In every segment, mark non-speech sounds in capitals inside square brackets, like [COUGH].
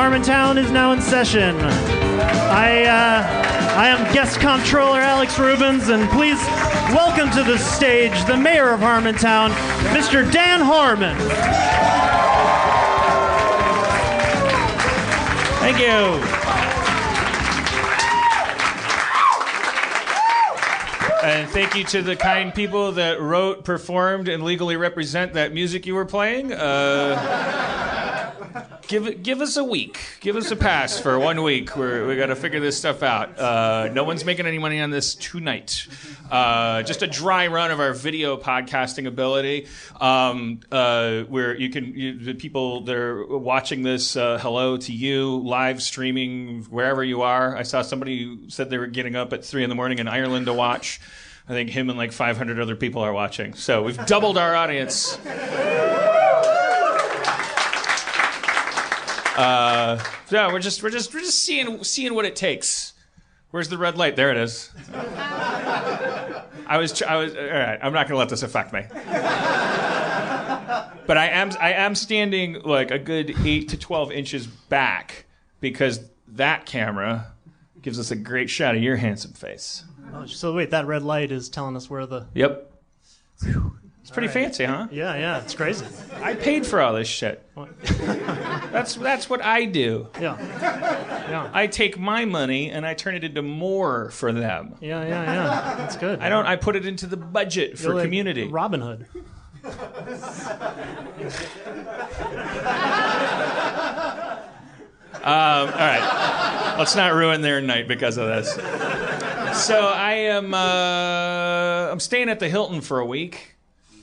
Harmontown is now in session. I, uh, I am guest comptroller Alex Rubens, and please welcome to the stage the mayor of Harmontown, Mr. Dan Harmon. Thank you. And thank you to the kind people that wrote, performed, and legally represent that music you were playing. Uh, give give us a week. Give us a pass for one week. We're, we got to figure this stuff out. Uh, no one's making any money on this tonight. Uh, just a dry run of our video podcasting ability. Um, uh, where you can, you, the people that are watching this, uh, hello to you, live streaming wherever you are. I saw somebody who said they were getting up at three in the morning in Ireland to watch. I think him and like 500 other people are watching. So we've doubled our audience. Uh, yeah, we're just we're just we're just seeing seeing what it takes. Where's the red light? There it is. I was I was all right. I'm not gonna let this affect me. But I am I am standing like a good eight to twelve inches back because that camera gives us a great shot of your handsome face. Oh, so wait, that red light is telling us where the. Yep. It's pretty right. fancy, huh? Yeah, yeah, it's crazy. I paid for all this shit. [LAUGHS] That's that's what I do. Yeah, yeah, I take my money and I turn it into more for them. yeah, yeah, yeah. That's good. I don't. I put it into the budget for like community. Robin Hood. Um, all right, let's not ruin their night because of this. So I am. Uh, I'm staying at the Hilton for a week.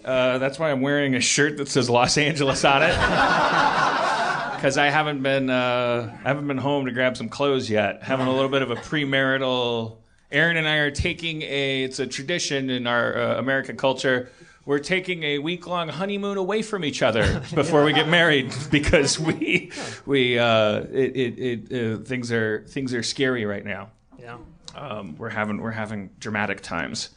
Uh, that's why I'm wearing a shirt that says Los Angeles on it. [LAUGHS] Because I haven't been. Uh, I haven't been home to grab some clothes yet. Having a little bit of a premarital. Erin and I are taking a. It's a tradition in our uh, American culture. We're taking a week long honeymoon away from each other before we get married [LAUGHS] because we we uh, it, it, it uh, things are things are scary right now. Yeah. Um, we're having we're having dramatic times,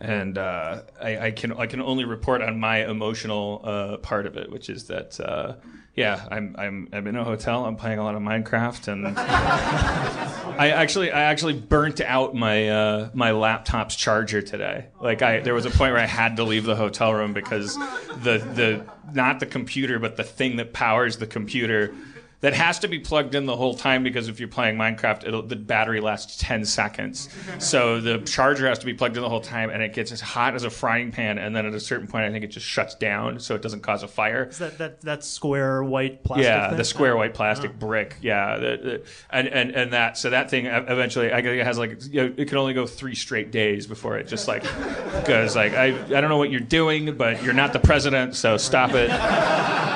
and uh, I, I can I can only report on my emotional uh, part of it, which is that uh, yeah I'm I'm I'm in a hotel. I'm playing a lot of Minecraft, and [LAUGHS] I actually I actually burnt out my uh, my laptop's charger today. Like I there was a point where I had to leave the hotel room because the the not the computer but the thing that powers the computer that has to be plugged in the whole time because if you're playing Minecraft, it'll, the battery lasts 10 seconds. [LAUGHS] So the charger has to be plugged in the whole time, and it gets as hot as a frying pan. And then at a certain point, I think it just shuts down so it doesn't cause a fire. Is that that that square white plastic? Yeah, thing? the square white plastic brick. Yeah, the, the, and, and and that so that thing eventually I guess it has like you know, it can only go three straight days before it just like [LAUGHS] goes like I I don't know what you're doing, but you're not the president, so stop it. [LAUGHS]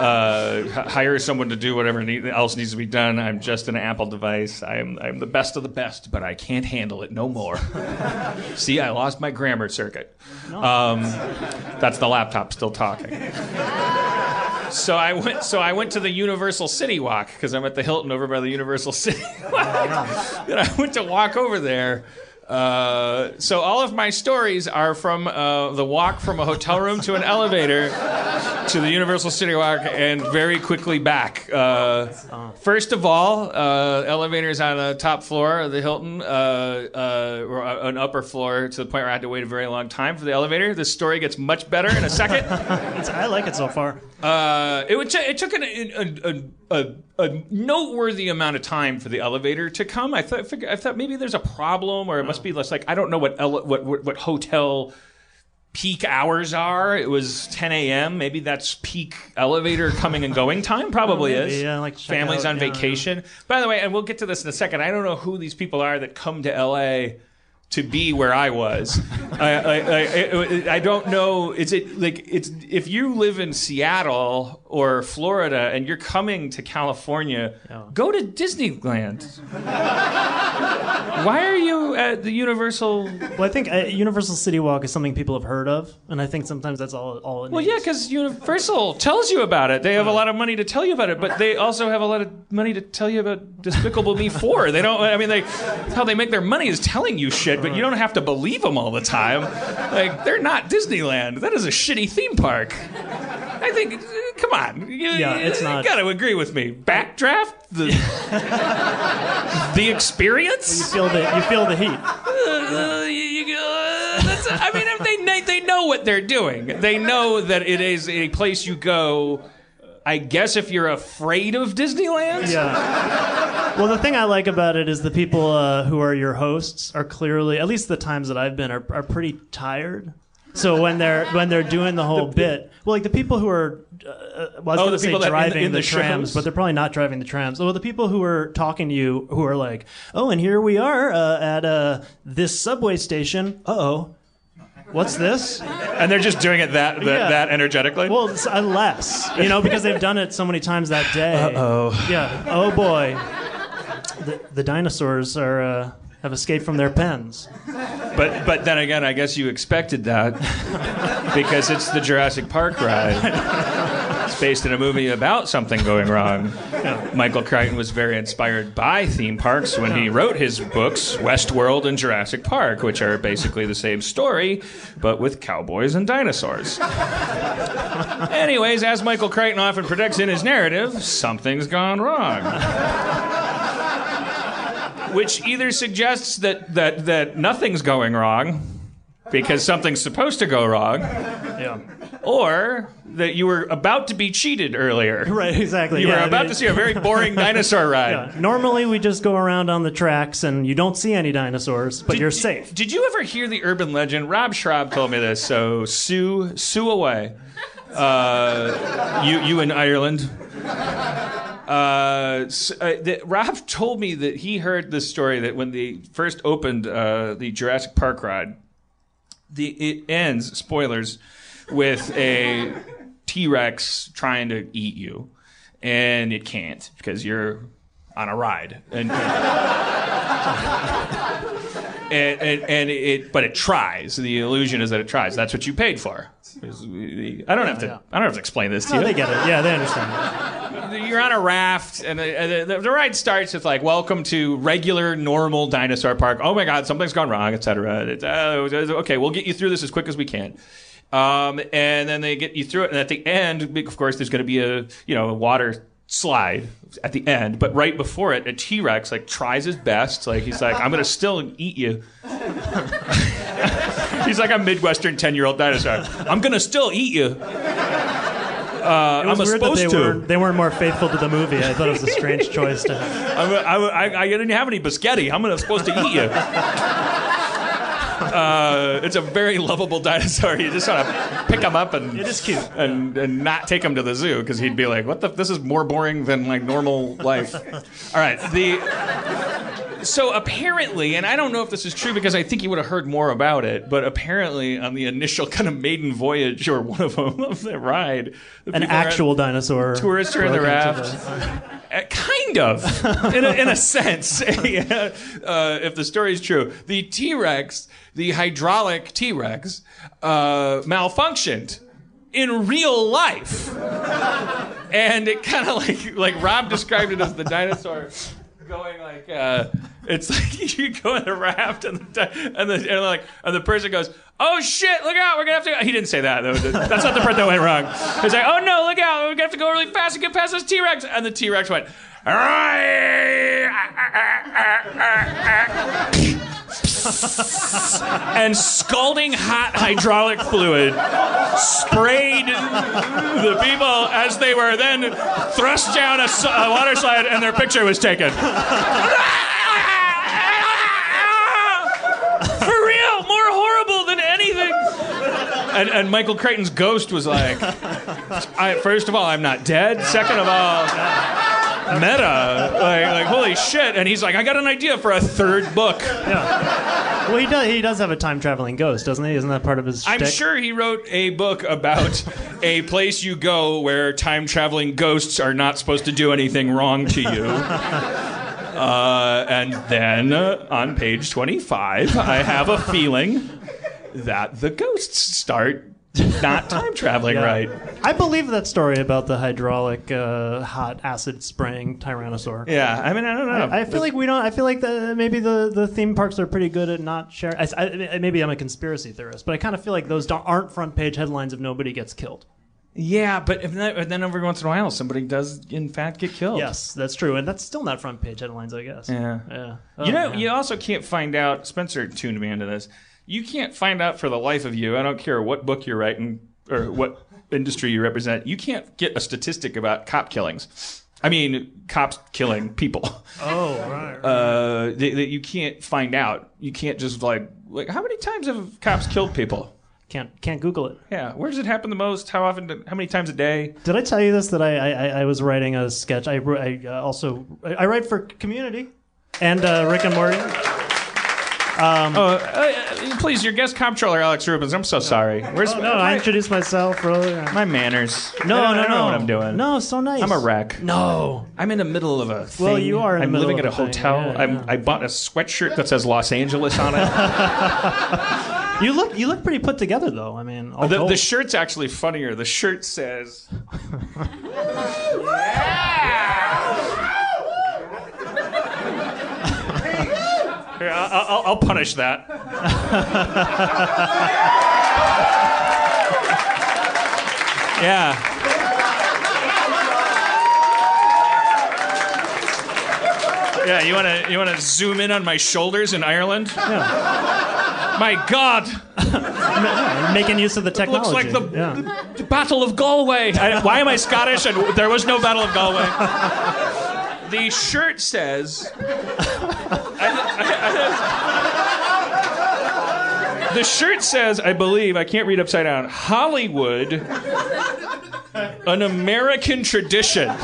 Uh, hire someone to do whatever need, else needs to be done. I'm just an Apple device. I'm I'm the best of the best, but I can't handle it no more. [LAUGHS] See, I lost my grammar circuit. Um, that's the laptop still talking. So I went. So I went to the Universal City Walk because I'm at the Hilton over by the Universal City [LAUGHS] Walk. and I went to walk over there. Uh, so all of my stories are from uh, the walk from a hotel room to an elevator to the Universal City Walk and very quickly back. Uh, first of all, uh, elevators on the top floor of the Hilton, uh, uh, or an upper floor to the point where I had to wait a very long time for the elevator. This story gets much better in a second. It's, [LAUGHS] I like it so far. Uh, it, would, it took an, a, a, a, a noteworthy amount of time for the elevator to come. I thought, I thought maybe there's a problem, or it must oh. be less like I don't know what ele- what, what what hotel peak hours are. It was 10 a.m. Maybe that's peak elevator coming and going time. [LAUGHS] Probably maybe, is. yeah, like Families out, on yeah, yeah. vacation. By the way, and we'll get to this in a second. I don't know who these people are that come to L.A. to be where I was. [LAUGHS] I, I, I, I don't know. Is it like it's if you live in Seattle or Florida and you're coming to California, Yeah. go to Disneyland. Why are you at the Universal? Well, I think uh, Universal City Walk is something people have heard of, and I think sometimes that's all. all it Well, yeah, because Universal tells you about it. They have a lot of money to tell you about it, but they also have a lot of money to tell you about Despicable Me 4. They don't, I mean, they, how they make their money is telling you shit, but you don't have to believe them all the time. Like, they're not Disneyland. That is a shitty theme park. I think, Come on, you, Yeah, it's not- You got to agree with me. Backdraft the the experience. You feel the you feel the heat. Uh, you- you- uh, that's, I mean, they they know what they're doing. They know that it is a place you go. I guess if you're afraid of Disneyland. Yeah. Well, the thing I like about it is the people uh, who are your hosts are clearly, at least the times that I've been, are, are pretty tired. So when they're when they're doing the whole bit, well, like the people who are, uh, well, I was Oh, going the to say people that- in the- driving in the, the trams, shows? but they're probably not driving the trams. Well, the people who are talking to you who are like, oh, and here we are uh, at uh, this subway station. Uh oh, what's this? And they're just doing it that that, Yeah. that energetically. Well, uh, less, you know, because they've done it so many times that day. oh. Yeah. Oh boy. The, the dinosaurs are uh, have escaped from their pens. But but then again, I guess you expected that because it's the Jurassic Park ride. [LAUGHS] Based in a movie about something going wrong. Michael Crichton was very inspired by theme parks when he wrote his books Westworld and Jurassic Park, which are basically the same story but with cowboys and dinosaurs. Anyways, as Michael Crichton often predicts in his narrative, something's gone wrong which either suggests that, that, that nothing's going wrong because something's supposed to go wrong, Yeah. or that you were about to be cheated earlier. [LAUGHS] Right. Exactly. You yeah, were I about mean, to see a very boring [LAUGHS] dinosaur ride. Yeah. Normally we just go around on the tracks and you don't see any dinosaurs, but you're safe. Did you ever hear the urban legend? Rob Schrab told me this. So sue sue away. Uh, you you in Ireland. Uh, s- uh, that Rob told me that he heard this story that when they first opened uh, the Jurassic Park ride, the it ends spoilers with a T Rex trying to eat you, and it can't because you're on a ride and [LAUGHS] and, and, and it, but it tries. The illusion is that it tries. That's what you paid for. I don't have to. I don't have to explain this to Oh, you. they get it. Yeah, they understand. You're on a raft, and the, the, the ride starts with like, "Welcome to regular, normal dinosaur park." Oh my God, something's gone wrong, etc. Uh, okay, we'll get you through this as quick as we can. Um, and then they get you through it, and at the end, of course, there's going to be a you know a water slide at the end, but right before it, a T Rex like tries his best. Like he's like, "I'm going to still eat you." [LAUGHS] he's like a midwestern ten year old dinosaur. I'm going to still eat you. Uh, I'm supposed they to. weren't they weren't more faithful to the movie. I thought it was a strange [LAUGHS] choice to have. I'm, I, I, I didn't have any biscotti. I'm supposed to eat you. [LAUGHS] Uh, it's a very lovable dinosaur. You just want to pick him up and It is cute. and, and not take him to the zoo because he'd be like, "What the? This is more boring than like normal life." [LAUGHS] All right, the so apparently, and I don't know if this is true because I think you would have heard more about it, but apparently on the initial kind of maiden voyage or one of them [LAUGHS] of the ride, the An actual dinosaur. tourists are in the raft. Uh, kind of, in a, in a sense. [LAUGHS] Yeah. uh, if the story is true, the T Rex, the hydraulic T Rex, uh, malfunctioned in real life, [LAUGHS] and it kind of like like Rob described it as the dinosaur going like uh, it's [LAUGHS] like you go in a raft and the and the and like and the person goes. Oh shit! Look out! We're gonna have to. Go. He didn't say that though. That's not the part that went wrong. He's like, "Oh no! Look out! We're gonna have to go really fast and get past this T Rex." And the T Rex went, and scalding hot hydraulic fluid sprayed the people as they were then thrust down a water slide, and their picture was taken. For real, more horrible than anything. And, and Michael Crichton's ghost was like, first of all, I'm not dead. Second of all, meta, like, like holy shit. And he's like, I got an idea for a third book. Yeah. Well, he does. He does have a time traveling ghost, doesn't he? Isn't that part of his? I'm shtick? sure he wrote a book about a place you go where time traveling ghosts are not supposed to do anything wrong to you. [LAUGHS] Uh, and then uh, on page 25, I have a feeling that the ghosts start not time traveling Yeah. right. I believe that story about the hydraulic uh, hot acid spraying tyrannosaur. Yeah, I mean, I don't know. I feel like we don't. I feel like the, maybe the, the theme parks are pretty good at not sharing. I, I, maybe I'm a conspiracy theorist, but I kind of feel like those don't, aren't front page headlines if nobody gets killed. Yeah, but if that, then every once in a while somebody does in fact get killed. Yes, that's true, and that's still not front page headlines, I guess. Yeah. Yeah. you Oh, know, man. you also can't find out. Spencer tuned me into this. You can't find out for the life of you. I don't care what book you're writing or what industry you represent. You can't get a statistic about cop killings. I mean, cops killing people. [LAUGHS] Oh, right. right. Uh, that, that you can't find out. You can't just like like how many times have cops killed people? can't can't Google it. Yeah, where does it happen the most? How often? How many times a day? Did I tell you this? That I I, I was writing a sketch. I, I uh, also I, I write for Community and uh, Rick and Morty. Oh, uh, please, your guest comptroller, Alex Rubens. I'm so sorry. Where's Oh, no, I introduced myself earlier. my manners? No, I no, I don't no. know what I'm doing. No, so nice. I'm a wreck. No. I'm in the middle of a thing. Well, you are in the I'm middle living of at a a thing. hotel. Yeah, I'm, yeah. I bought a sweatshirt that says Los Angeles on it. [LAUGHS] You look you look pretty put together though. I mean, the, the shirt's actually funnier. The shirt says. [LAUGHS] [LAUGHS] Here, I'll, I'll, I'll punish that. [LAUGHS] yeah. Yeah, you want to you want to zoom in on my shoulders in Ireland? My God, [LAUGHS] making use of the technology. looks like the, yeah. the Battle of Galway. I, why am I Scottish? And there was no Battle of Galway. [LAUGHS] The shirt says. The shirt says, I believe, I can't read upside down. Hollywood, an American tradition. [LAUGHS]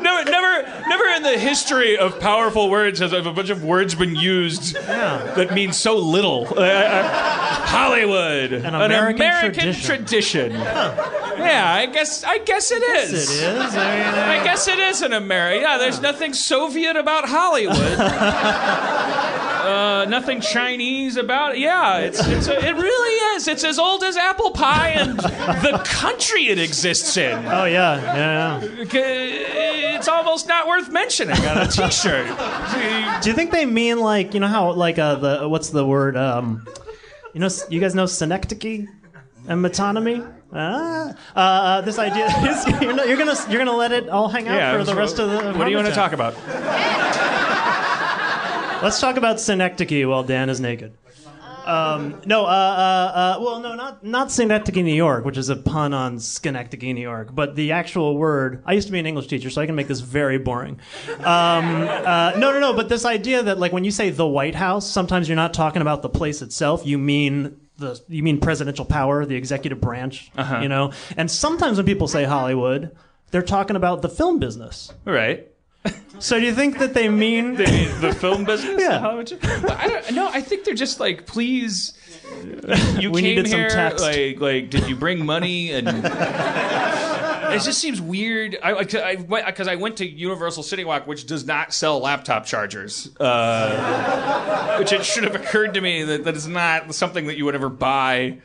never, never, never in the history of powerful words has a bunch of words been used that mean so little. Uh, uh, Hollywood, an American tradition. Yeah, I guess, I guess it is. It is. I mean, uh, I guess it is in America. Yeah, there's nothing Soviet about Hollywood. [LAUGHS] uh, nothing Chinese about it. Yeah, it's, it's a, it really is. It's as old as apple pie and the country it exists in. oh yeah, yeah, yeah. It's almost not worth mentioning on a T-shirt. [LAUGHS] Do you think they mean like you know how like uh, the what's the word? Um, you know, you guys know synecdoche and metonymy. Ah, uh, uh, this idea [LAUGHS] is you're, not, you're gonna you're gonna let it all hang out for the rest of the. What do you want to talk about? Let's talk about synecdoche while Dan is naked. Um, no, uh, uh, uh, well, no, not not Synecdoche, New York, which is a pun on Schenectady, New York, but the actual word. I used to be an English teacher, so I can make this very boring. Um, uh, no, no, no, but this idea that like when you say the White House, sometimes you're not talking about the place itself. You mean the you mean presidential power, the executive branch, you know. And sometimes when people say Hollywood, they're talking about the film business. Right. So do you think that they mean? The, the film [LAUGHS] business? Yeah. Hollywood? Well, I don't, no, I think they're just like, please. [LAUGHS] You We came needed some here, text. like, like, did you bring money? And [LAUGHS] it just seems weird. I because I, went- 'cause I went to Universal City Walk, which does not sell laptop chargers. Uh, which it should have occurred to me that that is not something that you would ever buy.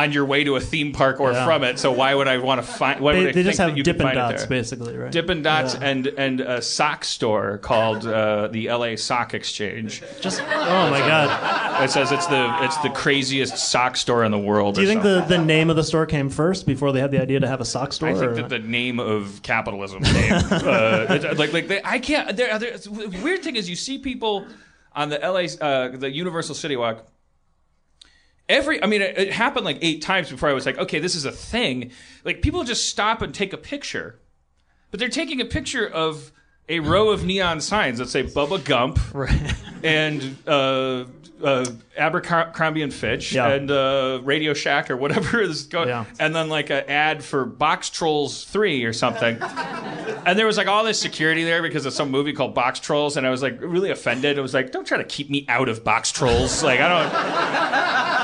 On your way to a theme park or Yeah. from it, so why would I want to find? Why would They, I they think just have Dippin' Dots, basically, right? Dippin' Dots Yeah. and and a sock store called uh, the LA Sock Exchange. Just oh my god. It says it's the it's the craziest sock store in the world. Do you think the, the name of the store came first before they had the idea to have a sock store? I think or- that the name of capitalism came. [LAUGHS] uh, like like they, I can't. There, there, the weird thing is you see people on the LA uh, the Universal City Walk. Every, I mean, it, it happened like eight times before I was like, okay, this is a thing. Like people just stop and take a picture, but they're taking a picture of a row of neon signs that say Bubba Gump [LAUGHS] Right. and uh, uh, Abercrombie and Fitch Yeah. and uh, Radio Shack or whatever [LAUGHS] is going, Yeah. and then like an ad for Boxtrolls Three or something. [LAUGHS] and there was like all this security there because of some movie called Boxtrolls, and I was like really offended. I was like, don't try to keep me out of Boxtrolls. Like I don't.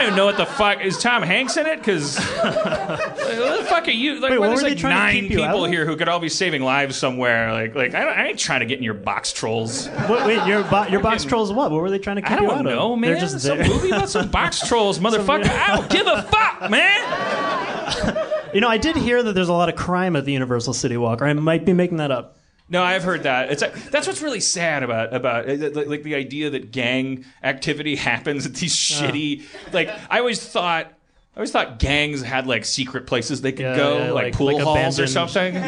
I don't even know what the fuck is Tom Hanks in it because [LAUGHS] what the fuck are you? Like, Wait, what there's were they like trying to nine keep you out people of? here who could all be saving lives somewhere. Like, like I, don't, I ain't trying to get in your box trolls. Wait, wait, your bo- your box trolls what? What were they trying to keep I you out don't of? know, man. They're just some there. movie about some [LAUGHS] box trolls, motherfucker. I don't give a fuck, man. [LAUGHS] You know, I did hear that there's a lot of crime at the Universal City Walk, or I might be making that up. No, I've heard that. It's that's what's really sad about about uh, like, like the idea that gang activity [LAUGHS] happens at these shitty. Like I always thought I always thought gangs had like secret places they could Yeah, go, yeah, like, pool halls or something. Yeah,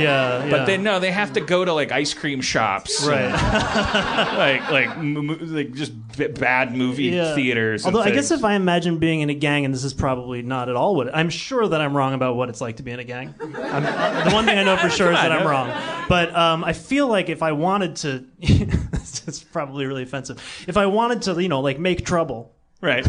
yeah. But they no, they have to go to like ice cream shops, right. [LAUGHS] like like mo- like just b- bad movie theaters. and Although I guess if I imagine being in a gang, and this is probably not at all what I'm sure that I'm wrong about what it's like to be in a gang. I'm, the one thing I know for [LAUGHS] sure is that I'm wrong. But um, I feel like if I wanted to, [LAUGHS] is probably really offensive. If I wanted to, you know, like make trouble, right.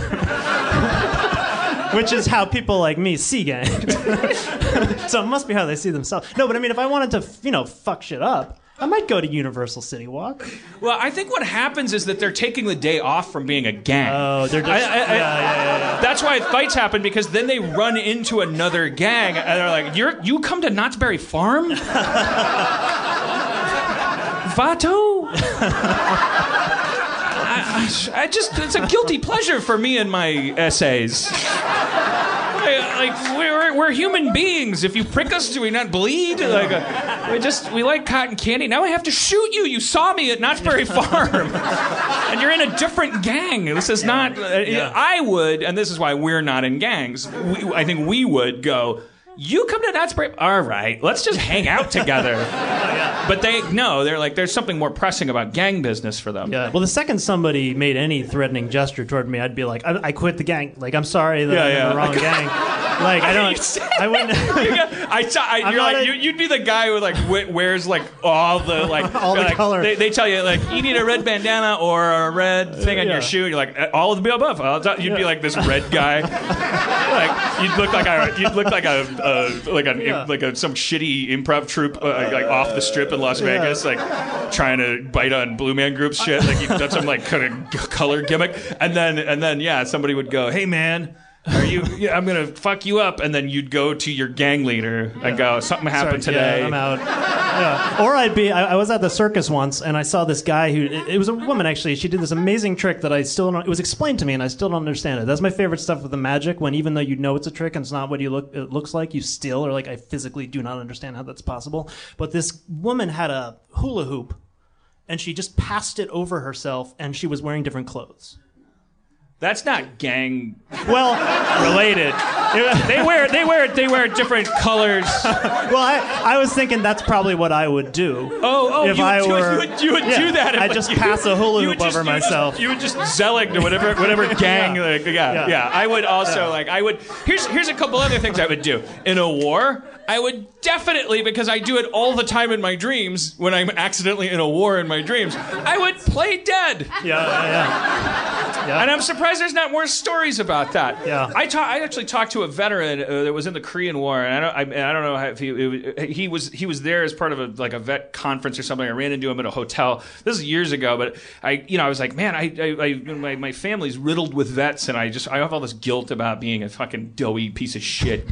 Which is how people like me see gangs. [LAUGHS] so it must be how they see themselves. No, but I mean, if I wanted to, you know, fuck shit up. I might go to Universal City Walk. Well, I think what happens is that they're taking the day off from being a gang. Oh, they're just I- I- I- yeah, yeah, yeah, yeah. That's why fights happen because then they run into another gang and they're like, "You're you come to Knott's Berry Farm, [LAUGHS] Vato." [LAUGHS] I, just it's a guilty pleasure for me and my essays. I- Like we're, we're human beings. If you prick us, do we not bleed? Like uh, we just we like cotton candy. Now I have to shoot you. You saw me at Knott's Berry Farm, and you're in a different gang. This is not. Uh, I would, and this is why we're not in gangs. We, I think we would go. You come to Knott's Berry. All right, let's just hang out together. [LAUGHS] But they no, they're like there's something more pressing about gang business for them. Yeah. Well, the second somebody made any threatening gesture toward me, I'd be like, I, I quit the gang. Like, I'm sorry that Yeah, I'm yeah. in the wrong [LAUGHS] gang. Like, I don't. I wouldn't. [LAUGHS] I, saw- I you're like a- you, you'd be the guy who like wears like all the like All the like, color. They, they tell you like you need a red bandana or a red thing on Yeah. your shoe. You're like "Uh, all of the above. I'll You'd be like this red guy. like you'd look like a you'd look like a, a like a Yeah. like a some shitty improv troupe uh, like off the strip in Las Vegas like trying to bite on Blue Man Group shit. Like you've done some like kind of [LAUGHS] color gimmick, and then and then yeah, somebody would go, "Hey man." Are you? Yeah, I'm gonna fuck you up, and then you'd go to your gang leader and go, "Something happened Sorry, today." Yeah, I'm out. Yeah. Or I'd be. I, I was at the circus once, and I saw this guy who. It, it was a woman actually. She did this amazing trick that I still don't. It was explained to me, and I still don't understand it. That's my favorite stuff with the magic. When even though you know it's a trick and it's not what you look it looks like, you still are like, I physically do not understand how that's possible. But this woman had a hula hoop, and she just passed it over herself, and she was wearing different clothes. That's not gang Well, related. they wear they wear they wear different colors. well, I, I was thinking that's probably what I would do. Oh, oh, If you, I would, you were- you would, you would yeah, do that. I'd just you- pass a hula hoop over myself. You would just zelig to whatever whatever gang. Yeah. Like, yeah, yeah, Yeah. I would also like I would. Here's here's a couple other things I would do in a war. I would definitely because I do it all the time in my dreams when I'm accidentally in a war in my dreams. I would play dead. Yeah, yeah, yeah. And I'm surprised there's not more stories about that. Yeah. I ta- I actually talked to a veteran uh, that was in the Korean War, and I don't I, I don't know if he it was, he was he was there as part of a like a vet conference or something. I ran into him at a hotel. This is years ago, but I you know I was like, man, I, I, I my my family's riddled with vets, and I just I have all this guilt about being a fucking doughy piece of shit,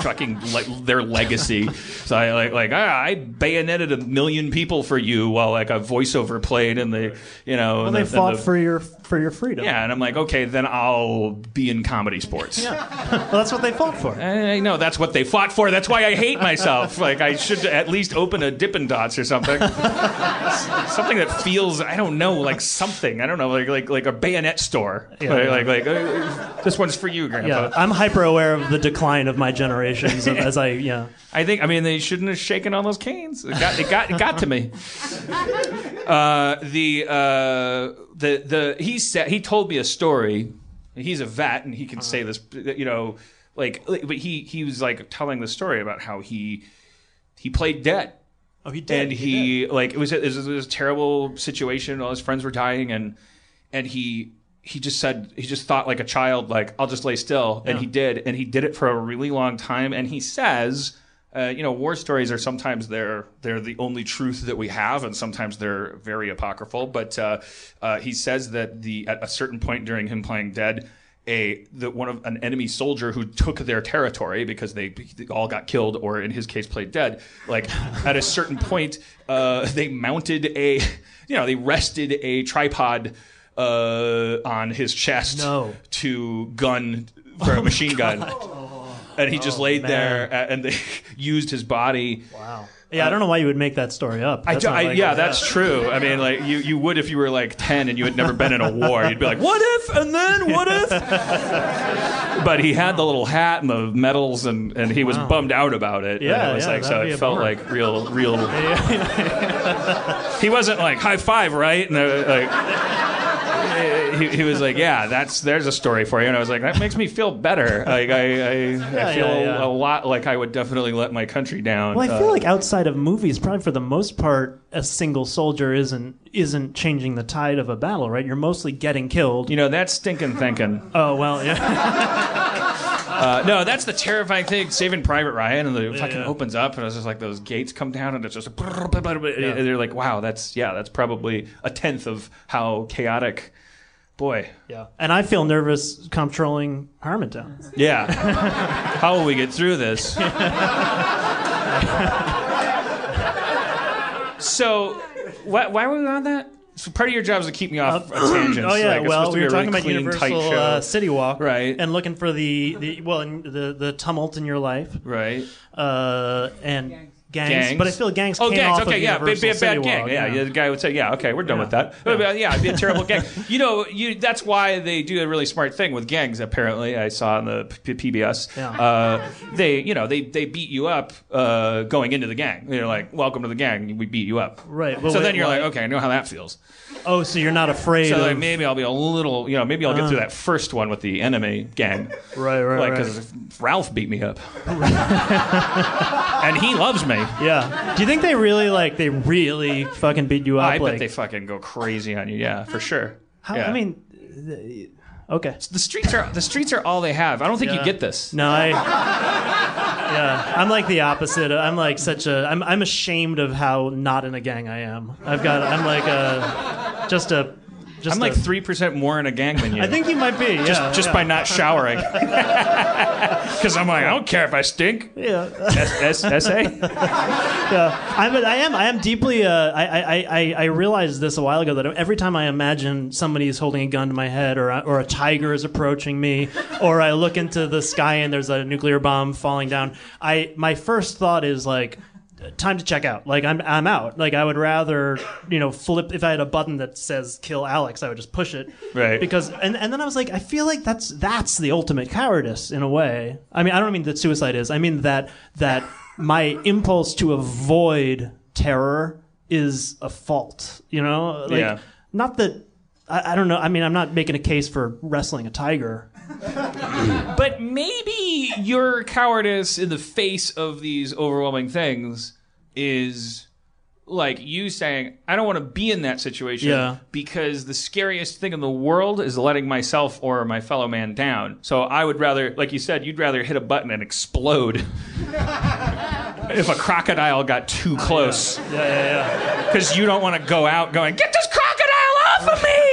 fucking like their legacy. So I like like ah, I bayoneted a million people for you while like a voiceover played in the you know. Well, they the, fought the- for your for your freedom. yeah, and I'm like, okay, then I'll be in comedy sports. Yeah, Well, that's what they fought for. [LAUGHS] I know that's what they fought for. That's why I hate myself. Like I should at least open a Dippin' Dots or something. something that feels I don't know like something. I don't know like like like a bayonet store. Yeah, like, yeah. like like uh, this one's for you, Grandpa. Yeah, I'm hyper aware of the decline of my generations and [LAUGHS] as I yeah. I think I mean they shouldn't have shaken all those canes. It got it got it got to me. [LAUGHS] Uh, the uh, the the he said he told me a story. He's a vet and he can say this. You know, like but he he was like telling the story about how he he played dead Oh, he did. and he, like it was, it was it was a terrible situation. All his friends were dying, and and he he just said he just thought like a child, like I'll just lay still, and Yeah. he did, and he did it for a really long time. And he says. Uh, you know, war stories are sometimes they're they're the only truth that we have, and sometimes they're very apocryphal. But uh, uh, he says that the at a certain point during him playing dead, a the one of an enemy soldier who took their territory because they, they all got killed or in his case played dead like at a certain point uh, they mounted a you know they rested a tripod uh, on his chest No. to gun for a machine gun and he just Oh, laid man. there, a- and they [LAUGHS] used his body. Wow. Yeah, I don't know why you would make that story up. I, That's do- not I- like- yeah, that's true. I mean, like you, you would if you were like ten and you had never been in a war. You'd be like, "What if?" And then what if? [LAUGHS] but he had the little hat and the medals, and, and he was bummed out about it. and Yeah, it was yeah, like so. that'd be It a felt bummer. like real, real. [LAUGHS] he wasn't like high five, right? And uh, like. He, he was like, yeah, that's there's a story for you, and I was like, that makes me feel better. Like I, I, I feel yeah, yeah. a lot like I would definitely let my country down. Well, I Uh, feel like outside of movies, probably for the most part, a single soldier isn't isn't changing the tide of a battle, right? You're mostly getting killed. you know that's stinking thinking. [LAUGHS] Oh well, yeah. [LAUGHS] Uh, no, that's the terrifying thing. Saving Private Ryan, and the fucking yeah. opens up, and it's just like those gates come down, and it's just. And [LAUGHS] they're like, wow, that's yeah, that's probably a tenth of how chaotic. Boy, yeah. And I feel nervous controlling Harmontown. yeah. how will we get through this? so, why, why were we on that? So part of your job is to keep me off a tangent. Oh yeah, like, well, we were a really talking about clean, Universal uh, City Walk, Right. And looking for the, the well, the the tumult in your life, right. uh, and gangs. Gangs. But I feel gangs Oh, came gangs. off Okay, of yeah, be, Universal be a bad City gang. Yeah, yeah, the guy would say, yeah, okay, we're done Yeah. with that. Yeah. yeah, it'd be a terrible gang. [LAUGHS] You know, you that's why they do a really smart thing with gangs. Apparently, I saw on the P- PBS. Yeah. Uh, they, you know, they they beat you up uh, going into the gang. They're like, "Welcome to the gang. We beat you up." Right. Well, so wait, then you're why? like, "Okay, I know how that feels." Oh, so you're not afraid So of like, maybe I'll be a little, you know, maybe I'll get through that first one with the enemy gang. right, right, Like, right. because Ralph beat me up, [LAUGHS] and he loves me. Yeah. Do you think they really like they really fucking beat you up? I like, bet they fucking go crazy on you. Yeah, for sure. How, Yeah. I mean, okay. the streets are the streets are all they have. I don't think you get this. No, I. Yeah, I'm like the opposite. I'm like such a. I'm I'm ashamed of how not in a gang I am. I've got. I'm like a. Just a. Just I'm like a- three percent more in a gang than [LAUGHS] you. I think you might be. Yeah. just yeah. by not showering. [LAUGHS] Because I'm like, I don't care if I stink. Yeah. S- S- SA? [LAUGHS] yeah. I'm, I am. I am deeply. Uh, I, I, I, I realized this a while ago that every time I imagine somebody is holding a gun to my head, or or a tiger is approaching me, or I look into the sky and there's a nuclear bomb falling down, I my first thought is like. Time to check out. Like I'm, I'm out. Like I would rather, you know, flip. If I had a button that says "kill Alex," I would just push it. Right. Because, and, and then I was like, I feel like that's that's the ultimate cowardice in a way. I mean, I don't mean that suicide is. I mean that that [LAUGHS] my impulse to avoid terror is a fault. You know, like Yeah. not that. I, I don't know. I mean, I'm not making a case for wrestling a tiger. [LAUGHS] But maybe your cowardice in the face of these overwhelming things is like you saying, I don't want to be in that situation Yeah. because the scariest thing in the world is letting myself or my fellow man down. So I would rather, like you said, you'd rather hit a button and explode [LAUGHS] if a crocodile got too oh, close. Yeah, yeah, yeah. [LAUGHS] Because you don't want to go out going, get this crocodile off of me!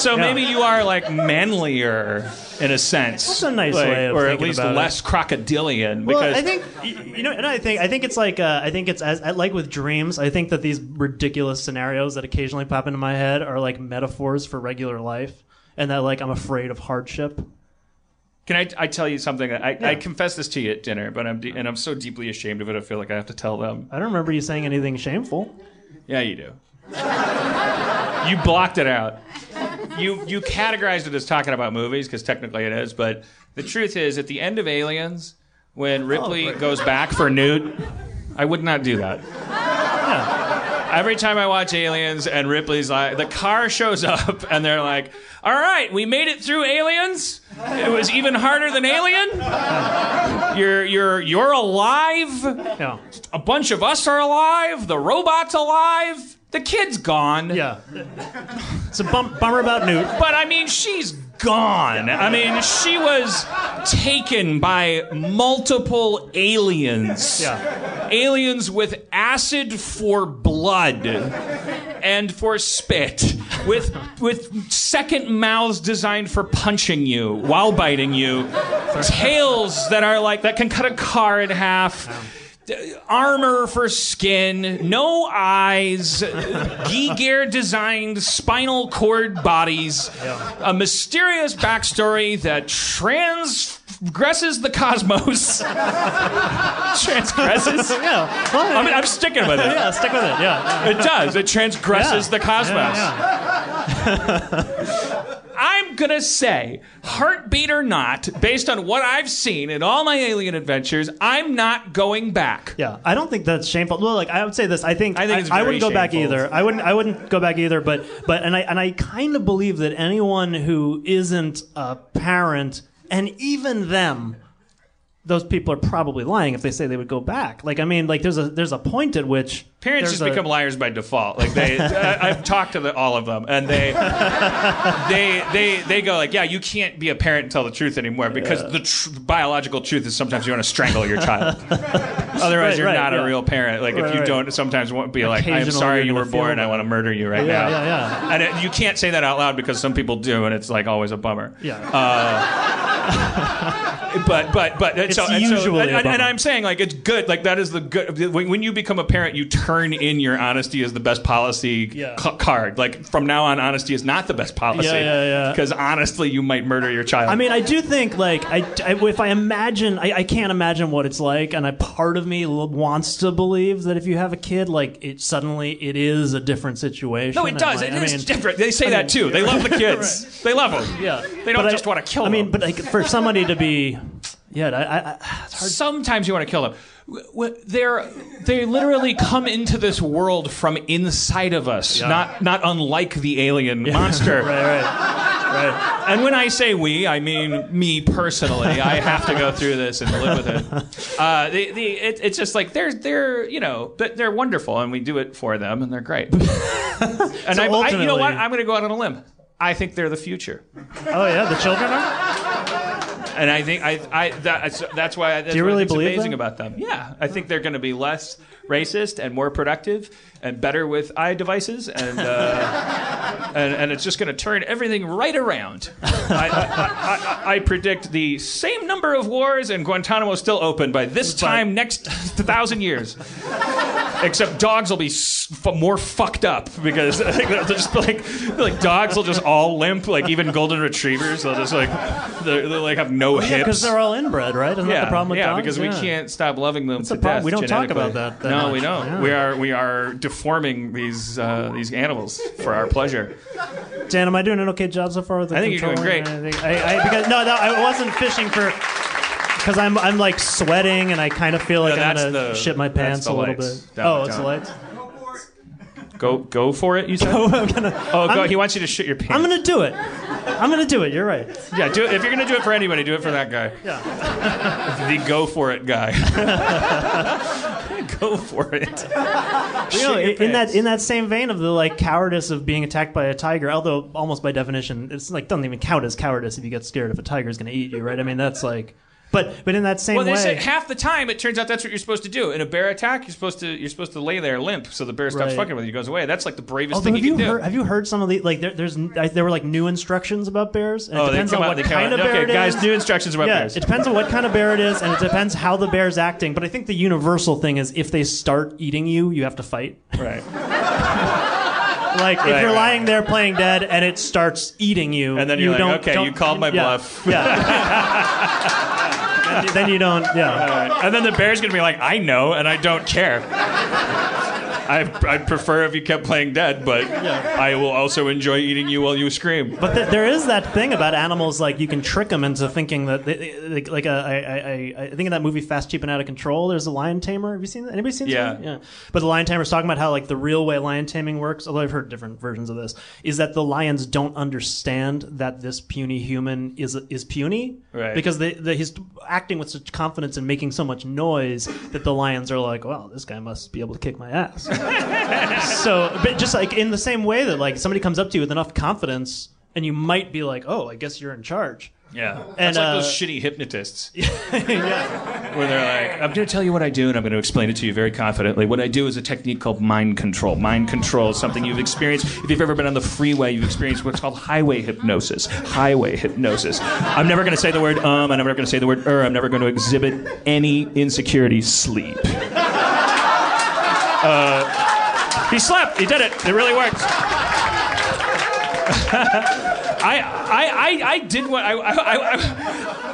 So Yeah. maybe you are like manlier in a sense. That's a nice Like, way of Or at least about it. less crocodilian. Well, Because I think you know, and I think I think it's like uh, I think it's as like with dreams. I think that these ridiculous scenarios that occasionally pop into my head are like metaphors for regular life, and that like I'm afraid of hardship. Can I, I tell you something? I, I confessed this to you at dinner, but I'm de- and I'm so deeply ashamed of it. I feel like I have to tell them. I don't remember you saying anything shameful. Yeah, you do. [LAUGHS] you blocked it out. You you categorized it as talking about movies because technically it is, but the truth is, at the end of Aliens, when oh, Ripley goes back for Newt, I would not do that. Every time I watch Aliens and Ripley's like, the car shows up [LAUGHS] and they're like, "All right, we made it through Aliens. It was even harder than Alien. You're you're you're alive." A bunch of us are alive. The robot's alive. The kid's gone. yeah. It's a bum- bummer about Newt. But I mean, she's gone. I mean, she was taken by multiple aliens. Yeah, Aliens with acid for blood and for spit, with with second mouths designed for punching you while biting you, tails that are like that can cut a car in half. Armor for skin, no eyes, Giger designed spinal cord bodies, a mysterious backstory that transgresses the cosmos. [LAUGHS] transgresses? Yeah. Well, I mean, I'm sticking with it. [LAUGHS] yeah, stick with it. Yeah. It does. It transgresses Yeah. the cosmos. Yeah, [LAUGHS] I'm gonna say, heartbeat or not, based on what I've seen in all my alien adventures, I'm not going back. Yeah, I don't think that's shameful. Well, like I would say this, I think I think it's I, very wouldn't go back either. I wouldn't. I wouldn't go back either. But but and I and I kind of believe that anyone who isn't a parent, and even them, those people are probably lying if they say they would go back. Like I mean, like there's a there's a point at which Parents there's just a- become liars by default. Like they, [LAUGHS] I, I've talked to the, all of them, and they, they, they, they go like, "Yeah, you can't be a parent and tell the truth anymore because the tr- biological truth is sometimes you want to strangle your child. [LAUGHS] Otherwise, Right, you're right, not yeah. a real parent. Like if you right. don't sometimes won't be like, "I'm sorry you were born. I want to murder you right Yeah, now." yeah, yeah. [LAUGHS] And it, you can't say that out loud because some people do, and it's like always a bummer. Yeah. Uh, but but but and so, so- usually and, a and- and. I'm saying like it's good like that is the good when, when you become a parent you turn in your honesty as the best policy Yeah. ca- card. Like from now on honesty is not the best policy. Yeah, yeah, yeah. because honestly you might murder your child. I mean, I do think like I, I- if I imagine, I, I can't imagine what it's like, and a part of me wants to believe that if you have a kid, like it suddenly it is a different situation. no it does. like, it I is mean, different. They say I that mean- too. They love the [LAUGHS] kids. They love them Yeah, they don't But just I- want to kill them. I mean, but like for somebody to be, yeah, I, I, I, sometimes you want to kill them. They're they literally come into this world from inside of us, not not unlike the alien monster. [LAUGHS] right, right, right. And when I say we, I mean me personally. I have to go through this and live with it. Uh, the, the, it it's just like they're they're you know but they're wonderful, and we do it for them, and they're great. [LAUGHS] and I, I, you know what? I'm going to go out on a limb. I think they're the future, Oh yeah, the children are. And I think I, I that's, that's why that's you what I really believe amazing that? about them. Yeah, I think they're going to be less racist and more productive and better with eye devices, and uh, [LAUGHS] and, and it's just going to turn everything right around. I, I, I, I, predict the same number of wars and Guantanamo still open by this time next thousand years. Except dogs will be more fucked up because I they'll just be like, like dogs will just all limp, like even golden retrievers. They'll just like, they're, they'll like have no Yeah, hips. because they're all inbred, right? Isn't that Yeah, the problem with yeah, dogs? because we Yeah. can't stop loving them to the problem. death. We don't talk about that that no, much. we don't. Yeah. We are we are deforming these uh, these animals for our pleasure. Dan, am I doing an okay job so far with the I think you're doing great. I, I, because no, no, I wasn't fishing for. Because I'm, I'm like sweating and I kind of feel like No, I'm gonna the- shit my pants a little lights. bit. Down, oh, it's down. the lights. Go go for it. You said. [LAUGHS] I'm gonna, oh, go, I'm- he wants you to shit your pants. I'm gonna do it. I'm gonna do it. You're right. Yeah, do it. If you're gonna do it for anybody, do it for that guy. Yeah. The go for it guy. [LAUGHS] go for it. [LAUGHS] You know, in that in that same vein of the like cowardice of being attacked by a tiger, although almost by definition, it's like doesn't even count as cowardice if you get scared if a tiger's gonna eat you, right? I mean, that's like, but but in that same way. Well, they way, say half the time it turns out that's what you're supposed to do. In a bear attack, you're supposed to you're supposed to lay there limp so the bear stops Right. fucking with you, goes away. That's like the bravest Although, thing have you you can do. heard have you heard some of the like there, there's I, there were like new instructions about bears and it oh, depends on out. what kind of bear okay, it guys, is. new instructions about yeah, bears. it depends on what kind of bear it is, and it depends how the bear's acting. But I think the universal thing is if they start eating you, you have to fight. right. [LAUGHS] Like if you're right. lying there playing dead and it starts eating you, And then you you're like, don't, okay, don't- you called my yeah, bluff. Yeah. [LAUGHS] then, you- don't. Yeah. and then the bear's gonna be like, I know, and I don't care. I I'd prefer if you kept playing dead, but I will also enjoy eating you while you scream. But th- there is that thing about animals, like you can trick them into thinking that, they, like, like a, I, I, I, I think in that movie Fast, Cheap, and Out of Control, there's a lion tamer. Have you seen that? Anybody seen that? Yeah. movie? Yeah. But the lion tamer's talking about how like the real way lion taming works, although I've heard different versions of this, is that the lions don't understand that this puny human is is puny, Right. Because they, they, he's acting with such confidence and making so much noise that the lions are like, well, this guy must be able to kick my ass. So, but just like in the same way that like somebody comes up to you with enough confidence, and you might be like, "Oh, I guess you're in charge." Yeah, And, that's like uh, those shitty hypnotists [LAUGHS] yeah. where they're like, "I'm going to tell you what I do, and I'm going to explain it to you very confidently." What I do is a technique called mind control. Mind control is something you've experienced. If you've ever been on the freeway, you've experienced what's called highway hypnosis. Highway hypnosis. I'm never going to say the word um. I'm never going to say the word er. I'm never going to exhibit any insecurity. Sleep. Uh, he slept. He did it. It really worked. [LAUGHS] I, I, I, I did what I, I, I,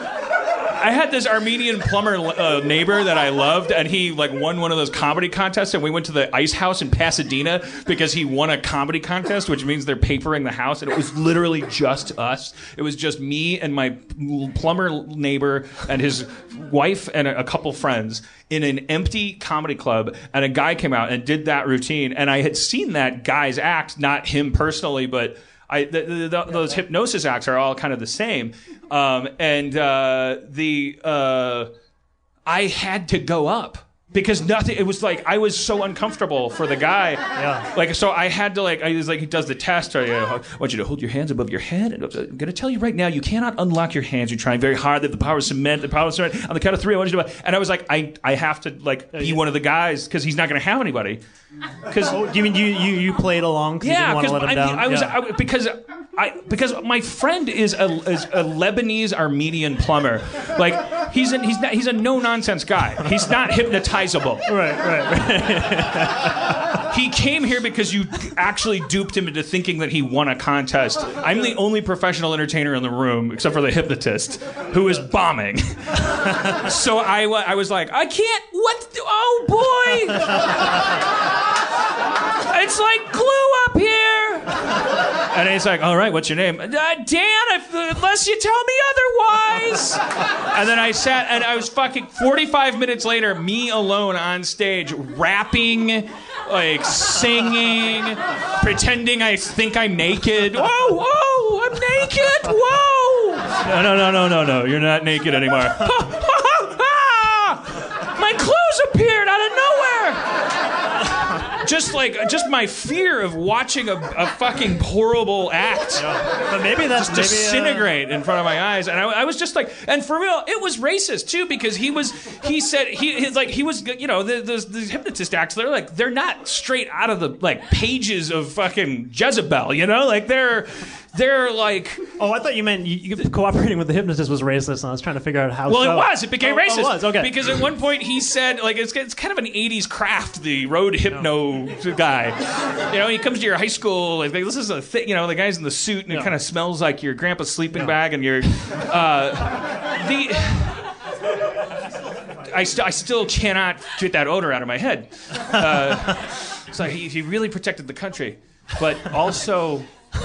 I had this Armenian plumber uh, neighbor that I loved, and he like won one of those comedy contests, and we went to the Ice House in Pasadena because he won a comedy contest, which means they're papering the house, and it was literally just us. It was just me and my plumber neighbor and his wife and a, a couple friends in an empty comedy club, and a guy came out and did that routine, and I had seen that guy's act, not him personally, but. I, the, the, the, those hypnosis acts are all kind of the same, um, and uh, the uh, I had to go up because nothing. It was like I was so uncomfortable for the guy. Yeah. Like so, I had to like. I was like, he does the test. I, uh, I want you to hold your hands above your head. And I'm going to tell you right now, you cannot unlock your hands. You're trying very hard. They have the power of cement. The power of cement. On the count of three, I want you to. And I was like, I I have to like be one of the guys because he's not going to have anybody. Because Oh, you mean you, you, you played along because you yeah, because I, mean? I was Yeah. I, because I because my friend is a is a Lebanese Armenian plumber. Like he's an, he's not he's a no nonsense guy. He's not hypnotizable. [LAUGHS] right, right. [LAUGHS] He came here because you actually duped him into thinking that he won a contest. I'm the only professional entertainer in the room, except for the hypnotist, who is bombing. [LAUGHS] so I, I was like, I can't. What? the- Oh boy! it's like glue up here. And he's like, all right, what's your name? Uh, Dan, if, unless you tell me otherwise. And then I sat and I was fucking 45 minutes later, me alone on stage, rapping, like singing, pretending I think I'm naked. Whoa, whoa, I'm naked. Whoa. No, no, no, no, no, no. You're not naked anymore. [LAUGHS] My clothes appeared out of nowhere. Just like, just my fear of watching a, a fucking horrible act. But maybe that's maybe, uh, disintegrate in front of my eyes, and I, I was just like, and for real, it was racist too because he was, he said he he's like he was, you know, the, the the hypnotist acts, they're like they're not straight out of the like pages of fucking Jezebel, you know, like they're they're like. Oh, I thought you meant you, you, cooperating with the hypnotist was racist, and I was trying to figure out how. Well, so. it was. It became Oh, oh, racist. it was okay. Because at one point he said, like, it's, it's kind of an '80s craft, the road hypno guy. You know, he comes to your high school. Like, this is a thing. You know, the guy's in the suit, and it kind of smells like your grandpa's sleeping Yeah. bag, and your uh, the. I, st- I still cannot get that odor out of my head. Uh, so he, he really protected the country, but also,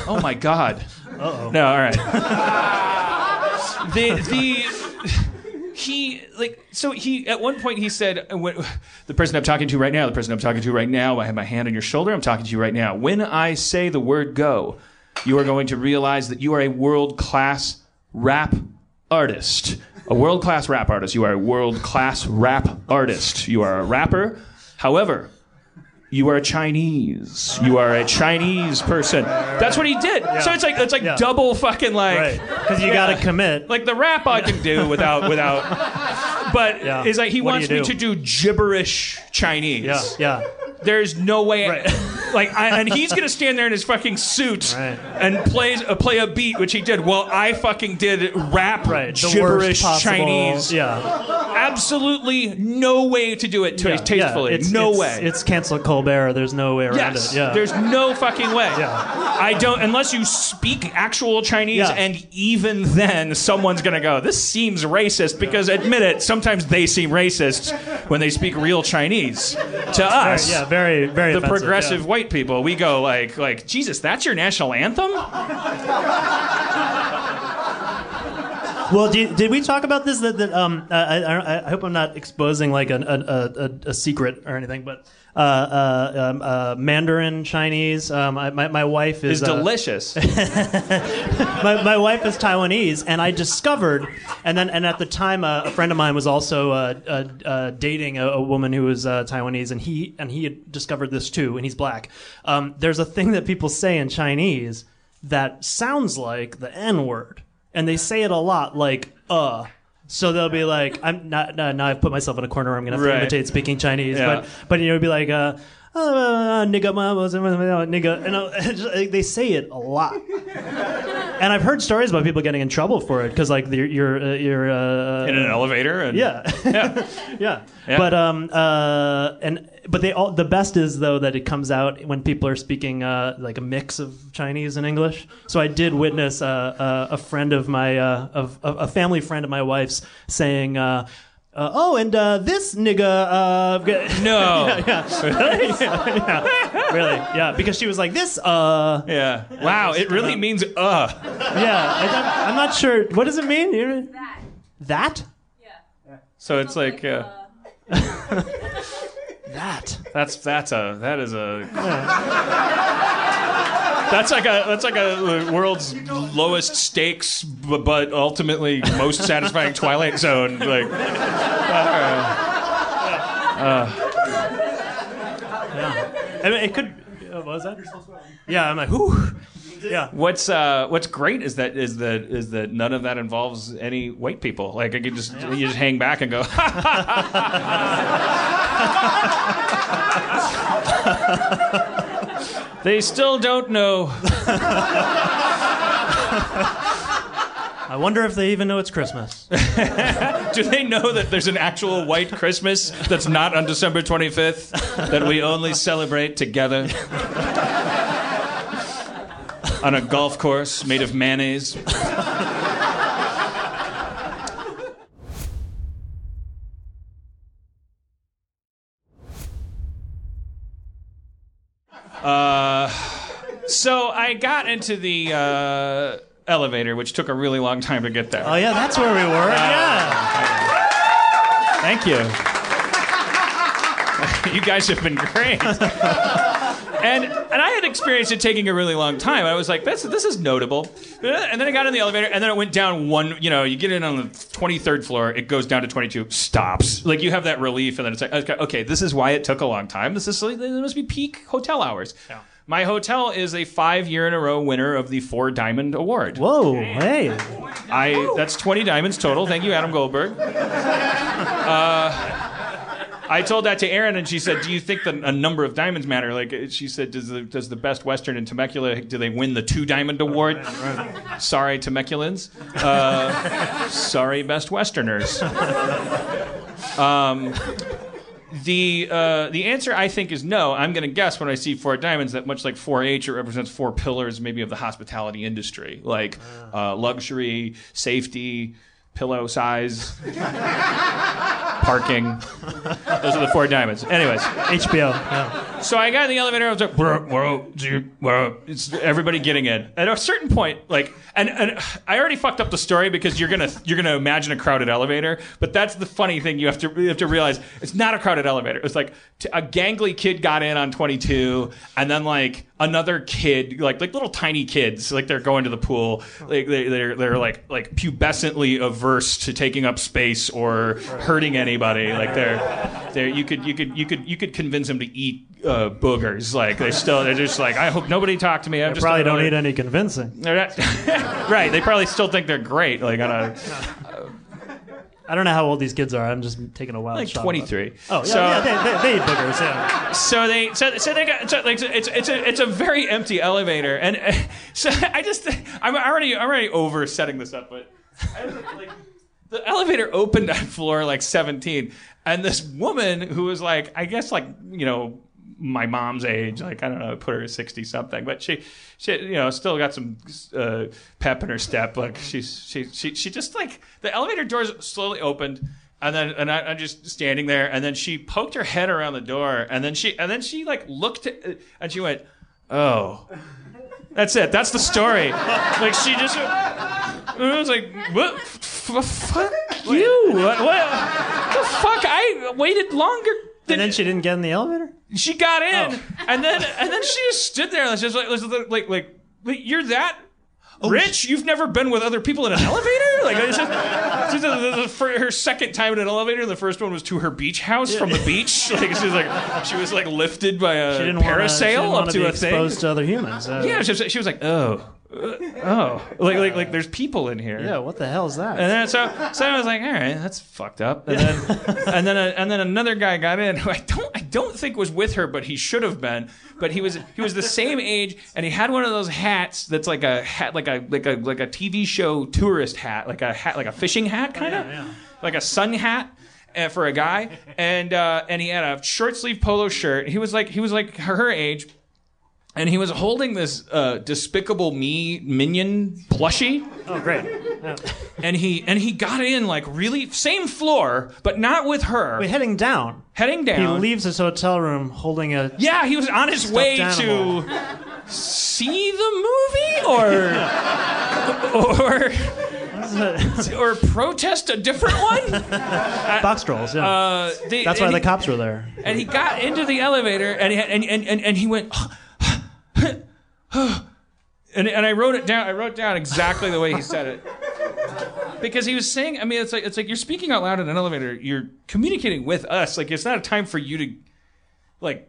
oh my God. Uh-oh. No, all right. [LAUGHS] The the he like so he at one point he said uh, when, the person I'm talking to right now the person I'm talking to right now I have my hand on your shoulder I'm talking to you right now. When I say the word go you are going to realize that you are a world class rap artist. A world class rap artist. You are a world class rap artist. You are a rapper. However you are Chinese. You are a Chinese person. That's what he did. So it's like it's like Yeah. double fucking like right because you got to commit. like the rap I can do without without. But [LAUGHS] Yeah. is like he What do wants me to do gibberish Chinese. yeah, yeah. There's no way. Right. [LAUGHS] Like, I, and he's gonna stand there in his fucking suit Right. and plays uh, play a beat, which he did. Well, I fucking did rap Right, gibberish Chinese. Yeah, Absolutely no way to do it t- yeah, tastefully. yeah. It's, no it's, way. It's cancel Colbert. There's no way around Yes, it. Yeah, there's no fucking way. Yeah. I don't unless you speak actual Chinese, Yeah. and even then, someone's gonna go. This seems racist because admit it. Sometimes they seem racist when they speak real Chinese to Very- us. yeah, very, very The offensive, progressive yeah. White people, we go like, like Jesus, that's your national anthem. Well, did, did we talk about this? That, that um, I, I, I hope I'm not exposing like a, a, a secret or anything, but uh, uh, um, uh, Mandarin Chinese. Um, I, my, my wife is Is uh, delicious. [LAUGHS] my, my wife is Taiwanese, and I discovered, and then and at the time, uh, a friend of mine was also uh, uh, uh, dating a, a woman who was uh, Taiwanese, and he and he had discovered this too, and he's black. Um, there's a thing that people say in Chinese that sounds like the N word, and they say it a lot, like uh. So they'll be like, I'm not, no, now I've put myself in a corner. where I'm gonna have to imitate speaking Chinese, Yeah. but but you know, it'd be like, uh, uh, nigga, mama, nigga, and uh, [LAUGHS] just- they say it a lot. [LAUGHS] And I've heard stories about people getting in trouble for it because, like, you're you're, uh, you're uh, In an elevator. And, yeah. Yeah. [LAUGHS] yeah, Yeah. But um uh and but they all the best is though that it comes out when people are speaking uh, like a mix of Chinese and English. So I did witness uh, uh, a friend of my uh, of, of a family friend of my wife's saying. Uh, uh, oh, and uh, this nigga. Uh, No. [LAUGHS] yeah, yeah. Really? [LAUGHS] yeah, yeah. Really? Yeah, because she was like, this, uh. Yeah. Wow. It really means uh. Yeah, I don't, I'm not sure. What does it mean? You- That. That? Yeah. So it's like uh, [LAUGHS] That. that's that's a that is a that's like a that's like a uh, world's lowest stakes b- but ultimately most satisfying Twilight Zone like. I mean, it could. What was that? Yeah, I'm like, whew. Yeah. What's uh, what's great is that is that is that none of that involves any white people. Like I could just you just hang back and go. [LAUGHS] [LAUGHS] they still don't know. [LAUGHS] I wonder if they even know it's Christmas. [LAUGHS] Do they know that there's an actual white Christmas that's not on December 25th that we only celebrate together? on a golf course made of mayonnaise. Uh, so I got into the uh, elevator, which took a really long time to get there. Oh, yeah, that's where we were. Yeah. Thank you. [LAUGHS] you guys have been great. [LAUGHS] and and I had experienced it taking a really long time. I was like, this this is notable. And then I got in the elevator, and then it went down one. You know, you get in on the twenty third floor, it goes down to twenty two, stops. Like you have that relief, and then it's like, okay, okay, this is why it took a long time. This is this must be peak hotel hours. My hotel is a five year in a row winner of the Four Diamond Award. Whoa, hey. I that's 20 diamonds total. Thank you, Adam Goldberg. Uh, I told that to Erin, and she said, "Do you think that a number of diamonds matter?" Like she said, "Does the does the best Western in Temecula do they win the two diamond award?" Sorry, Temeculans. Uh, sorry, best Westerners. Um, the uh, the answer I think is no. I'm going to guess when I see four diamonds that much like 4H, it represents four pillars maybe of the hospitality industry, like uh, luxury, safety, pillow size, [LAUGHS] parking. Those are the four diamonds. Anyways, HBO. Yeah. So I got in the elevator. I was like, whoa, whoa. It's everybody getting in. At a certain point, like, and, and I already fucked up the story because you're gonna you're gonna imagine a crowded elevator. But that's the funny thing you have to you have to realize it's not a crowded elevator. It's like t- a gangly kid got in on 22, and then like another kid, like like little tiny kids, like they're going to the pool, like they, they're they're like like pubescently averse to taking up space or hurting anybody. Like they're they're you could you could you could you could convince them to eat uh, boogers. Like they still they're just like I hope nobody talked to me. I'm just Probably don't need any convincing. Not, [LAUGHS] right. They probably still think they're great. Like on a [LAUGHS] I don't know how old these kids are. I'm just taking a wild like shot. 23. Oh, yeah, So- yeah they, they, they eat boogers, yeah. so they so, so they got so like it's it's a it's a very empty elevator and uh, [LAUGHS] so I just I'm already I'm already over setting this up but I, like the elevator opened on floor like 17 and this woman who was like I guess like you know my mom's age like I don't know put her at 60 something but she she you know still got some uh, pep in her step like she's she she she just like the elevator doors slowly opened and then and I, I'm just standing there, and then she poked her head around the door, and then she and then she like looked at, and she went, "Oh, that's it. That's the story." like she just, I was like, "What? F- f- fuck you? What, what the fuck? I waited longer." Than And then she didn't get in the elevator? she got in, [LAUGHS] and then and then she just stood there and just like like like, like wait, you're that rich? You've never been with other people in an elevator? Like it's just, it's just the- the- for her second time in an elevator. The first one was to her beach house from the beach. [LAUGHS] Like she was like she was like lifted by a She didn't wanna- she parasail didn't up wanna to be a thing. exposed to other humans. Uh, Yeah, she was, she was like, oh, [LAUGHS] oh, like like like there's people in here. Yeah, what the hell is that? And then so so I was like, all right, that's fucked up. And then [LAUGHS] and then and then another guy got in who I don't I don't think was with her, but he should have been. But he was he was the same age, and he had one of those hats that's like a hat like a like a like a TV show tourist hat, like a hat like a fishing hat kind of, like a sun hat. uh, for a guy, and uh, and he had a short sleeve polo shirt. He was like he was like her, her age, and he was holding this uh, Despicable Me minion plushie, Oh, great. Yeah. [LAUGHS] and he and he got in like really same floor, but not with her, Wait, heading down. heading down. He leaves his hotel room holding a. yeah, he was on his way animal. to see the movie or [LAUGHS] or or protest a different one. [LAUGHS] Boxtrolls, yeah. Uh, they- That's why and the cops were there. and he got into the elevator and he, and, and, and, and he went [SIGHS] and, and I wrote it down I wrote down exactly the way he said it. Because he was saying I mean it's like it's like you're speaking out loud in an elevator you're communicating with us like it's not a time for you to like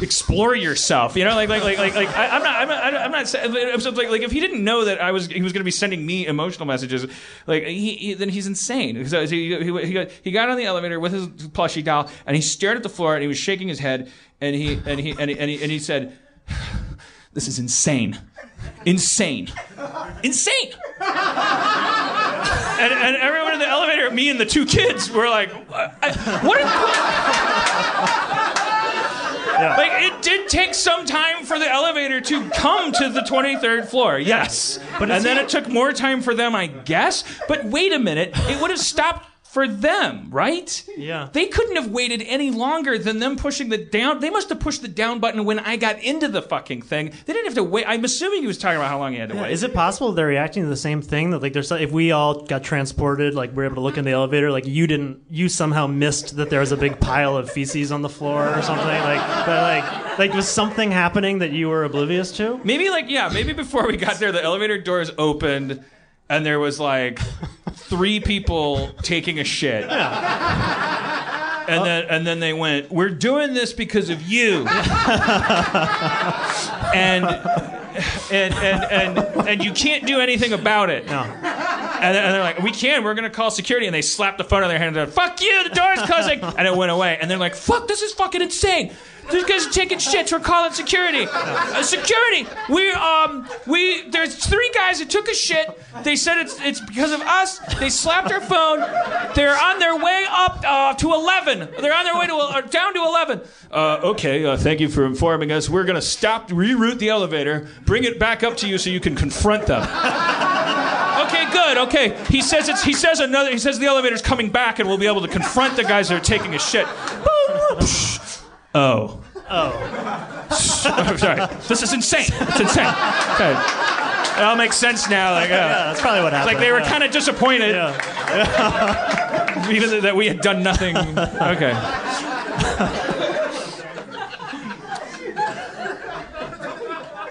explore yourself you know? Like like like like, like I, I'm not I'm not I'm not saying like like if he didn't know that I was he was going to be sending me emotional messages like he, he then he's insane. So he, he, he, got, he got on the elevator with his plushie doll and he stared at the floor and he was shaking his head and he and he and he, and he, and he said [SIGHS] this is insane insane insane [LAUGHS] and, and everyone in the elevator me and the two kids were like I, what are, [LAUGHS] like it did take some time for the elevator to come to the 23rd floor. Yes. But and then it took more time for them, I guess. But wait a minute, it would have stopped for them, right? Yeah. They couldn't have waited any longer than them pushing the down. They must have pushed the down button when I got into the fucking thing. They didn't have to wait. I'm assuming he was talking about how long he had to wait. Is it possible they're reacting to the same thing? That like there's if we all got transported, like we're able to look in the elevator, like you didn't, you somehow missed that there was a big pile of feces on the floor or something. Like, but like, like was something happening that you were oblivious to? Maybe like yeah, maybe before we got there, the elevator doors opened, and there was like three people taking a shit. And then and then they went, "We're doing this because of you." and and and and and you can't do anything about it. No. And, and they're like, "We can. We're gonna call security." And they slapped the phone on their hand and said, "Fuck you! The door's closing." and it went away. And they're like, "Fuck! This is fucking insane." These guys are taking shits. We're calling security. Uh, security. We um we there's three guys that took a shit. They said it's it's because of us. They slapped our phone. They're on their way up uh, to eleven. They're on their way to uh, down to eleven. Uh, okay. Uh, thank you for informing us. We're gonna stop, reroute the elevator, bring it back up to you so you can confront them. Okay, good. Okay, he says it's. He says another. He says the elevator's coming back, and we'll be able to confront the guys that are taking a shit. Oh. Oh. [LAUGHS] Sorry. This is insane. It's insane. Okay. It all makes sense now. Like, uh, Yeah, that's probably what happened. like they were yeah. kind of disappointed, Yeah. [LAUGHS] even that we had done nothing. Okay.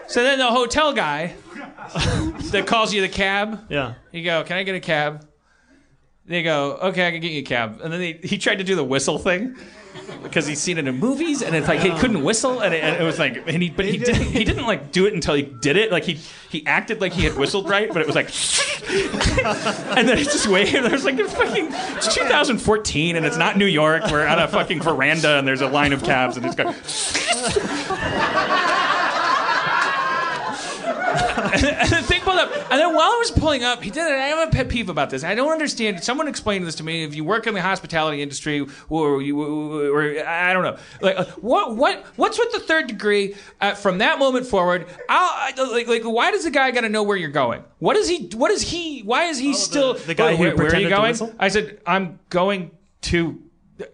So then the hotel guy [LAUGHS] that calls you the cab, Yeah. you go, "Can I get a cab?" They go, "Okay, I can get you a cab." And then they, he tried to do the whistle thing because he's seen it in movies, and it's like he couldn't whistle, and it, and it was like, and he, but he, didn't, he didn't like do it until he did it. Like he he acted like he had whistled right, but it was like, [LAUGHS] and then it's just waved. There's like it's fucking it's 2014, and it's not New York. We're on a fucking veranda, and there's a line of cabs, and it's going. And the thing pulled up. And then while I was pulling up, he did it. I have a pet peeve about this. I don't understand. Someone explained this to me. If you work in the hospitality industry, or you, or I don't know, like uh, what, what, what's with the third degree? Uh, from that moment forward, I'll, I, like, like, why does the guy got to know where you're going? What is he? What is he? Why is he still the guy who where, where are you going? I said, I'm going to.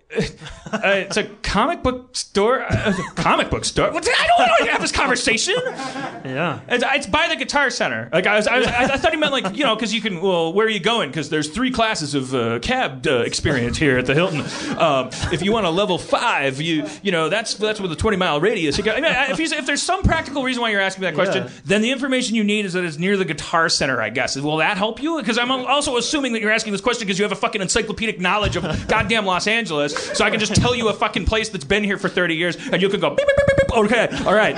[LAUGHS] Uh, it's a comic book store. Uh, comic book store. What, I don't want to have this conversation. Yeah. It's, it's by the Guitar Center. Like I was, I, was, I, thought he meant like you know because you can. Well, where are you going? Because there's three classes of uh, cab uh, experience here at the Hilton. Um, if you want a level five, you you know that's that's with a 20 mile radius. You got, I mean, if, he's, if there's some practical reason why you're asking me that question, Yeah. then the information you need is that it's near the Guitar Center. I guess. Will that help you? Because I'm also assuming that you're asking this question because you have a fucking encyclopedic knowledge of goddamn Los Angeles, so I can just tell you a fucking place that's been here for 30 years, and you can go. Beep, beep, beep, beep. Okay, all right.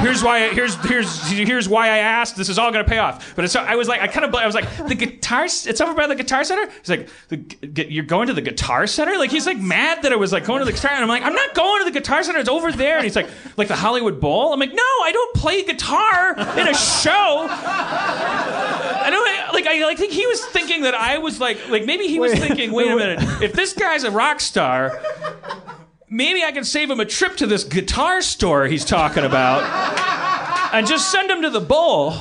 Here's why. Here's here's here's why I asked. This is all gonna pay off. But it's, I was like, I kind of, I was like, the guitar. It's over by the Guitar Center. He's like, the, you're going to the Guitar Center? Like he's like mad that I was like going to the Guitar. And I'm like, I'm not going to the Guitar Center. It's over there. And he's like, like the Hollywood Bowl. I'm like, no, I don't play guitar in a show. I don't like I like think he was thinking that I was like, like maybe he was Wait, thinking, wait a minute, if this guy's a rock star, maybe I can save him a trip to this guitar store he's talking about, and just send him to the bowl.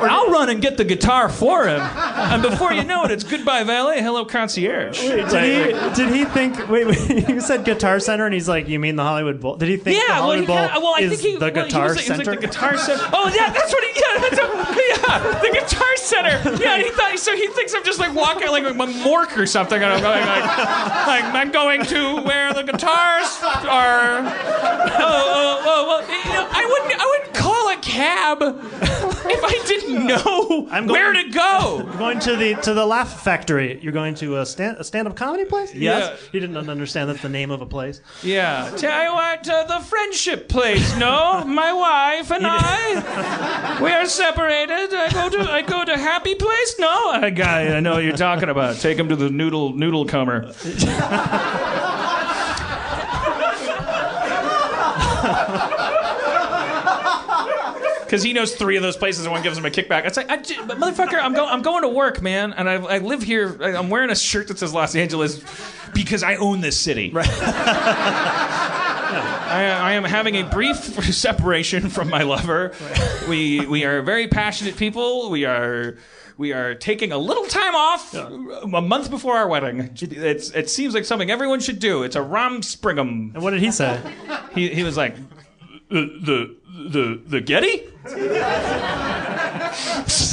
Or I'll run and get the guitar for him, and before you know it, it's goodbye valet, hello concierge. Did he, did he think? Wait, wait, [LAUGHS] you said Guitar Center, and he's like, "You mean the Hollywood Bowl?" Did he think the Yeah, well, Hollywood he Bowl kinda, well, I is think he, the well, he Guitar was, he was Center? like the guitar center. [LAUGHS] Oh yeah, that's what he. Yeah, that's a, yeah, the guitar center. Yeah, he thought so. He thinks I'm just like walking like a mork or something, and I'm going like, like I'm going to where the guitars are. [LAUGHS] Oh, oh, oh well, you know, I wouldn't, I wouldn't call a cab if I didn't know I'm where to go. [LAUGHS] going to the to the Laugh Factory. You're going to a stand a stand up comedy place? Yes. Yeah. He didn't understand that's the name of a place. Yeah, tell you what, uh, the friendship place. No, my wife and [LAUGHS] I, we are separated. I go to I go to happy place. No, I guy, I know what you're talking about. Take him to the noodle noodle comer. [LAUGHS] Because he knows three of those places and one gives him a kickback. It's like, I, j- but motherfucker, I'm, go, I'm going to work, man, and I, I live here. I- I'm wearing a shirt that says Los Angeles because I own this city. [LAUGHS] I, I am having a brief [LAUGHS] separation from my lover. We we are very passionate people. We are we are taking a little time off a month before our wedding. It's it seems like something everyone should do. It's a rom springum. And what did he say? He he was like the the the, the Getty. [LAUGHS]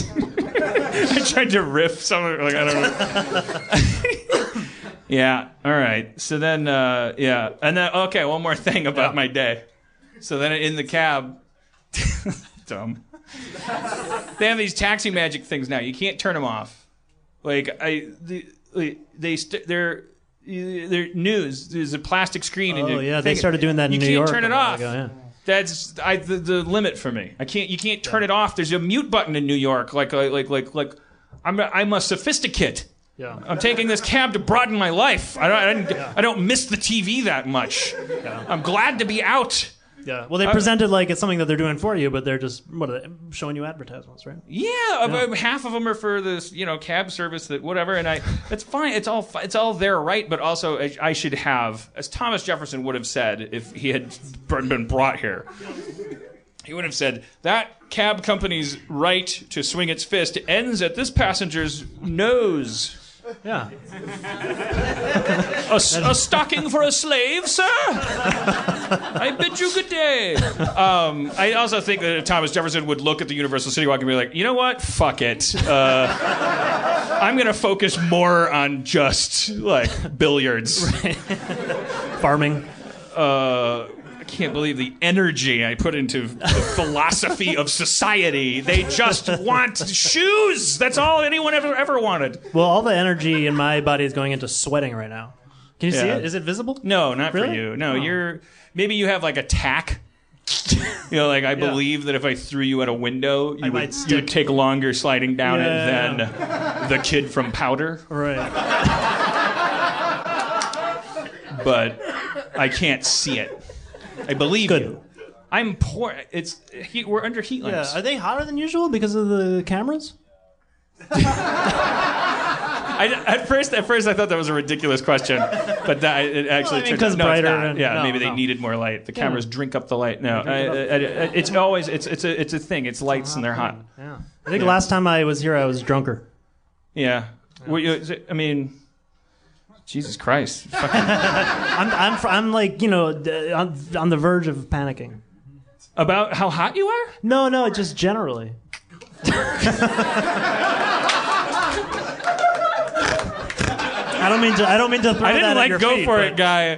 I tried to riff something like I don't know. [LAUGHS] yeah. All right. So then, uh, yeah, and then okay, one more thing about my day. So then in the cab, [LAUGHS] dumb. They have these taxi magic things now. You can't turn them off. Like I, the, like, they st- they're. They're news. There's a plastic screen. and Oh you yeah, they think- started doing that in you New can't turn it off. ago, yeah. That's I, the, the limit for me. I can't. You can't turn it off. There's a mute button in New York. Like like like like. I'm a, I'm a sophisticate. Yeah. I'm taking this cab to broaden my life. I don't I, didn't, I don't miss the TV that much. I'm glad to be out. Yeah. Well, they presented like it's something that they're doing for you, but they're just what are they showing you advertisements, right? Yeah, about um, half of them are for this, you know, cab service that whatever, and I, it's fine. It's all, fi- it's all their right, but also I, I should have, as Thomas Jefferson would have said if he had br- been brought here, he would have said that cab company's right to swing its fist ends at this passenger's nose. Yeah. A, s- a stocking for a slave, sir? I bid you good day. Um, I also think that Thomas Jefferson would look at the Universal City Walk and be like, you know what? Fuck it. Uh, I'm going to focus more on just, like, billiards. [LAUGHS] Farming. Uh, I can't believe the energy I put into the philosophy of society. They just want shoes. That's all anyone ever ever wanted. Well, all the energy in my body is going into sweating right now. Can you see it? Is it visible? No, not for you. No, Oh. you're maybe you have like a tack. You know, like I believe that if I threw you at a window, you, I would, you would take longer sliding down Yeah. it than the kid from Powder. Right. But I can't see it. I believe Good. you. I'm poor. It's heat, we're under heat Yeah. lamps. Are they hotter than usual because of the cameras? [LAUGHS] I, at first, at first, I thought that was a ridiculous question, but that it actually Well, I mean, turned 'cause out, no, it's brighter not. and- yeah, no, maybe they no. needed more light. The cameras drink up the light. No, I, drink I- I- it's always it's it's a it's a thing. It's lights and they're hot. Yeah. I think last time I was here, I was drunker. Yeah. Were you, is it- I mean, Jesus Christ. [LAUGHS] I'm, I'm, fr- I'm like, you know, d- on, on the verge of panicking. About how hot you are? No, no, just generally. I don't mean to. I don't mean to throw I that didn't at like your go feet, for but- it guy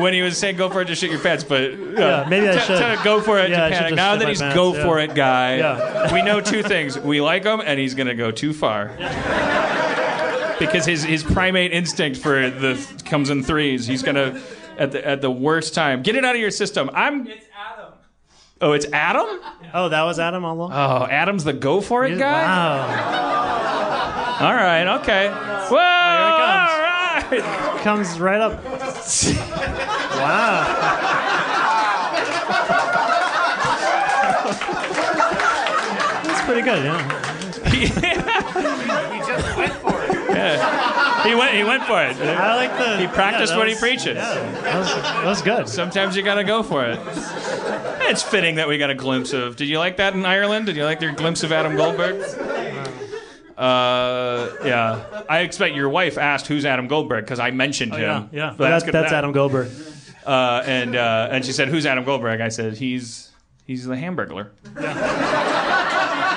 when he was saying go for it to shit your pants, but uh, Yeah, maybe I t- should. t- go for it Yeah, I to should panic. just Now shit that my he's pants, go yeah. for it guy, Yeah. we know two things. We like him and he's going to go too far. [LAUGHS] because his, his primate instinct for the comes in threes. He's going to at the at the worst time. Get it out of your system. I'm It's Adam. Oh, it's Adam? Oh, that was Adam all along. Oh, Adam's the go for it guy? Wow, All right, okay. Whoa! Here it comes. All right. comes right up. wow. That's pretty good, yeah. [LAUGHS] He went. [LAUGHS] He went He went for it. I like the. He practiced yeah, that what he preaches. Yeah, that was, that was good. Sometimes you gotta go for it. [LAUGHS] It's fitting that we got a glimpse of. Did you like that in Ireland? Did you like your glimpse of Adam Goldberg? Uh, yeah. I expect your wife asked who's Adam Goldberg because I mentioned him. yeah, yeah. But that's good that's. Adam Goldberg. Uh, and uh, and she said, "Who's Adam Goldberg?" I said, "He's he's the Hamburglar." [LAUGHS]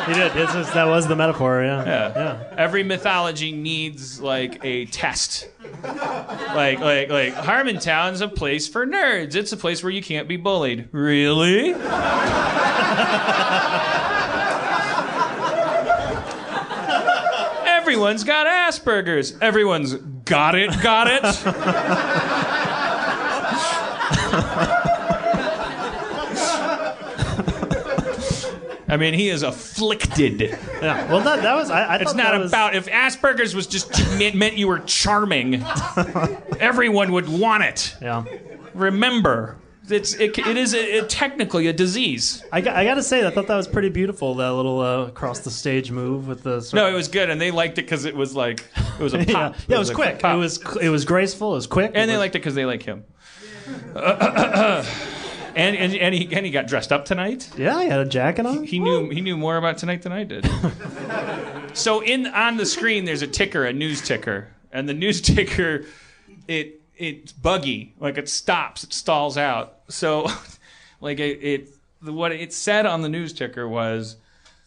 He did. Just, that was the metaphor. Yeah. Yeah. Yeah. Every mythology needs like a test. Like like like Harmontown's a place for nerds. It's a place where you can't be bullied. Really? [LAUGHS] Everyone's got Asperger's. Everyone's got it, got it. [LAUGHS] I mean, he is afflicted. Yeah. Well, that that was. I, I It's not was- about if Asperger's was just meant, meant you were charming. [LAUGHS] Everyone would want it. Yeah. Remember, it's it, it is a, it, technically a disease. I, I got to say, I thought that was pretty beautiful. That little uh, across the stage move with the. No, it was good, and they liked it because it was like it was a [LAUGHS] yeah, pop. yeah, it was a quick. pop. It was it was graceful. It was quick. and it they was, liked it because they like him. [LAUGHS] and, and and he and he got dressed up tonight. Yeah, he had a jacket on. He knew he knew more about tonight than I did. [LAUGHS] so in on the screen there's a ticker, a news ticker, and the news [LAUGHS] ticker it it's buggy, like it stops, it stalls out. So [LAUGHS] like it, it the, what it said on the news ticker was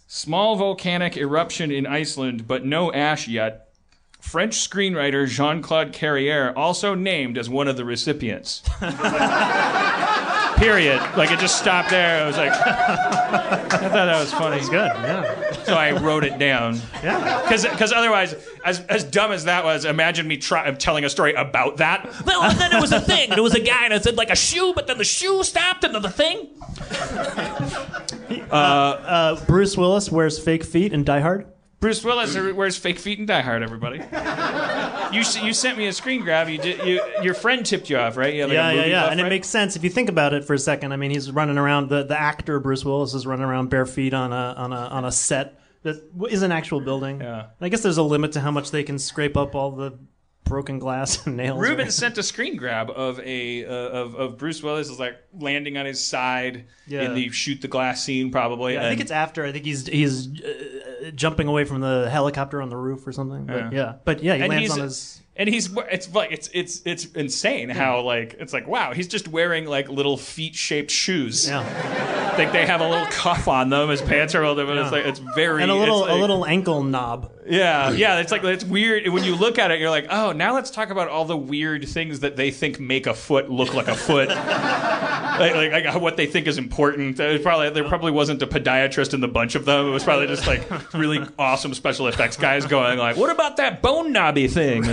small volcanic eruption in Iceland, but no ash yet. French screenwriter Jean Claude Carrière also named as one of the recipients. Period. Like it just stopped there. I was like, [LAUGHS] I thought that was funny. It's good. Yeah. So I wrote it down. Yeah. Because otherwise, as, as dumb as that was, imagine me try, telling a story about that. Well, and then it was a thing. There was a guy that said like a shoe, but then the shoe stopped, and then the thing. Uh, Bruce Willis wears fake feet in Die Hard. Bruce Willis wears fake feet in Die Hard. Everybody. You you sent me a screen grab. You did. You your friend tipped you off, right? You like, yeah, yeah, yeah. buff, And it makes sense if you think about it for a second. I mean, he's running around. The, the actor Bruce Willis is running around bare feet on a on a on a set that is an actual building. Yeah. And I guess there's a limit to how much they can scrape up all the broken glass [LAUGHS] and nails. Ruben sent a screen grab of a uh, of of Bruce Willis is like landing on his side Yeah. in the shoot the glass scene, probably. I think it's after. I think he's he's uh, jumping away from the helicopter on the roof or something. But Yeah. yeah, but yeah, he And lands on his. and he's it's like it's it's it's insane how like it's like wow he's just wearing like little feet shaped shoes Yeah, like they have a little cuff on them his pants are up and it's like it's very and a little like- a little ankle knob. Yeah yeah it's like it's weird. When you look at it you're like oh now let's talk about all the weird things that they think make a foot look like a foot. Like, like, like what they think is important. It probably there probably wasn't a podiatrist in the bunch of them. It was probably just like really awesome special effects guys going like what about that bone knobby thing?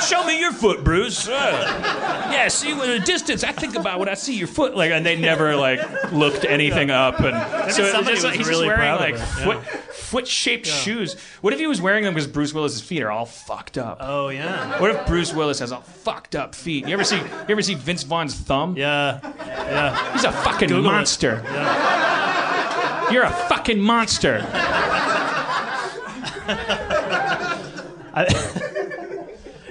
Show me your foot, Bruce. Uh, yeah, see, with a distance, I think about when I see your foot. Like, and they never like looked anything up, and so just, like, was he's really just wearing like of it, foot foot-shaped shoes. What if he was wearing them because Bruce Willis's feet are all fucked up? Oh yeah, What if Bruce Willis has all fucked up feet? You ever see you ever see Vince Vaughn's thumb? yeah, yeah. He's a fucking Google monster. You're a fucking monster. [LAUGHS]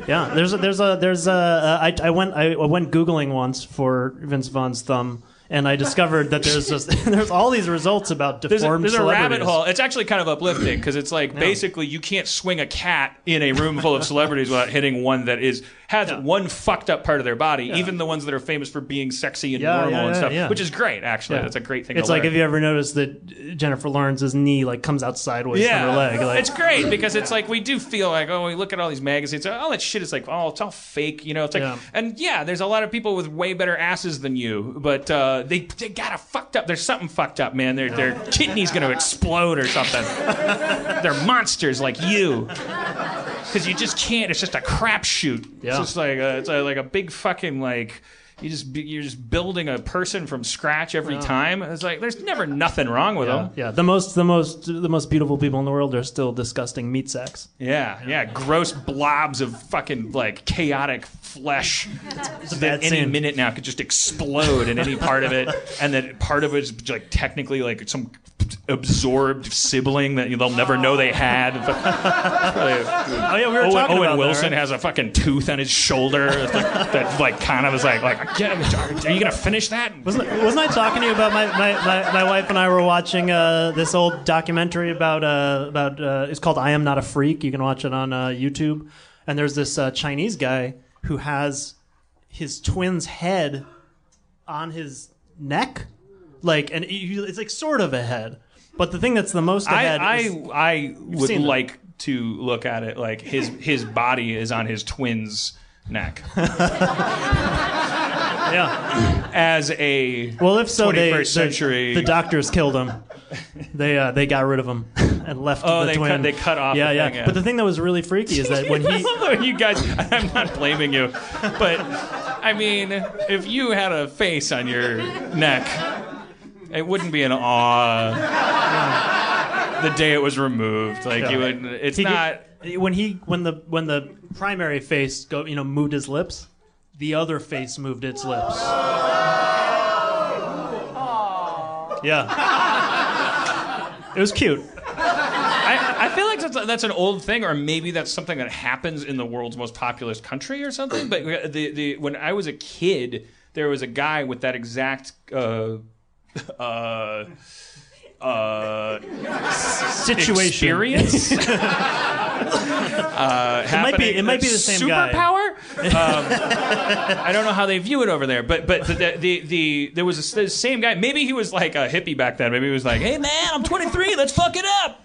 Yeah, there's a, there's a there's a uh, I, I went I went googling once for Vince Vaughn's thumb, and I discovered that there's just [LAUGHS] there's all these results about There's a, deformed there's a rabbit hole. It's actually kind of uplifting because it's like basically you can't swing a cat in a room full of celebrities without hitting one that is has one fucked up part of their body. Even the ones that are famous for being sexy and Yeah, normal yeah, and stuff, yeah. which is great. Actually, Yeah. that's a great thing. It's to like learn. if you ever noticed that Jennifer Lawrence's knee like comes out sideways yeah, from her leg. Like, it's great because it's like we do feel like oh, we look at all these magazines, all that shit is like oh, it's all fake, you know. It's like Yeah. and yeah, there's a lot of people with way better asses than you, but uh, they they got a fucked up. There's something fucked up, man. Their their kidney's gonna explode or something. [LAUGHS] They're monsters like you. Because you just can't. It's just a crapshoot. It's just like a, it's a, like a big fucking like you just you're just building a person from scratch every time. It's like there's never nothing wrong with yeah, them. yeah, the most the most the most beautiful people in the world are still disgusting meat sacks. Yeah, yeah, gross blobs of fucking like chaotic flesh that any minute now could just explode in any part of it, and that part of it is like technically like some absorbed sibling that they'll never know they had. [LAUGHS] Oh yeah, we were Owen, talking Owen about Wilson that, right? has a fucking tooth on his shoulder that, that, like kind of is like like "Yeah, are you gonna finish that? Wasn't, wasn't I talking to you about my, my, my, my wife and I were watching uh, this old documentary about uh, about uh, it's called I Am Not a Freak. You can watch it on uh, YouTube. And there's this uh, Chinese guy who has his twin's head on his neck, like and it's like sort of ahead. But the thing that's the most ahead I is, I would seen it. like to look at it like his his body is on his twin's neck [LAUGHS] yeah. as a Well, if so, they 21st the, century- the doctors killed him. They uh, they got rid of him and left Oh, the they twin. cut- they cut off Yeah, the yeah. thing, yeah. But the thing that was really freaky is that when he [LAUGHS] you guys, I'm not blaming you, but I mean, if you had a face on your neck, it wouldn't be an awe. The day it was removed, like you would. It's He not. get- when he when the when the primary face go you know moved his lips, the other face moved its lips. Yeah. It was cute. I, I feel like that's, that's an old thing, or maybe that's something that happens in the world's most populous country or something. But the, the when I was a kid, there was a guy with that exact. Uh, [LAUGHS] uh, uh, Situation. experience. [LAUGHS] uh, it might be- it might be the same guy. superpower. Um, I don't know how they view it over there, but but the the, the, the there was a, the same guy. Maybe he was like a hippie back then. Maybe he was like, "Hey man, I'm 23. Let's fuck it up."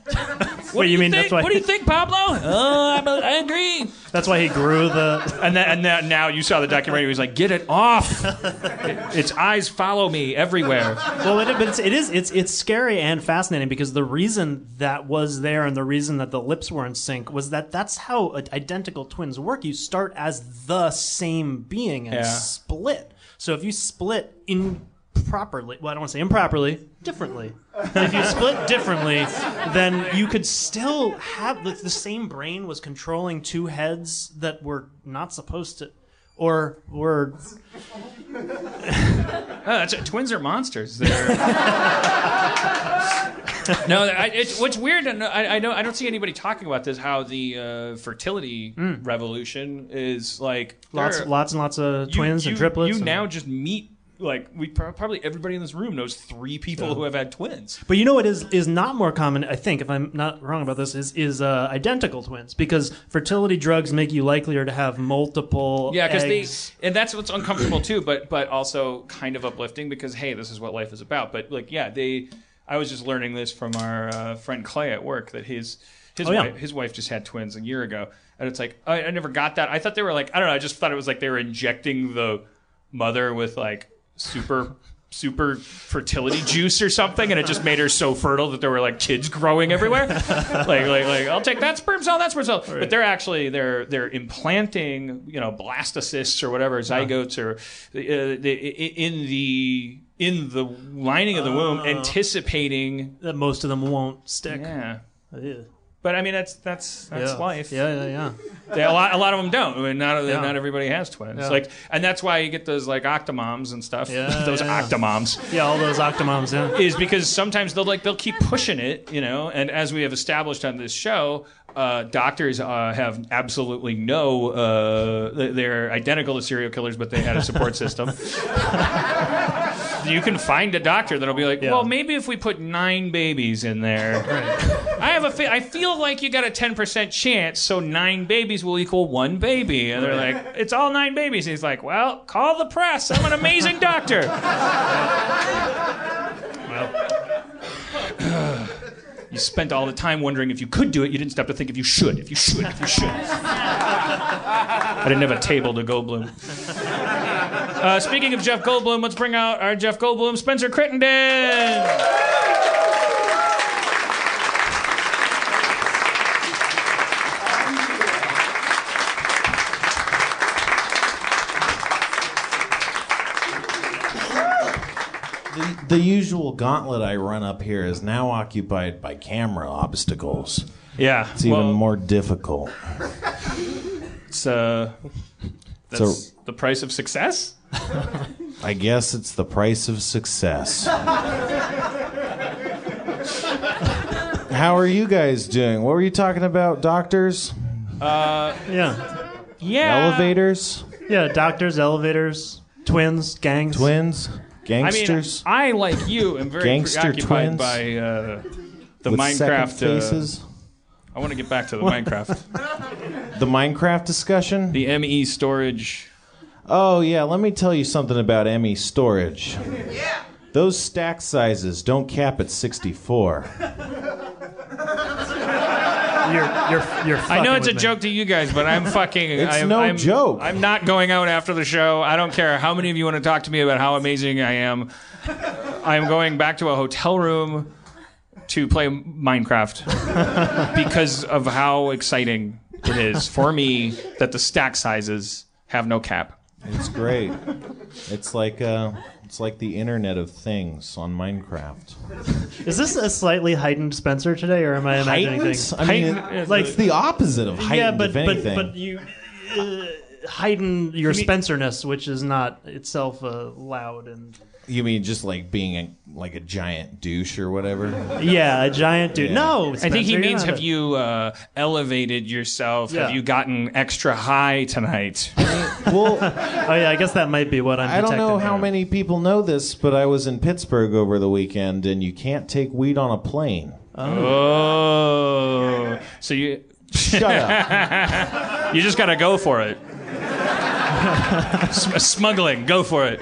What Wait, do you mean think? that's why- What do you think, Pablo? Oh, I'm a, I agree. That's why he grew the. And then, and then now you saw the documentary. He was like, "Get it off! It- its eyes follow me everywhere." Well, it, but it's, it is it's it's scary and fascinating because the reason that was there and the reason that the lips were in sync was that that's how identical twins work. You start as the same being and Yeah. split. So if you split improperly, well, I don't want to say improperly, differently. If you split differently, then you could still have the, the same brain was controlling two heads that were not supposed to, or were [LAUGHS] Oh. Twins are monsters. [LAUGHS] No, I, it, what's weird, and I, I don't, I don't see anybody talking about this. How the uh, fertility revolution is like lots, lots and lots of twins you, and triplets. You and- now just meet like we pro- probably everybody in this room knows three people who have had twins. But you know what is is not more common, I think, if I'm not wrong about this, is is uh, identical twins because fertility drugs make you likelier to have multiple. Yeah, because they and that's what's uncomfortable too, but but also kind of uplifting because hey, this is what life is about. But like, yeah, they. I was just learning this from our uh, friend Clay at work that his his Oh, yeah. wife his wife just had twins a year ago, and it's like I, I never got that. I thought they were like I don't know. I just thought it was like they were injecting the mother with like super. Super fertility juice or something, and it just made her so fertile that there were like kids growing everywhere. [LAUGHS] like, like, like, I'll take that sperm cell, that sperm cell. But they're actually they're they're implanting, you know, blastocysts or whatever zygotes or uh, the, in the in the lining of the womb, anticipating. that most of them won't stick. Yeah, Yeah. But I mean that's that's that's yeah. life. Yeah, yeah, yeah. They- a lot a lot of them don't. I mean, not Yeah. not everybody has twins. Yeah. Like, and that's why you get those like octomoms and stuff. Yeah, [LAUGHS] those octomoms. Yeah, all those octomoms. Yeah. is because sometimes they'll like they'll keep pushing it, you know. And as we have established on this show, uh, doctors uh, have absolutely no. Uh, they're identical to serial killers, but they had a support [LAUGHS] system. You can find a doctor that'll be like, Yeah. well, maybe if we put nine babies in there. [LAUGHS] I have a. Fe- I feel like you got a ten percent chance, so nine babies will equal one baby, and they're like, "It's all nine babies." And he's like, "Well, call the press. I'm an amazing doctor." [LAUGHS] Well [SIGHS] You spent all the time wondering if you could do it. You didn't stop to think if you should, if you should, if you should. I didn't have a table to Goldblum. Uh, speaking of Jeff Goldblum, let's bring out our Jeff Goldblum, Spencer Crittenden. The, the usual gauntlet I run up here is now occupied by camera obstacles. Yeah, It's even more difficult. It's uh, that's the price of success. I guess it's the price of success. How are you guys doing? What were you talking about? Doctors? Yeah. Yeah. Elevators? Yeah, doctors, elevators, twins, gangs. Twins? I mean, Gangsters? I like you am very Gangster preoccupied twins? by uh, the with Minecraft. second Uh, faces? I want to get back to the Minecraft, the Minecraft discussion? the ME storage. Oh, yeah, let me tell you something about ME storage. Yeah. Those stack sizes don't cap at 64. You're, you're, you're I know fucking it's a me. joke to you guys, but I'm fucking. It's I'm, no I'm, joke. I'm not going out after the show. I don't care how many of you want to talk to me about how amazing I am. I'm going back to a hotel room to play Minecraft [LAUGHS] because of how exciting it is for me that the stack sizes have no cap. It's great. It's like uh, it's like the Internet of Things on Minecraft. Is this a slightly heightened Spencer today, or am I imagining Heightened? things? I mean, Heightened it- is Like- it's the opposite of heightened. yeah, but if but anything. but you uh, heighten your Spencerness, which is not itself uh, loud and you mean just like being a, like a giant douche or whatever? [LAUGHS] yeah, a giant dude. Yeah. No, I think he means have a- you uh, elevated yourself? Yeah. Have you gotten extra high tonight? [LAUGHS] well, Oh yeah, I guess that might be what I'm. I don't know how there. many people know this, but I was in Pittsburgh over the weekend, and you can't take weed on a plane. oh, so you Shut up. [LAUGHS] you just got to go for it. Sm- smuggling, go for it.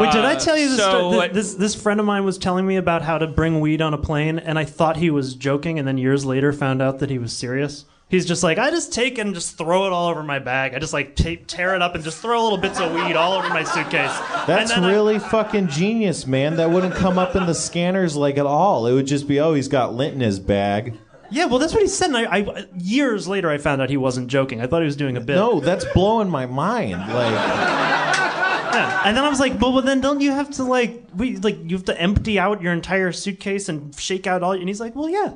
Wait, did I uh, tell you this, so sto- what- this? This friend of mine was telling me about how to bring weed on a plane, and I thought he was joking, and then years later found out that he was serious. He's just like, I just take and just throw it all over my bag. I just like ta- tear it up and just throw little bits of weed all over my suitcase. That's And then I- really fucking genius, man. That wouldn't come up in the scanners like at all. It would just be, oh, he's got lint in his bag. yeah, well, that's what he said. And I, I years later, I found out he wasn't joking. I thought he was doing a bit. No, that's blowing my mind. Like, Yeah. And then I was like, well, well, then don't you have to like, we like you have to empty out your entire suitcase and shake out all? And he's like, well, yeah.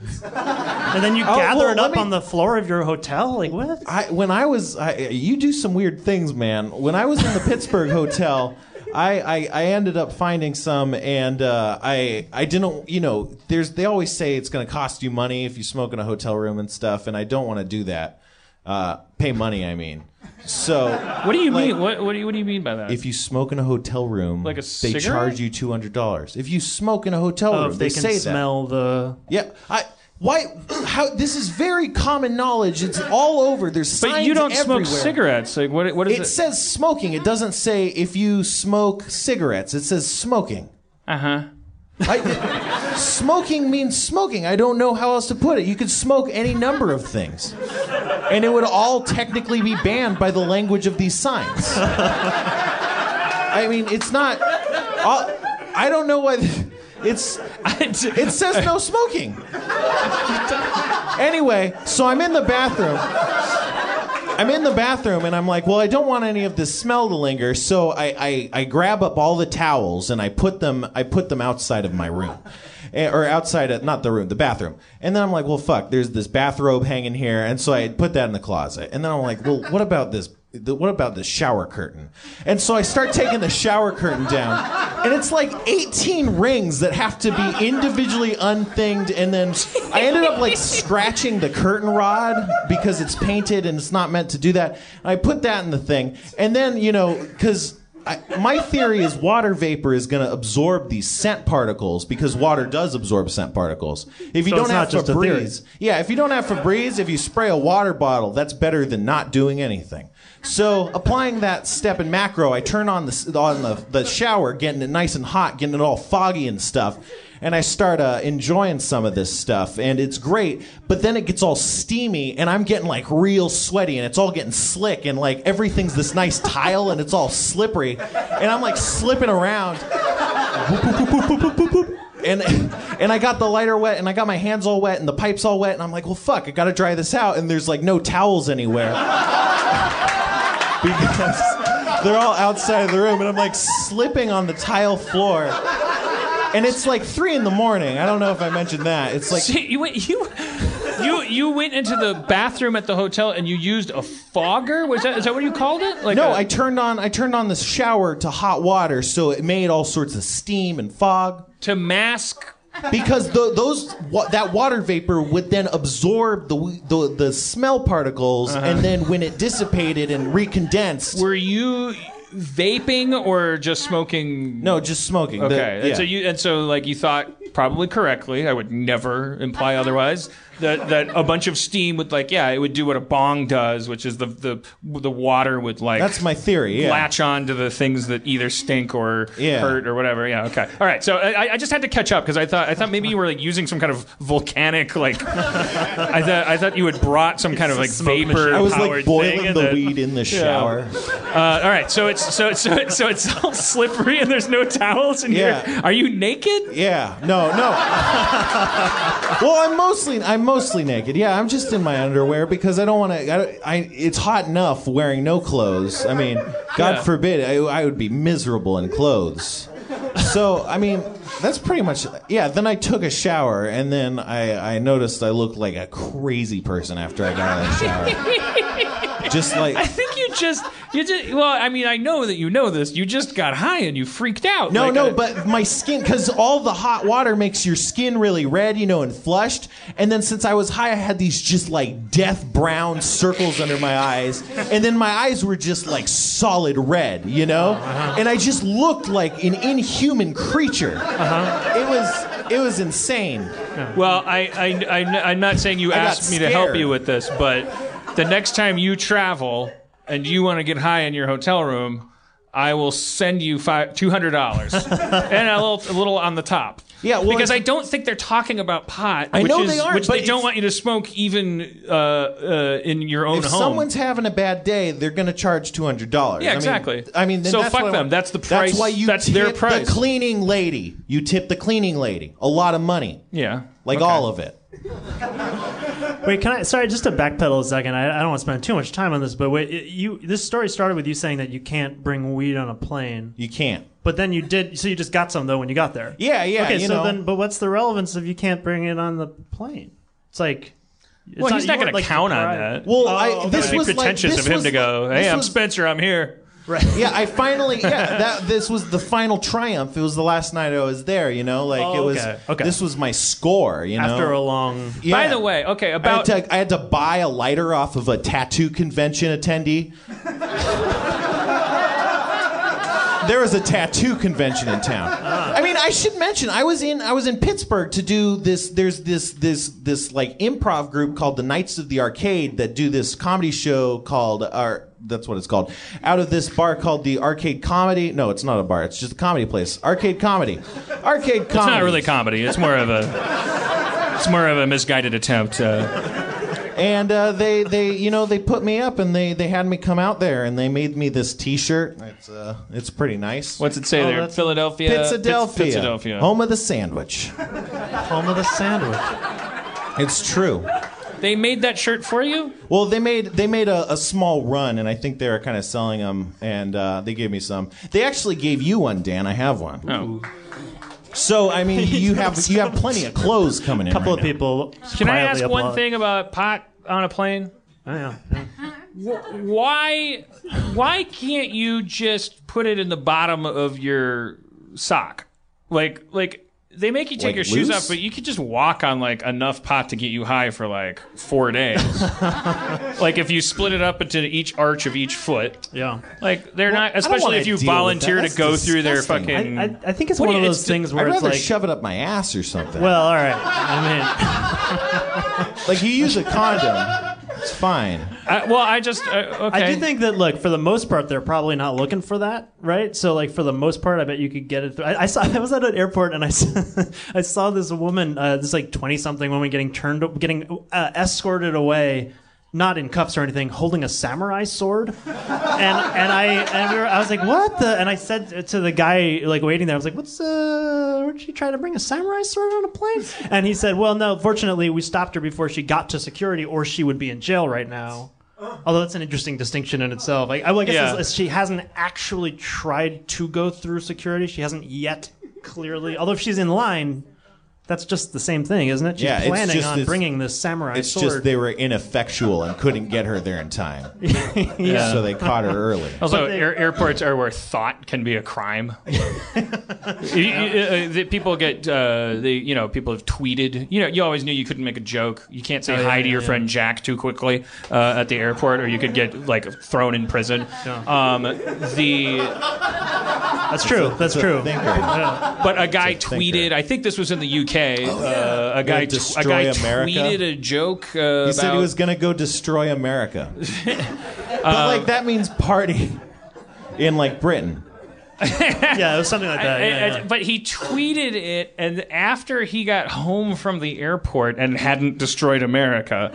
and then you Oh, gather well, it up me- on the floor of your hotel. Like what? I when I was, I, you do some weird things, man. When I was in the [LAUGHS] Pittsburgh hotel. I, I, I ended up finding some, and uh, I I didn't you know there's they always say it's going to cost you money if you smoke in a hotel room and stuff, and I don't want to do that. Uh, pay money, I mean. So What do you Like- mean? What, what do you what do you mean by that? if you smoke in a hotel room, Like a they cigarette? charge you two hundred dollars. If you smoke in a hotel Oh, room, if they, can say smell the. that. Yeah, I. Why? [CLEARS THROAT] How? This is very common knowledge. It's all over. There's signs but you don't everywhere. smoke cigarettes. Like what? What is It it? says smoking. It doesn't say if you smoke cigarettes. It says smoking. Uh huh. I, smoking means smoking. I don't know how else to put it. You could smoke any number of things, and it would all technically be banned by the language of these signs. I mean, it's not. I'll- I don't know why. It's it says no smoking. Anyway, so I'm in the bathroom. I'm in the bathroom and I'm like, well, I don't want any of this smell to linger, so I, I, I grab up all the towels and I put them I put them outside of my room. Eh, Or outside of not the room, the bathroom. And then I'm like, well fuck, there's this bathrobe hanging here, and so I put that in the closet. And then I'm like, well, what about this the, what about the shower curtain? And so I start taking the shower curtain down, and it's like 18 rings that have to be individually unthinged, and then I ended up like scratching the curtain rod because it's painted and it's not meant to do that. And I put that in the thing, and then you know, because. my theory is water vapor is going to absorb these scent particles because water does absorb scent particles. If you So don't have not just a. Febreze, yeah, if you don't have Febreze, if you spray a water bottle, that's better than not doing anything. So applying that step in macro, I turn on the on the, the shower, getting it nice and hot, getting it all foggy and stuff, and I start uh, enjoying some of this stuff, and it's great. But then it gets all steamy, and I'm getting like real sweaty, and it's all getting slick, and like everything's this nice tile, and it's all slippery, and I'm like slipping around and and I got the lighter wet and I got my hands all wet and the pipes all wet and I'm like, well, fuck, I got to dry this out and there's like no towels anywhere because they're all outside of the room and I'm like slipping on the tile floor. And it's like three in the morning. I don't know if I mentioned that. It's like So you went you you you went into the bathroom at the hotel and you used a fogger. Was that is that what you called it? Like no, a- I turned on I turned on the shower to hot water so it made all sorts of steam and fog. to mask because the, those wa- that water vapor would then absorb the the, the smell particles, uh-huh. and then when it dissipated and recondensed, Were you vaping or just smoking? no, just smoking. The- Okay, and so you and so like you thought probably correctly. I would never imply otherwise. That that a bunch of steam would like yeah, it would do what a bong does, which is the the the water would like That's my theory. Yeah. latch on to the things that either stink or Yeah. hurt or whatever. Yeah. Okay. All right. So I, I just had to catch up because I thought I thought maybe you were like using some kind of volcanic like I thought I thought you had brought some kind of like vapor. I was powered like boiling and the then- weed in the shower. Uh, all right. So it's so so it's, so it's all slippery and there's no towels in Yeah. here. Are you naked? Yeah, no, no. well, I'm mostly I'm mostly naked. Yeah, I'm just in my underwear because I don't want to. I, I it's hot enough wearing no clothes. I mean, God Yeah. forbid I, I would be miserable in clothes. So I mean, that's pretty much yeah. Then I took a shower and then I I noticed I looked like a crazy person after I got out of the shower. [LAUGHS] just like I think just you just well, I mean, I know that you know this. You just got high and you freaked out. No, Like, no, uh, but my skin, because all the hot water makes your skin really red, you know, and flushed. And then since I was high, I had these just like death brown circles under my eyes. And then my eyes were just like solid red, you know? And I just looked like an inhuman creature. It was, it was insane. Well, I, I, I, I'm not saying you asked me to help you with this, but the next time you travel and you want to get high in your hotel room, I will send you five, two hundred dollars [LAUGHS] and a little, a little on the top. Yeah, well, because I don't think they're talking about pot. I which know is, they aren't, which but they don't want you to smoke even uh, uh, in your own If home. If someone's having a bad day, they're going to charge two hundred dollars. Yeah, exactly. I mean, then So fuck them. That's the price- That's why you that's tip their price. the cleaning lady. You tip the cleaning lady a lot of money, yeah, like Okay. all of it. [LAUGHS] Wait, can I? Sorry, just to backpedal a second. I, I don't want to spend too much time on this, but wait, it- you. This story started with you saying that you can't bring weed on a plane, You can't. but then you did. So you just got some though when you got there. Yeah, yeah. Okay, you so know. then, but what's the relevance if you can't bring it on the plane? It's like. It's Well, he's not going weren't, to like, count on deprived. that. Well, Oh, I, this It'd be was like, pretentious this of him was to go, like- "Hey, this I'm was- Spencer. I'm here." Yeah, I finally. Yeah, that this was the final triumph. It was the last night I was there. You know, like Oh, it was. okay, okay. This was my score. You know, After a long. Yeah. By the way, okay, I had, about to, I had to buy a lighter off of a tattoo convention attendee. [LAUGHS] there was a tattoo convention in town. Uh-huh. I mean, I should mention I was in I was in Pittsburgh to do this. There's this this this like improv group called the Knights of the Arcade that do this comedy show called or that's what it's called. Out of this bar called the Arcade Comedy. No, it's not a bar. It's just a comedy place. Arcade Comedy. Arcade Comedy. It's not really comedy. It's more of a it's more of a misguided attempt. Uh, And uh, they, they, you know, they put me up and they, they had me come out there and they made me this T-shirt. It's, uh, it's pretty nice. what's it say Oh, there? that's- Philadelphia. Pitsadelphia, Pitsadelphia. home of the sandwich. Home of the sandwich. It's true. They made that shirt for you. Well, they made they made a, a small run, and I think they were kind of selling them, and uh, they gave me some. They actually gave you one, Dan. I have one. Oh. So I mean, [LAUGHS] you have you have plenty of clothes coming in. A couple right of now. people. Can I quietly ask one thing about pot on a plane? Oh, yeah. yeah. Why why can't you just put it in the bottom of your sock? Like like they make you take Like your shoes loose? off, but you could just walk on like enough pot to get you high for like four days. [LAUGHS] like if you split it up into each arch of each foot. Yeah. Like they're not, don't especially if you volunteer that. to That's go through their fucking. I, I, I think it's What one do of those it's- things where I'd it's rather like. shove it up my ass or something. well, all right. I mean, [LAUGHS] like you use a condom, it's fine. I- well, I just uh, okay. I do think that look for the most part they're probably not looking for that, right? So like for the most part, I bet you could get it. Through. I, I saw [LAUGHS] I was at an airport and I saw, [LAUGHS] I saw this woman, uh, this like twenty something woman getting turned, getting uh, escorted away. Not in cuffs or anything, holding a samurai sword, and and I and we were, I was like, what the? And I said to the guy like waiting there, I was like, what's uh, would she try to bring a samurai sword on a plane? And he said, well, no, fortunately we stopped her before she got to security, or she would be in jail right now. Although that's an interesting distinction in itself. Like, I, well, I guess Yeah. she hasn't actually tried to go through security. She hasn't yet clearly. Although if she's in line, that's just the same thing, isn't it? She's Yeah, it's planning just on this- bringing this samurai It's sword. just they were ineffectual and couldn't get her there in time. [LAUGHS] So they caught her early. [LAUGHS] Also, they- air, airports are where thought can be a crime. [LAUGHS] You- you- uh, people get, uh, they, you know, people have tweeted. You know, you always knew you couldn't make a joke. You can't say Oh, yeah, hi to your yeah. friend Jack too quickly uh, at the airport, or you could get like thrown in prison. Um, the that's true. That's true. Thinker. [LAUGHS] but a guy It's a thinker. tweeted. I think this was in the UK. uh, a guy, Gonna a guy destroy America? tweeted a joke. Uh, He said he was going to go destroy America. [LAUGHS] but like that means party [LAUGHS] in like Britain. [LAUGHS] Yeah, it was something like that. I- yeah, I- yeah. But he tweeted it, and after he got home from the airport and hadn't destroyed America,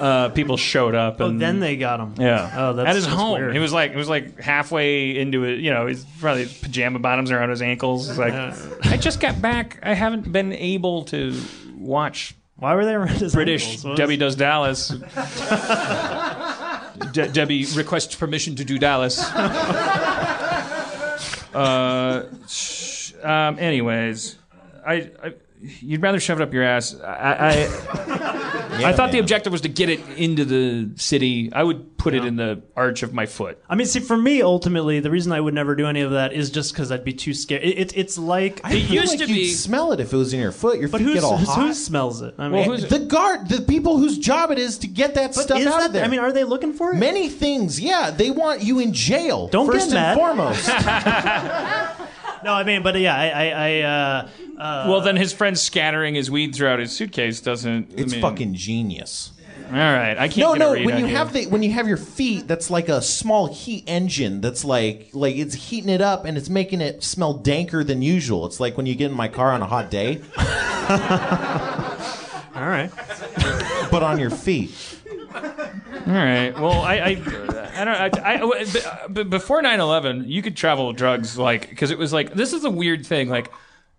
uh, people showed up. Oh, And, then they got him. yeah, Oh, that's at his that's home. weird. He was like, it was like halfway into it. You know, he's probably pajama bottoms around his ankles. It's like, I just got back. I haven't been able to watch Why were they around his British? Debbie Does Dallas. [LAUGHS] De- Debbie requests permission to do Dallas. [LAUGHS] uh, sh- um, anyways, I, I you'd rather shove it up your ass. I I, I [LAUGHS] thought the objective was to get it into the city. I would put it in the arch of my foot. I mean, see, for me, ultimately, the reason I would never do any of that is just because I'd be too scared. It, it, it's like, I It feel used like to you'd be- smell it if it was in your foot. Your but feet get all hot. who smells it? I mean, Well, who's- the guard, the people whose job it is to get that but stuff out that, of there. I mean, are they looking for it? Many things, yeah. They want you in jail. Don't first get mad. and foremost. [LAUGHS] [LAUGHS] no, I mean, but yeah, I, I, I uh, uh, Well, then his friend scattering his weed throughout his suitcase doesn't. I It's mean- fucking genius. All right, I can't. No, get no. A read When on you have the when you have your feet, that's like a small heat engine. That's like like it's heating it up and it's making it smell danker than usual. It's like when you get in my car on a hot day, [LAUGHS] all right. but on your feet. All right. Well, I, I, I don't. I, I, b- before 9/11, you could travel drugs, like because it was like this is a weird thing. Like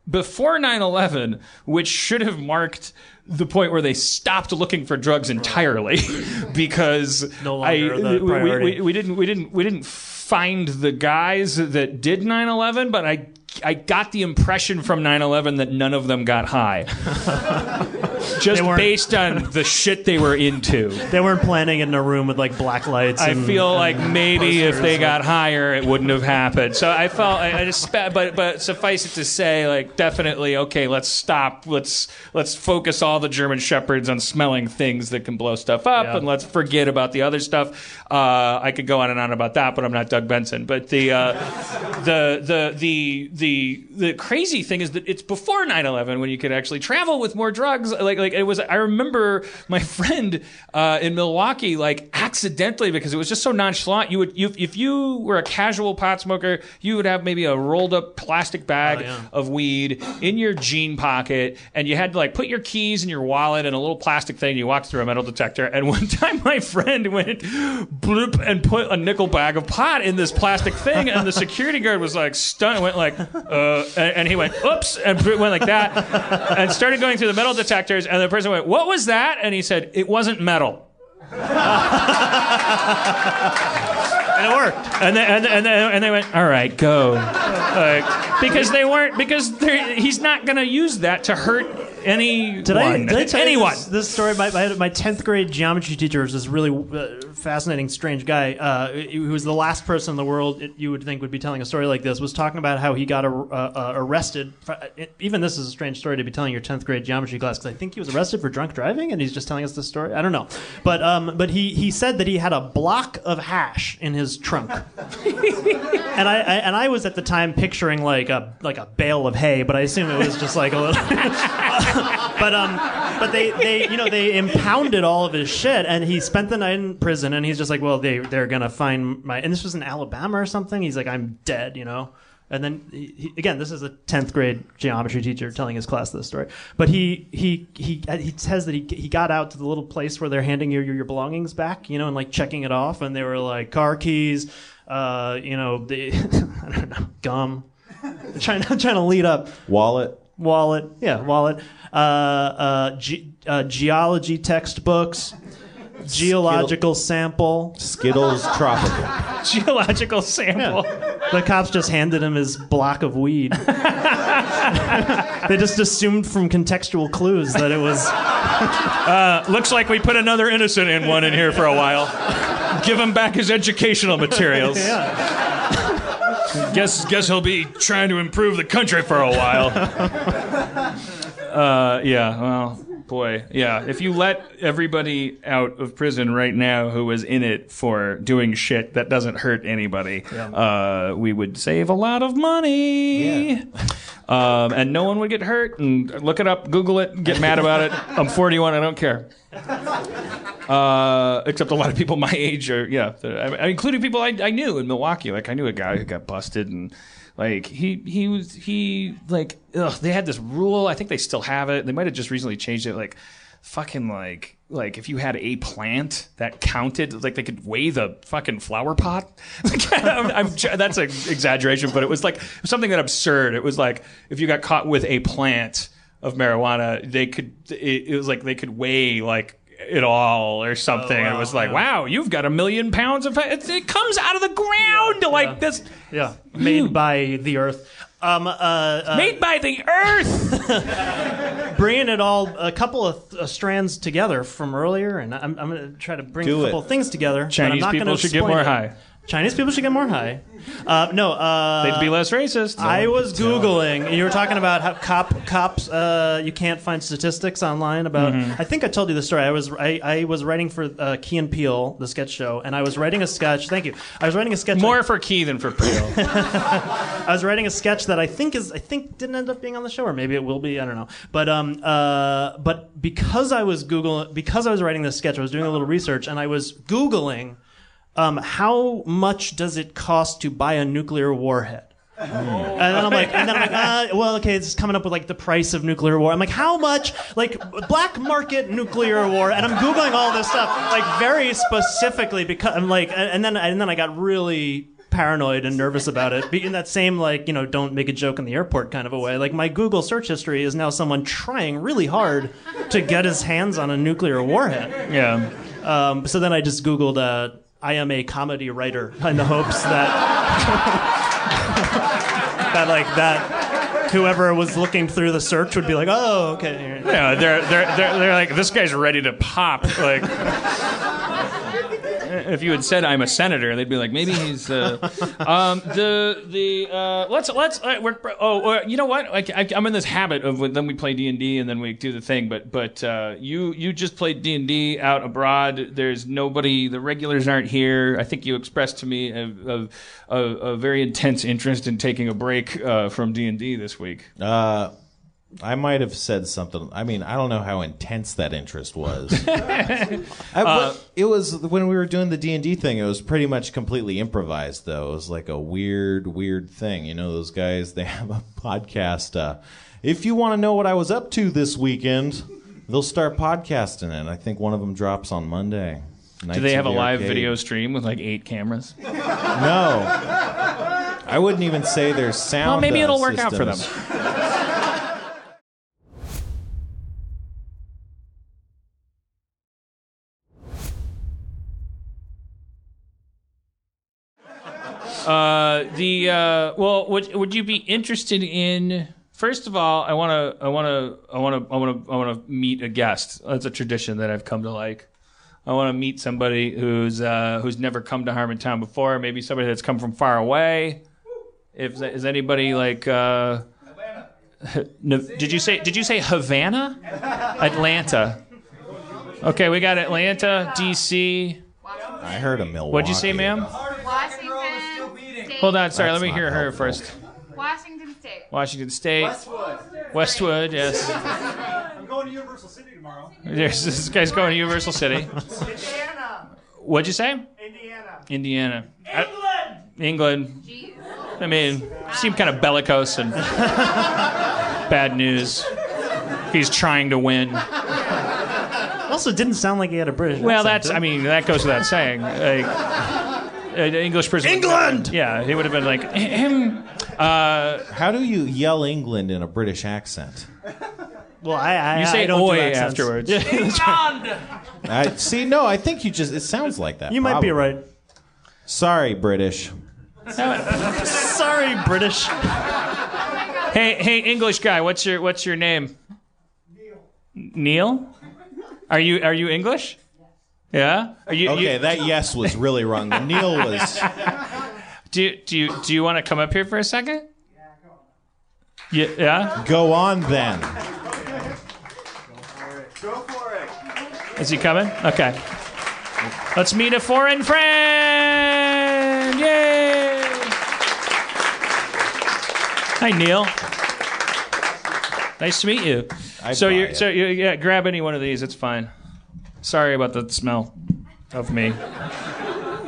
before 9/11, which should have marked the point where they stopped looking for drugs entirely, [LAUGHS] because No I, longer the we- we, priority. we, we didn't we didn't we didn't find the guys that did 9/11, but I. I got the impression from 9/11 that none of them got high, [LAUGHS] just weren't- based on the shit they were into. They weren't planning it in a room with like black lights. I and- feel and like maybe if posters they and- got higher, it wouldn't have happened. So I felt, I, I just, but but suffice it to say, like definitely, okay, let's stop. Let's let's focus all the German shepherds on smelling things that can blow stuff up, Yeah. and let's forget about the other stuff. Uh, I could go on and on about that, but I'm not Doug Benson. But the uh, the the the the the crazy thing is that it's before 9/11 when you could actually travel with more drugs. Like like it was. I remember my [LAUGHS] friend uh, in Milwaukee, like accidentally because it was just so nonchalant. You would you, if you were a casual pot smoker, you would have maybe a rolled up plastic bag Oh, yeah. of weed in your jean pocket, and you had to like put your keys in your wallet and a little plastic thing. You walked through a metal detector, and [LAUGHS] one time my friend went bloop and put a nickel bag of pot in this plastic thing, and the security guard was like stunned, went like, uh, and, and he went oops, and went like that, and started going through the metal detectors, and the person went, "What was that?" And he said, "It wasn't metal." [LAUGHS] and it worked. And they, and, and, and they went, all right, go. Like, because they weren't, because he's not going to use that to hurt anyone. Did I, did I tell anyone. this, this story? My, my, my 10th grade geometry teacher was this really uh, fascinating, strange guy uh, who was the last person in the world you would think would be telling a story like this, was talking about how he got uh, uh, arrested. For, it, even this is a strange story to be telling your 10th grade geometry class because I think he was arrested for drunk driving and he's just telling us this story. I don't know. But, um, but he, he said that he had a block of hash in his trunk. [LAUGHS] and I, I and I was at the time picturing like a like a bale of hay, but I assume it was just like a little. [LAUGHS] but um, but they they you know they impounded all of his shit, and he spent the night in prison, and he's just like, well, they they're gonna find my, and this was in Alabama or something. He's like, I'm dead, you know. And then he, he, again, this is a tenth grade geometry teacher telling his class this story. But he he he he says that he he got out to the little place where they're handing you your, your belongings back, you know, and like checking it off, and they were like car keys, uh, you know, the [LAUGHS] I don't know, gum, trying [LAUGHS] trying to lead up Wallet. Wallet, yeah, wallet, uh, uh, ge- uh, geology textbooks, geological sample. Skittles Tropical. [LAUGHS] Geological sample. The cops just handed him his block of weed. they just assumed from contextual clues that it was. [LAUGHS] Looks like we put another innocent in one in here for a while. Give him back his educational materials. [LAUGHS] Guess guess he'll be trying to improve the country for a while. [LAUGHS] Uh, yeah, well, boy, yeah. If you let everybody out of prison right now who was in it for doing shit that doesn't hurt anybody, uh, we would save a lot of money. Um, and no one would get hurt. And look it up, Google it, get mad about it. [LAUGHS] I'm 41. I don't care. Uh, except a lot of people my age are, yeah, I- including people I, I knew in Milwaukee. Like I knew a guy who got busted and. Like he he was he like ugh, they had this rule. I think they still have it. They might have just recently changed it. Like fucking like like if you had a plant that counted, like they could weigh the fucking flower pot. [LAUGHS] I'm, I'm, that's an exaggeration, but it was like something that absurd. It was like if you got caught with a plant of marijuana, they could. It, it was like they could weigh like it all or something. it was like, wow, you've got a million pounds of it, it comes out of the ground like this, Yeah, made by the Earth. Um, uh, uh, made by the earth. [LAUGHS] bringing it all a couple of uh, strands together from earlier, and I'm, I'm going to try to bring Do a couple it. of things together. but I'm Chinese not people gonna should get more it. high. Chinese people should get more high. Uh, no, uh, They'd be less racist. I was googling. You were talking about how cop cops. Uh, you can't find statistics online about. Mm-hmm. I think I told you the story. I was I, I was writing for uh, Key and Peele, the sketch show, and I was writing a sketch. Thank you. I was writing a sketch. more for Key than for Peele. [LAUGHS] I was writing a sketch that I think is I think didn't end up being on the show, or maybe it will be. I don't know. But um uh but because I was Google because I was writing this sketch, I was doing a little research, and I was googling um how much does it cost to buy a nuclear warhead. And then I'm like, and then I'm like, uh, well, okay, it's coming up with like the price of nuclear war. I'm like, how much, like, black market nuclear war? And I'm googling all this stuff, like, very specifically because I'm like, and then and then I got really paranoid and nervous about it. Be- In that same like, you know, don't make a joke in the airport kind of a way. Like, my Google search history is now someone trying really hard to get his hands on a nuclear warhead. yeah. Um, so then I just googled, uh, I am a comedy writer, in the hopes that [LAUGHS] that like that whoever was looking through the search would be like, oh, okay. Yeah, they're, they're, they're, they're like, this guy's ready to pop. Like, if you had said I'm a senator, they'd be like, maybe he's. Uh, [LAUGHS] um, the the uh, let's let's uh, we're, oh uh, you know what like I, I'm in this habit of when then we play D and D and then we do the thing, but but uh, you you just played D and D out abroad. There's nobody. The regulars aren't here. I think you expressed to me a, a, a, a very intense interest in taking a break uh, from D and D this week. Uh, I might have said something. I mean, I don't know how intense that interest was. [LAUGHS] [LAUGHS] I, but it was when we were doing the D and D thing. It was pretty much completely improvised, though. It was like a weird, weird thing. You know, those guys they [LAUGHS] have a podcast. Uh, if you want to know what I was up to this weekend, they'll start podcasting it. I think one of them drops on Monday. Do they have a live video stream with like eight cameras? No. I wouldn't even say there's sound. Well, maybe uh, it'll work out for them. The uh, well, would would you be interested in? First of all, I want to, I want to, I want to, I want to, I want to meet a guest. That's a tradition that I've come to like. I want to meet somebody who's uh, who's never come to Harmontown before. Maybe somebody that's come from far away. If is anybody like. Uh, no, did you say? Did you say Havana? Atlanta. Okay, we got Atlanta, D.C. I heard a Milwaukee. What'd you say, ma'am? Washington State. Hold on, sorry. That's let me not hear her helpful. first. Washington State. Washington State. Westwood. yes. [LAUGHS] I'm going to Universal City tomorrow. There's, this guy's going to Universal City. Indiana. What'd you say? Indiana. Indiana. England. England. Jeez. I mean, seemed kind of bellicose and [LAUGHS] bad news. He's trying to win. Also, didn't sound like he had a British. Accent. Well, accent, that's, did I mean, that goes without saying. Like, an English person. England! Yeah, he would have been like, him. Uh, How do you yell England in a British accent? well, I, I you say I don't do oi accents. afterwards. [LAUGHS] I see. No, I think you just. It sounds like that. You might be right. Sorry, British. [LAUGHS] Sorry, British. Hey, hey, English guy, what's your what's your name? Neil. Neil? Are you are you English? Yeah. Are you, you- Okay, that yes was really wrong. The [LAUGHS] Neil was. do you, do you do you want to come up here for a second? Yeah. Go on. Yeah. Go on then. Go for it. Is he coming? Okay. Let's meet a foreign friend. Yay! Hi, Neil. Nice to meet you. I'd so you so you yeah, grab any one of these. It's fine. Sorry about the smell of me.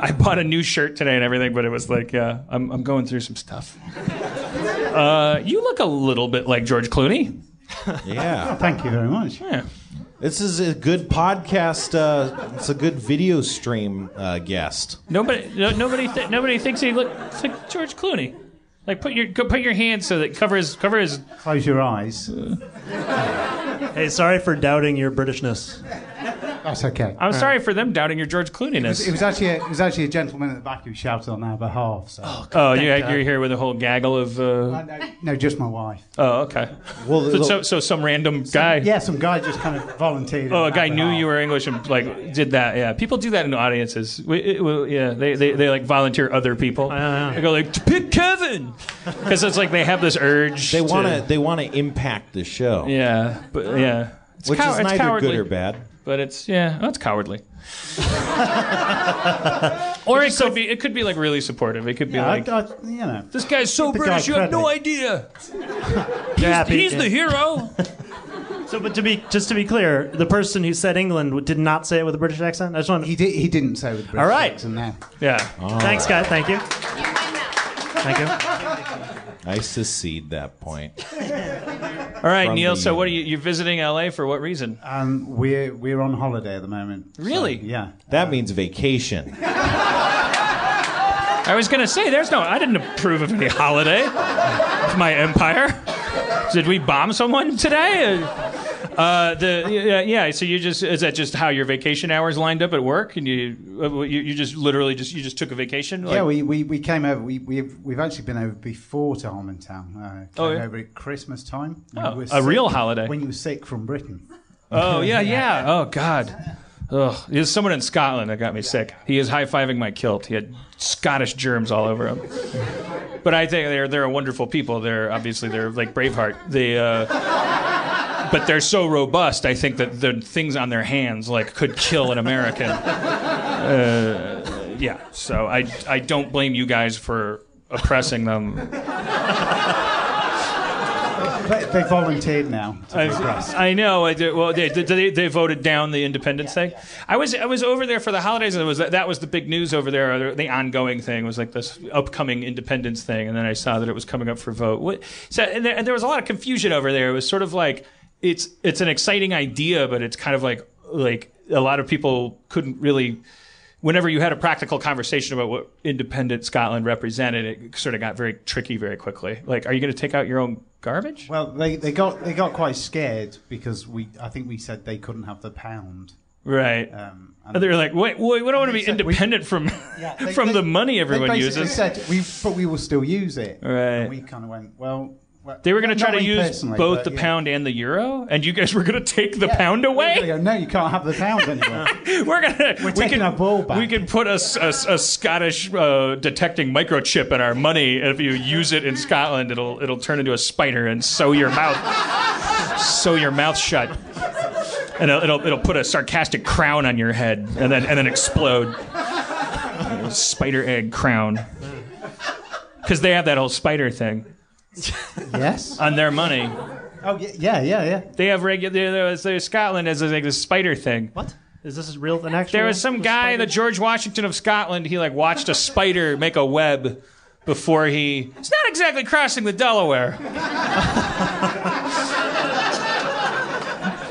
I bought a new shirt today and everything, but it was like, yeah, I'm I'm going through some stuff. Uh, you look a little bit like George Clooney. [LAUGHS] Yeah. Thank you very much. Yeah. This is a good podcast. Uh, it's a good video stream uh, guest. Nobody, no, nobody, th- nobody thinks he looks like George Clooney. Like put your go, put your hand so that covers cover his. Close your eyes. Hey, sorry for doubting your Britishness. That's okay. I'm sorry for them doubting your George Clooneyness. It was actually a, it was actually a gentleman at the back who shouted on our behalf. So. oh, you, you're here with a whole gaggle of. Uh, Uh, no, no, just my wife. oh, okay. Well, So, so, so some random guy. Yeah, some guy just kind of volunteered. Oh, on a guy knew behalf. you were English and like did that. Yeah, people do that in audiences. We, it, well, yeah, they, they they like volunteer other people. yeah. They go like pick Kevin because it's like they have this urge. they want to. to they want to impact the show, Yeah, but yeah, it's which cow- is it's neither cowardly. good or bad. But it's yeah, that's cowardly. [LAUGHS] or it could be it could be like really supportive. It could be Yeah, I, like I, you know. this guy's so the guy British, you have no credit. idea. [LAUGHS] You're happy. He's the hero. So, but to be just to be clear, the person who said England did not say it with a British accent. I just want. He did. He didn't say with British All right. accent now. yeah. Oh. Thanks, guys. Thank you. You win that. Thank you. [LAUGHS] I secede that point. All right, Neil. the- So what are you? You're visiting LA for what reason? Um, we're we're on holiday at the moment. so, Really? yeah. That means vacation. I was gonna say, there's no. I didn't approve of any holiday of my empire. Did we bomb someone today? Uh, the yeah, yeah. So you just is that just how your vacation hours lined up at work, and you uh, you, you just literally just you just took a vacation? Like- yeah, we, we, we came over. We, we've we've actually been over before to Harmontown. Uh, came Oh, yeah? over at Christmas time. Oh, a sick- real holiday. When you were sick from Britain. Oh yeah, [LAUGHS] yeah. Oh god. Ugh. There's someone in Scotland that got me sick. He is high fiving my kilt. He had Scottish germs all over him. But I think they're they're a wonderful people. They're obviously they're like Braveheart. They uh, but they're so robust. I think that the things on their hands like could kill an American. [LAUGHS] Uh, yeah. So I I don't blame you guys for oppressing them. They, they volunteered now to. I, I know. I did, well, they, they, they voted down the independence thing. I was I was over there for the holidays, and it was that was the big news over there. The ongoing thing was like this upcoming independence thing, and then I saw that it was coming up for vote. What, so and there, and there was a lot of confusion over there. It was sort of like it's it's an exciting idea, but it's kind of like like a lot of people couldn't really whenever you had a practical conversation about what independent Scotland represented, it sort of got very tricky very quickly. Like, are you going to take out your own garbage? Well, they, they got they got quite scared because we I think we said they couldn't have the pound. Right. Um, And they were like, wait, wait, we don't want to be said we- independent from [LAUGHS] they- [LAUGHS] from they- the money everyone uses. Said we, but we will still use it. Right. And we kind of went well. Well they were going to try to use both the yeah. pound and the euro, and you guys were going to take the pound We away. go, no, you can't have the pound [LAUGHS] anymore. We're gonna We're taking can, our ball back. We can put a Scottish uh, detecting microchip in our money. If you use it in Scotland, it'll it'll turn into a spider and sew your mouth sew your mouth shut. And it'll, it'll it'll put a sarcastic crown on your head and then and then explode. Spider egg crown. Because they have that whole spider thing [LAUGHS] yes. on their money. Oh yeah, yeah, yeah, yeah. They have regular. There's, there's Scotland has like this spider thing. What is this real? An actual? There was some guy, the George Washington of Scotland. He like watched a spider make a web before he. It's not exactly crossing the Delaware. [LAUGHS]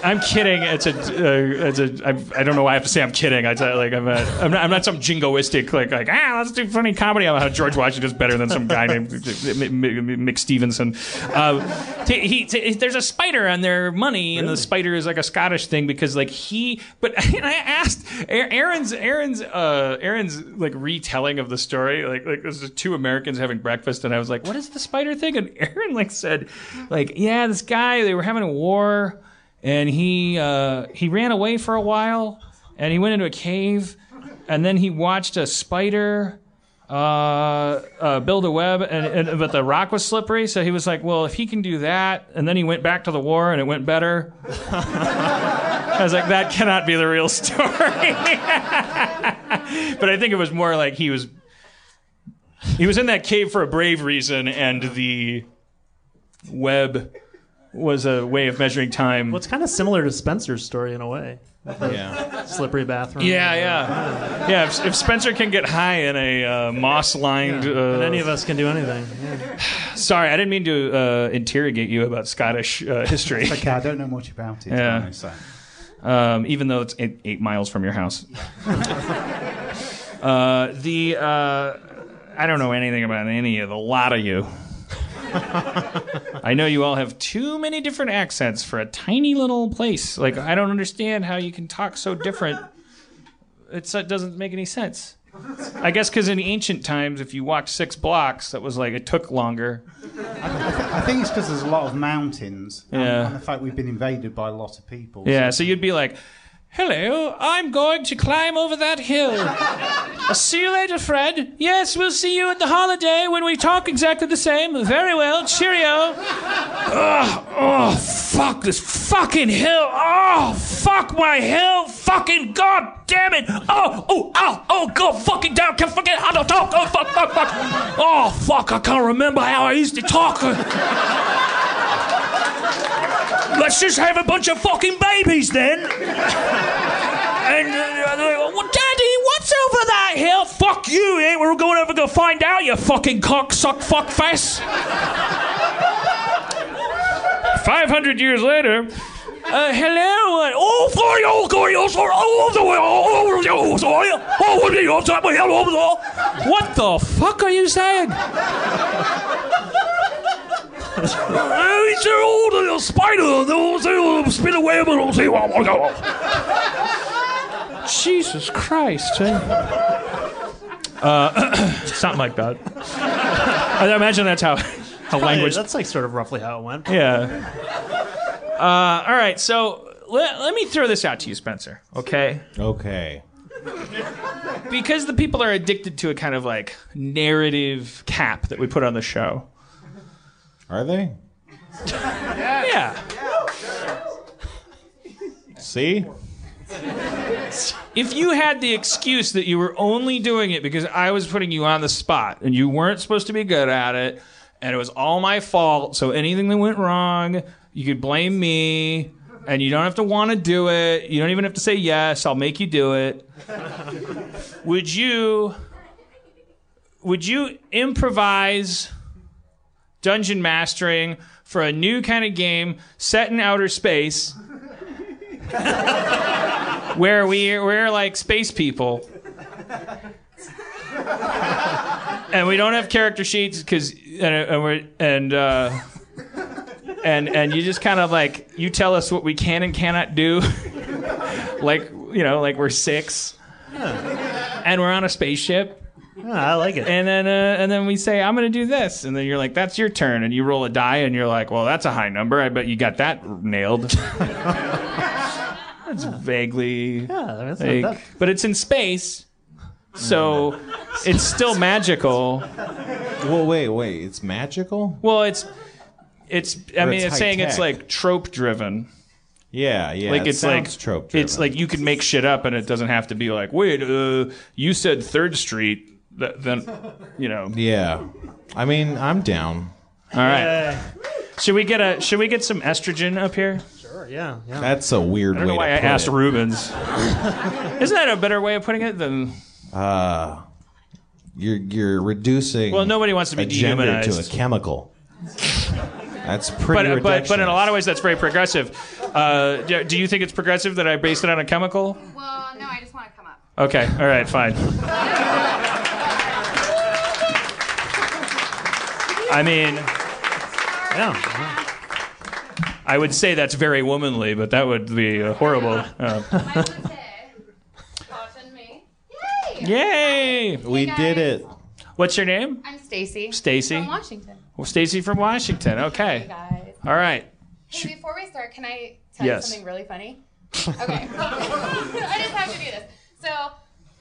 I'm kidding. It's a, uh, it's a. I'm, I don't know why I have to say I'm kidding. I like I'm, a, I'm not. I'm not some jingoistic like like ah let's do funny comedy. I'm how George Washington Washington's better than some guy named [LAUGHS] Mick Stevenson. Uh, t- he, t- there's a spider on their money, and the spider is like a Scottish thing because like he. But [LAUGHS] I asked Erin's Erin's uh, Erin's like retelling of the story. Like like there's two Americans having breakfast, and I was like, what is the spider thing? And Erin like said, like yeah, this guy they were having a war and he uh, he ran away for a while, and he went into a cave, and then he watched a spider uh, uh, build a web, and, and but the rock was slippery, so he was like, well, if he can do that, and then he went back to the war, and it went better. [LAUGHS] I was like, that cannot be the real story. [LAUGHS] but I think it was more like he was he was in that cave for a brave reason, and the web was a way of measuring time. Well, it's kind of similar to Spencer's story in a way. [LAUGHS] Yeah. Slippery bathroom. yeah, yeah, yeah. If, if Spencer can get high in a uh, moss-lined, And uh, any of us can do anything. Yeah. [SIGHS] sorry, I didn't mean to uh, interrogate you about Scottish uh, [LAUGHS] history. Okay, I don't know much about it. Yeah. honest, so. um, even though it's eight, eight miles from your house. [LAUGHS] uh, the uh, I don't know anything about any of the lot of you. I know you all have too many different accents for a tiny little place. Like I don't understand how you can talk so different. It's, it doesn't make any sense. I guess because in ancient times, if you walked six blocks, that was like it took longer. I think it's because there's a lot of mountains and, Yeah. and the fact we've been invaded by a lot of people. Yeah, so you'd be like, Hello, I'm going to climb over that hill. I'll [LAUGHS] uh, see you later, Fred. Yes, we'll see you at the holiday when we talk exactly the same. Very well, cheerio. Ugh, oh, fuck this fucking hill. Oh, fuck my hill. Fucking god damn it. Oh, oh, ow, oh, go fucking down. Can't forget how to talk. Oh, fuck, fuck, fuck. Oh, fuck, I can't remember how I used to talk. [LAUGHS] Let's just have a bunch of fucking babies then. And uh, like, well, Daddy, what's over that hill? Fuck you, eh? We're going over to go find out, you fucking cocksuck fuckface. 500 years later, uh, hello. uh, Oh, sorry, oh, sorry, oh, sorry, oh, sorry? What the fuck are you saying? It's an old little spider. They'll they'll spin a web and they'll say, oh, my God. Jesus Christ. eh? Uh, something like that. I imagine that's how, [LAUGHS] how language. That's like sort of roughly how it went. Yeah. Uh, all right, so let, let me throw this out to you, Spencer, okay? Okay. Because the people are addicted to a kind of like narrative cap that we put on the show. Are they? Yeah. See? If you had the excuse that you were only doing it because I was putting you on the spot and you weren't supposed to be good at it and it was all my fault, so anything that went wrong, you could blame me and you don't have to want to do it. You don't even have to say yes, I'll make you do it. would you would you improvise dungeon mastering for a new kind of game set in outer space? [LAUGHS] where we we're like space people, and we don't have character sheets because and, and we're and uh, and and you just kind of like you tell us what we can and cannot do, [LAUGHS] like you know like we're six, and we're on a spaceship. Yeah, I like it. And then, uh, and then we say, "I'm going to do this," and then you're like, "That's your turn," and you roll a die, and you're like, "Well, that's a high number. I bet you got that nailed." [LAUGHS] that's vaguely, yeah, that's not like, bad. but it's in space, so it's still magical. Well, wait, wait. It's magical? Well, it's, it's. I Or mean, it's it's saying it's high-tech. like trope driven. Yeah, yeah. Like it it's like trope it's like you can make shit up, and it doesn't have to be like, wait, uh, you said Third Street. Th- then, you know. Yeah. I mean, I'm down. All right. Should we get a? Should we get some estrogen up here? Sure, yeah, yeah. That's a weird I don't way know why to I put asked it. Rubens. [LAUGHS] Isn't that a better way of putting it than? Uh, you're you're reducing Well, nobody wants to be a gender to a dehumanized. chemical. That's pretty But, but but in a lot of ways, that's very progressive. Uh, do, do you think it's progressive that I based it on a chemical? Well, no, I just want to come up. Okay, all right, fine. [LAUGHS] I mean, Yeah. I would say that's very womanly, but that would be uh, horrible. Uh, My latte. Caution me. Yay! yay! we Hey, did it. What's your name? I'm Stacy. Stacy? From Washington. Well, Stacy from Washington. Hey Okay. guys. All right. Hey, before we start, can I tell Yes. you something really funny? [LAUGHS] Okay. [LAUGHS] I just have to do this. So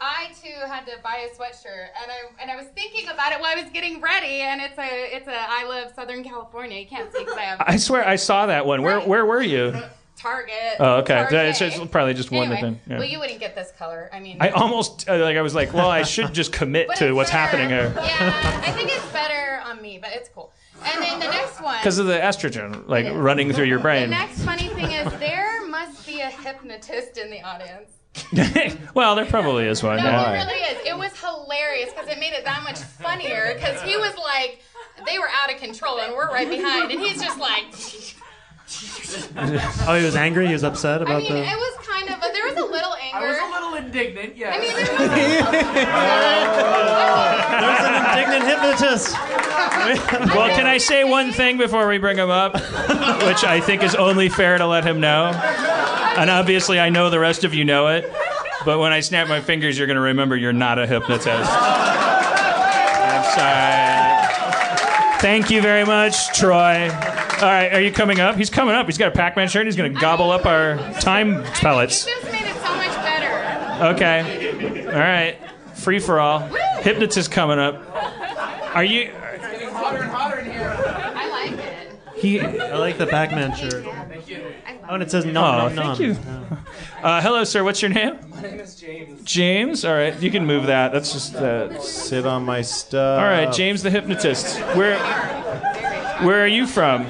I too had to buy a sweatshirt, and I and I was thinking about it while I was getting ready, and it's a it's a I love Southern California. You can't see because I have I swear I saw that one. Where where were you? Target. Oh, okay. Target. It's just probably just one Anyway, thing. Yeah. Well, you wouldn't get this color. I mean, I almost uh, like I was like, well, I should just commit to what's better- happening here Yeah, I think it's better on me, but it's cool. And then the next one. because of the estrogen like running through your brain. The next funny thing is there must be a hypnotist in the audience. [LAUGHS] well, there probably is one. No, Yeah. it really is. It was hilarious because it made it that much funnier because he was like, they were out of control and we're right behind, and he's just like, [LAUGHS] Oh, he was angry. He was upset about that? I mean, the. it was kind of, but there was a little anger. I was a little indignant, yeah. I mean, there was. There's an indignant hypnotist. Well, can I say one thing before we bring him up, which I think is only fair to let him know? And obviously, I know the rest of you know it, but when I snap my fingers, you're going to remember you're not a hypnotist. [LAUGHS] I'm sorry. Uh, Thank you very much, Troy. All right, are you coming up? He's coming up. He's got a Pac-Man shirt. He's going to gobble up our time pellets. It just made it so much better. Okay. All right. Free for all. Hypnotist coming up. Are you? getting hotter and hotter in here. I like it. He. I like the Pac-Man shirt. I Oh, and it says Oh, nom nom nom. thank you. Uh, hello, sir. What's your name? My name is James. James. All right, you can move that. That's just. Uh, Sit on my stuff. all right, James the hypnotist. Where? Where are you from?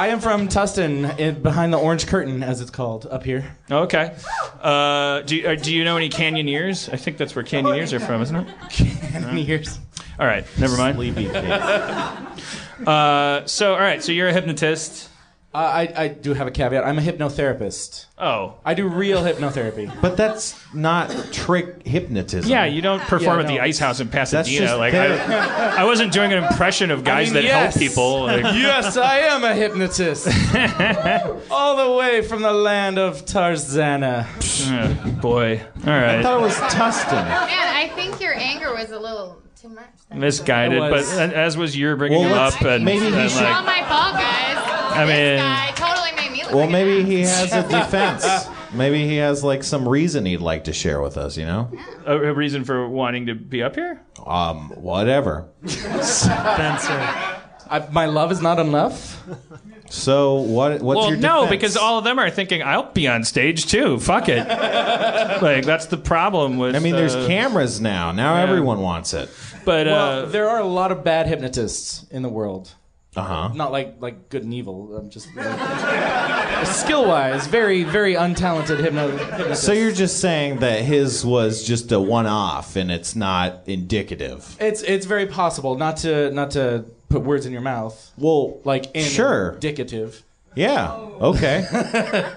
I am from Tustin, in, behind the orange curtain, as it's called, up here. Okay. Uh, do you, uh, do you know any Canyoneers? I think that's where Canyoneers are from, isn't it? And years. All right, never mind. Sleepy [LAUGHS] face. Uh, so, all right, so you're a hypnotist. Uh, I, I do have a caveat. I'm a hypnotherapist. Oh. I do real hypnotherapy. [LAUGHS] But that's not trick hypnotism. Yeah, you don't perform Yeah, at the no. Ice House in That's Pasadena. just Like. I, I wasn't doing an impression of guys mean, that yes. help people. Like, [LAUGHS] yes, I am a hypnotist. [LAUGHS] All the way from the land of Tarzana. uh, boy. All I right. thought it was Tustin. Man, I think your anger was a little too much. Misguided, It but was. as was your bringing Well, him let's- up, and, maybe he and, should- It's all like, my fault, guys. I mean- this guy totally made me look Well, like maybe he has a [LAUGHS] defense. Maybe he has like some reason he'd like to share with us. You know, a, a reason for wanting to be up here. um, whatever. Spencer. I, my love is not enough. So what? What's well, your no, because all of them are thinking I'll be on stage too. Fuck it. [LAUGHS] like that's the problem with. I mean, there's uh, cameras now. Now yeah. everyone wants it. But uh, Well, there are a lot of bad hypnotists in the world. Uh huh. Not like like good and evil. I'm just like, skill wise, very very untalented hypno- hypnotist. So you're just saying that his was just a one-off and it's not indicative. It's it's very possible not to not to put words in your mouth Well, like in Sure. indicative. yeah, okay. [LAUGHS]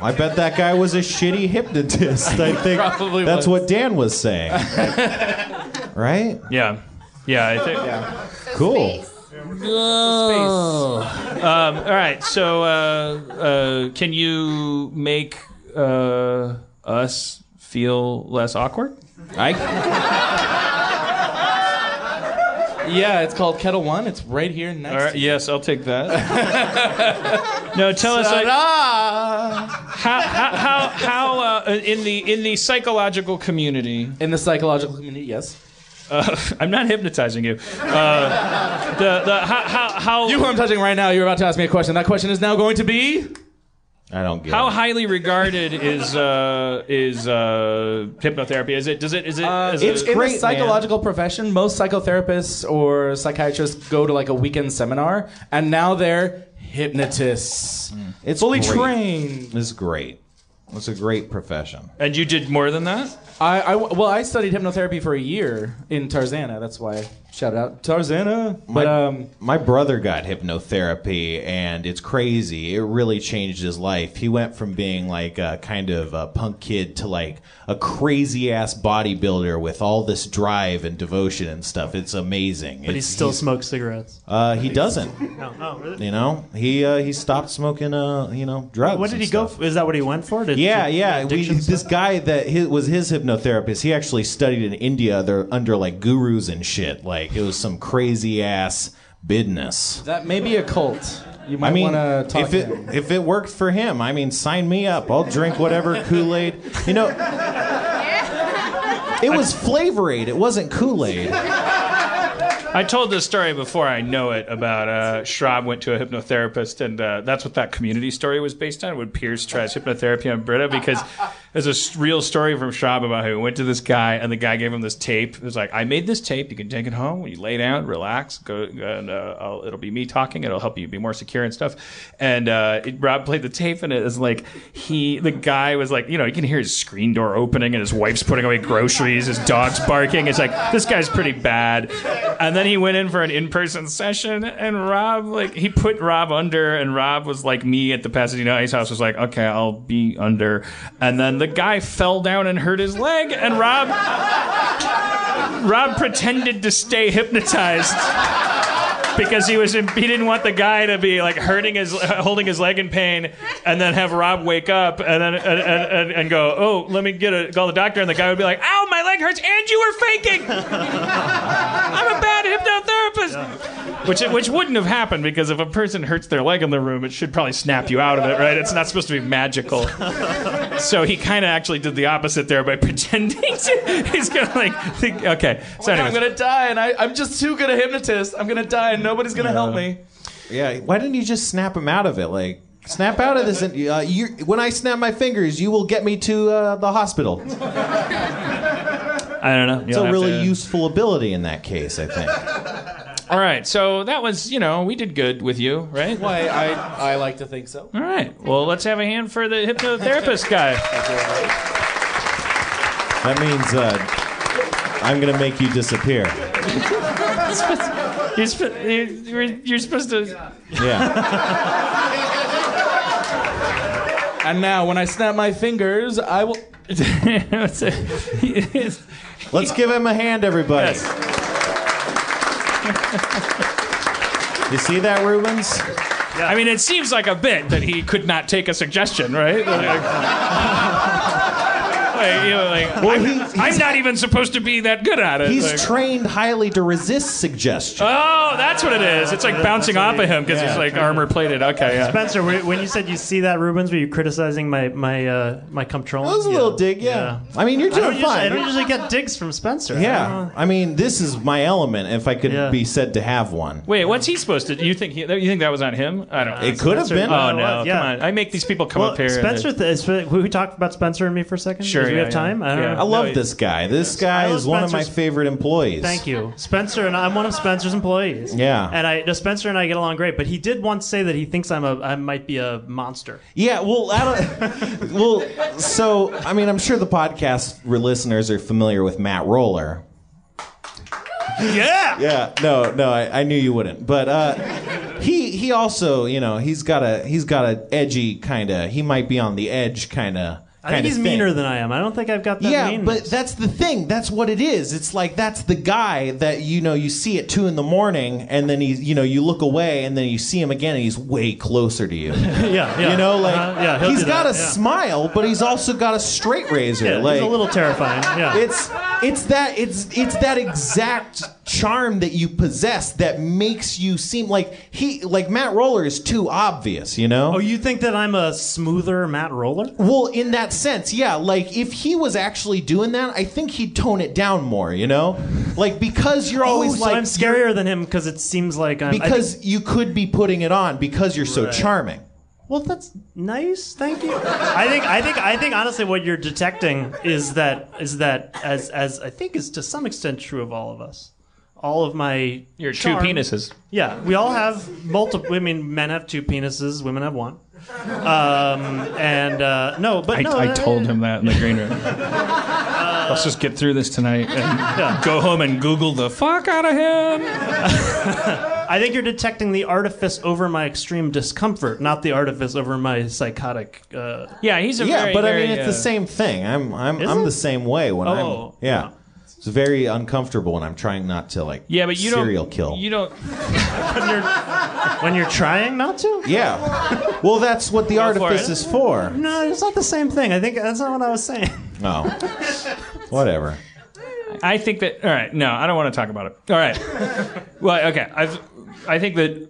I bet that guy was a shitty hypnotist. I [LAUGHS] think Probably that's was. what Dan was saying. [LAUGHS] right? yeah, yeah, I think. So Cool. Space. Um, all right, so uh, uh, can you make uh, us feel less awkward? I Yeah, it's called Ketel One. It's right here next. All right, to yes, I'll take that. no, tell us like, how how how, how uh, in the in the psychological community. In the psychological community, yes. Uh, [LAUGHS] I'm not hypnotizing you. Uh, the the how how how, You who I'm touching right now, you're about to ask me a question. That question is now going to be. I don't get how it. highly regarded is uh, is uh, hypnotherapy? Is it does it is it? is It's it- in great, the psychological profession. Most psychotherapists or psychiatrists go to like a weekend seminar, and now they're hypnotists, It's fully great. trained. It's great. It's a great profession. and you did more than that. I, I well, I studied hypnotherapy for a year in Tarzana. That's why Shout out Tarzana. My, But um, my brother got hypnotherapy, and it's crazy. It really changed his life. He went from being like a kind of a punk kid to like a crazy ass bodybuilder with all this drive and devotion and stuff. It's amazing. But he still smokes cigarettes. Uh, he doesn't. [LAUGHS] No, no, really? You know, he uh, he stopped smoking. Uh, you know, drugs. What did and he go? For? Is that what he went for? Did, Yeah, did yeah. We, this guy that his, was his hypnotherapist. He actually studied in India. They're under like gurus and shit. Like it was some crazy ass business. that may be a cult. You might I mean, want to talk if it him. if it worked for him, I mean, sign me up. I'll drink whatever [LAUGHS] Kool Aid. You know, it was Flavor Aid. It wasn't Kool Aid. I told this story before I know it about uh, Schrab went to a hypnotherapist, and uh, that's what that community story was based on. When Pierce tries hypnotherapy on Britta, because there's a real story from Schrab about how he went to this guy, and the guy gave him this tape. It was like, "I made this tape. You can take it home you lay down, relax, go, and uh, it'll be me talking. It'll help you be more secure and stuff." And uh, it, Rob played the tape, and it was like he, the guy was like, you know, you can hear his screen door opening, and his wife's putting away groceries, his dog's barking. It's like this guy's pretty bad. And then he went in for an in-person session, and Rob like he put Rob under, and Rob was like me at the Pasadena Ice House was like, okay, I'll be under. And then the guy fell down and hurt his leg, and Rob Rob pretended to stay hypnotized. Because he was, he didn't want the guy to be like hurting his, holding his leg in pain, and then have Rob wake up and then and, and, and, go, oh, let me get a call the doctor, and the guy would be like, ow, my leg hurts, and you were faking. [LAUGHS] I'm a bad hypnotherapist. Which which wouldn't have happened because if a person hurts their leg in the room, it should probably snap you out of it, right? It's not supposed to be magical. So he kind of actually did the opposite there by [LAUGHS] pretending to. He's gonna like think, okay. So I'm gonna die, and I, I'm just too good a hypnotist. I'm gonna die, and nobody's gonna help me. Yeah. Why didn't you just snap him out of it? Like. Snap out of this. And, uh, you, when I snap my fingers, you will get me to uh, the hospital. I don't know. It's a really useful ability in that case, I think. All right, so that was you know we did good with you, right? Why? I, I like to think so. All right. Well, let's have a hand for the hypnotherapist guy. That means uh, I'm going to make you disappear. [LAUGHS] You're, sp- you're, you're supposed to. Yeah. And now, when I snap my fingers, I will. [LAUGHS] [LAUGHS] Let's give him a hand, everybody. Yes. You see that, Rubens? I mean, it seems like a bit that he could not take a suggestion, right? Like, like, you know, like, I'm, he- I'm not even supposed to be that good at it. He's Like- trained highly to resist suggestion. Oh, that's what it is. It's like bouncing off of him because he's like armor plated. Okay, yeah. Spencer, when you said you see that, Rubens, were you criticizing my my uh, my control? That was a little dig, yeah. I mean, you're I don't, doing usually, I don't usually get digs from Spencer. Yeah. don't. I mean, this is my element, if I could Yeah. be said to have one. Wait, what's he supposed to? You think he, you think that was on him? I don't. know. It could have been. Oh no! yeah. Come on! I make these people come Well, up here. Spencer, they- th- is, we talked about Spencer and me for a second. Sure, Do we have time? yeah. I don't Yeah. know. I love No, this guy. This guy I love is one of my Spencer's- favorite employees. Thank you, Spencer, and I'm one of Spencer's employees. Yeah. and I, Spencer and I get along great. But he did once say that he thinks I'm a, I might be a monster. Yeah, well, I don't, [LAUGHS] well, so I mean, I'm sure the podcast listeners are familiar with Matt Roller. Yeah, Yeah, no, no, I, I knew you wouldn't. But uh, he he also, you know, he's got a he's got a edgy kind of. He might be on the edge kind of. I think he's meaner than I am. I don't think I've got that. yeah, meanness. but that's the thing. That's what it is. It's like that's the guy that you know you see at two in the morning, and then he's you know you look away, and then you see him again, and he's way closer to you. yeah, [LAUGHS] yeah. You know, like Uh-huh, yeah, he's got that, a yeah. smile, but he's also got a straight razor. Yeah, like he's a little terrifying. Yeah, it's it's that it's it's that exact charm that you possess that makes you seem like he like Matt Roller is too obvious, you know? Oh, you think that I'm a smoother Matt Roller? well, in that sense, yeah. Like if he was actually doing that, I think he'd tone it down more, you know? Like because you're oh, always oh, so like I'm scarier than him because it seems like I'm. I think- because you could be putting it on because you're so Right. charming. well, that's nice. Thank you. I think. I think. I think. Honestly, what you're detecting is that is that as as I think is to some extent true of all of us. All of my Your two penises. Yeah, we all have multiple. I mean, men have two penises, women have one. Um, and uh, no, but I, no, I uh, told him that in the green room. [LAUGHS] Let's just get through this tonight and [LAUGHS] go home and Google the fuck out of him. [LAUGHS] I think you're detecting the artifice over my extreme discomfort, not the artifice over my psychotic. Uh, Yeah, he's a yeah, very, but I very, mean, it's uh, the same thing. I'm I'm I'm it? the same way when Oh, I'm yeah. It's very uncomfortable when I'm trying not to like Yeah, but you serial don't. kill. You don't. [LAUGHS] when you're when you're trying not to. yeah. Well, that's what the Go for artifice it. is for. No, it's not the same thing. I think that's not what I was saying. No. Whatever. I think that. All right. No, I don't want to talk about it. All right. Well, okay. I've. I think that.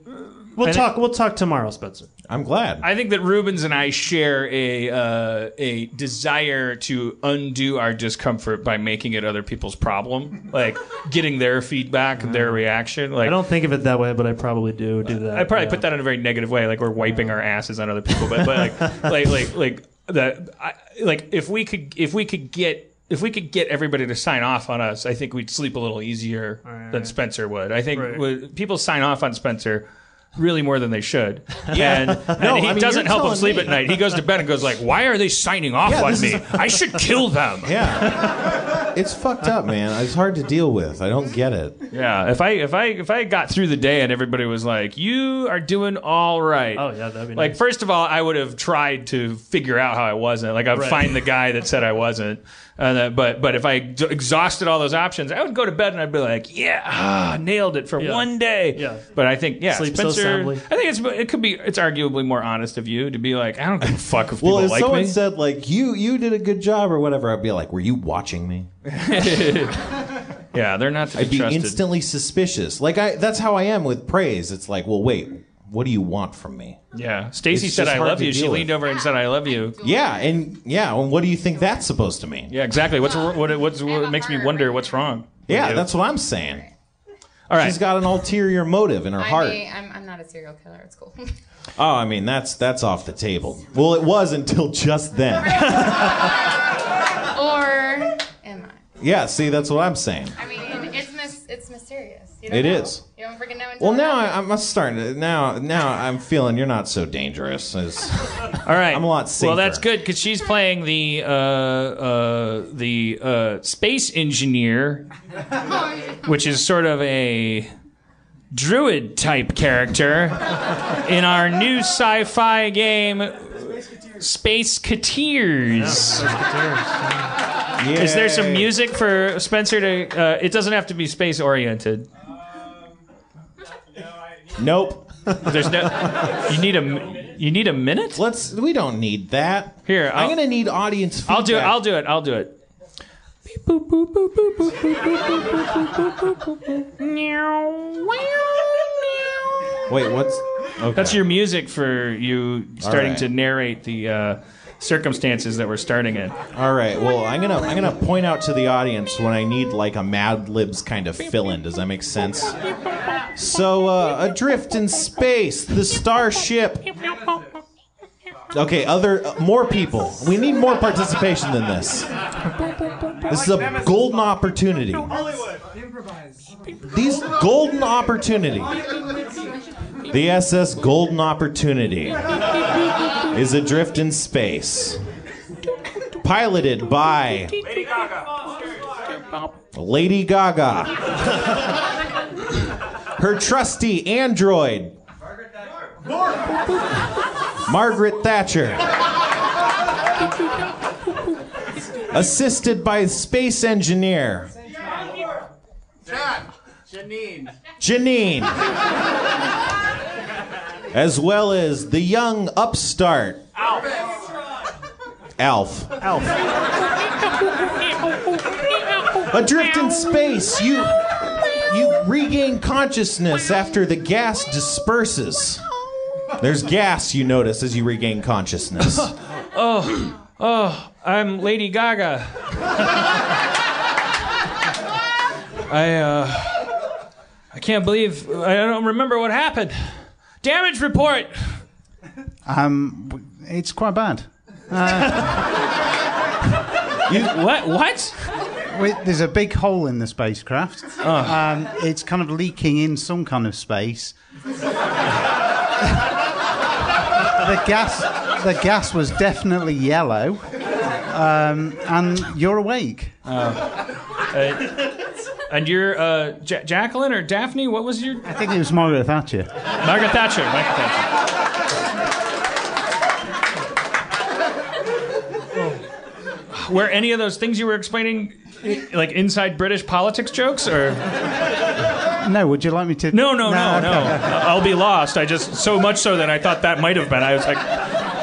We'll I thi- talk. We'll talk tomorrow, Spencer. I'm glad. I think that Rubens and I share a uh, a desire to undo our discomfort by making it other people's problem, like getting their feedback, their reaction. Like I don't think of it that way, but I probably do do that. I probably yeah. put that in a very negative way, like we're wiping our asses on other people. But, but like, [LAUGHS] like, like, like that. I, like if we could, if we could get, if we could get everybody to sign off on us, I think we'd sleep a little easier than Spencer would. I think Right. people sign off on Spencer. Really more than they should, [LAUGHS] and, and he I mean, doesn't help him sleep me. at night. He goes to bed and goes like, "Why are they signing off Yeah, on me? is- I should kill them." [LAUGHS] Yeah. It's fucked up, man. It's hard to deal with. I don't get it. Yeah, if I if I if I got through the day and everybody was like, "You are doing all right," Oh yeah, that'd be like nice. first of all, I would have tried to figure out how I wasn't. Like I'd Right. find the guy that said I wasn't. And then, but but if I d- exhausted all those options, I would go to bed and I'd be like, "Yeah, ah, nailed it for Yeah. one day." Yeah. But I think yeah, Sleep so Spencer. soundly. I think it's it could be it's arguably more honest of you to be like, "I don't give a fuck if [LAUGHS] Well, people if like someone me." said like you you did a good job or whatever, I'd be like, were you watching me? [LAUGHS] yeah, they're not to be, I'd be trusted. instantly suspicious. Like I that's how I am with praise. It's like, well, wait, what do you want from me? yeah, Stacy It's said, just "I hard love to you." She deal leaned with. over and said, "I love you." Yeah, and yeah, and what do you think that's supposed to mean? Yeah, exactly. What's what what's what makes me wonder what's wrong? with Yeah, you? that's what I'm saying. all right. She's got an ulterior motive in her I heart. mean, I'm, I'm not a serial killer. It's cool. [LAUGHS] Oh, I mean that's that's off the table. Well, it was until just then. [LAUGHS] or am I? yeah, see, that's what I'm saying. I mean, it's mis- it's mysterious. You It know. is. You don't freaking know. Until Well, now I, happens. I'm starting now now I'm feeling you're not so dangerous. As, [LAUGHS] All right. I'm a lot safer. Well, that's good because she's playing the uh, uh, the uh, space engineer, [LAUGHS] which is sort of a druid type character in our new sci-fi game, Space Cateers. yeah. Is there some music for Spencer to? Uh, it doesn't have to be space oriented. Nope. There's no. You need a. You need a minute. Let's. We don't need that. Here, I'm I'll- gonna need audience. Feedback. I'll do it. I'll do it. I'll do it. Wait, what's? Okay. That's your music for you starting right. to narrate the uh, circumstances that we're starting in. All right. Well, I'm gonna I'm gonna point out to the audience when I need like a Mad Libs kind of fill in. Does that make sense? So, uh, adrift in space, the starship. Okay, other uh, more people. We need more participation than this. This is a golden opportunity. These golden opportunity. The SS Golden Opportunity is adrift in space. Piloted by Lady Gaga. Her trusty android, Margaret Thatcher. Assisted by space engineer Janine. Janine. As well as the young upstart, Alf. Alf. Adrift in space, you you regain consciousness after the gas disperses. There's gas you notice as you regain consciousness. [LAUGHS] Oh, oh, I'm Lady Gaga. [LAUGHS] I uh, I can't believe I don't remember what happened. Damage report. Um, it's quite bad. [LAUGHS] What? What? Wait, There's a big hole in the spacecraft. Um, it's kind of leaking in some kind of space. the gas, the gas was definitely yellow. um, and you're awake. And you're uh, Ja- Jacqueline or Daphne? What was your I think it was Margaret Thatcher. Margaret Thatcher? Margaret Thatcher. Were any of those things you were explaining like inside British politics jokes or No, would you like me to? no no no no, okay. I'll be lost I just so much so that I thought that might have been I was like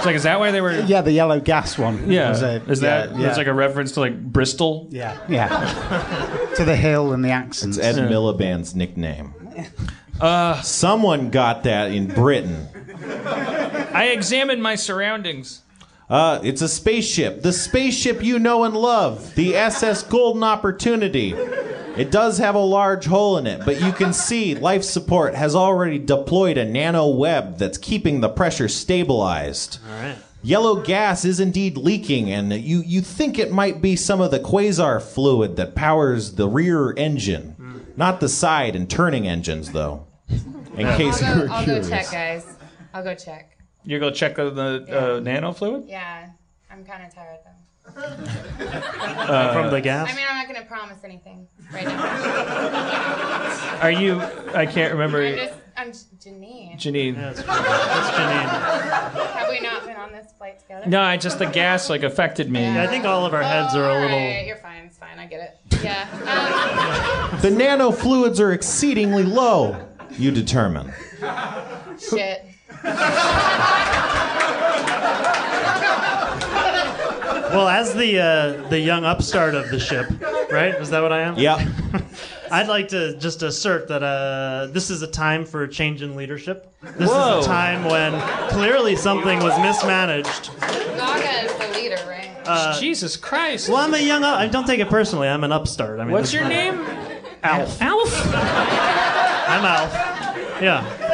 I was like is that why they were Yeah, the yellow gas one. yeah was it. is that Yeah, it's like a reference to like Bristol yeah, yeah. to the hill and the accents. It's Ed Miliband's nickname. Uh, Someone got that in Britain. I examined my surroundings Uh, it's a spaceship. The spaceship you know and love. The SS Golden Opportunity. It does have a large hole in it, but you can see life support has already deployed a nano web that's keeping the pressure stabilized. All right. Yellow gas is indeed leaking, and you, you think it might be some of the quasar fluid that powers the rear engine. Not the side and turning engines, though. In case you I'll were I'll curious. go check, guys. I'll go check. you go check the, the uh, nano fluid Yeah, I'm kind of tired though. From the gas. I mean, I'm not going to promise anything right now. are you I can't remember I'm just, I'm just Janine. Janine That's, [LAUGHS] that's Janine. Have we not been on this flight together? no I just the gas like affected me Yeah, I think all of our heads Oh, are a all little. right, You're fine. It's fine. I get it. Yeah. Um, The nano fluids are exceedingly low, you determine. shit. [LAUGHS] Well, as the uh, the young upstart of the ship, right? Is that what I am? Yeah. [LAUGHS] I'd like to just assert that uh, this is a time for a change in leadership. This Whoa. is a time when clearly something was mismanaged. Gaga is the leader, right? Uh, Jesus Christ Well, I'm a young. I don't take it personally. I'm an upstart. I mean, what's your name Alf. Alf [LAUGHS] I'm Alf. Yeah.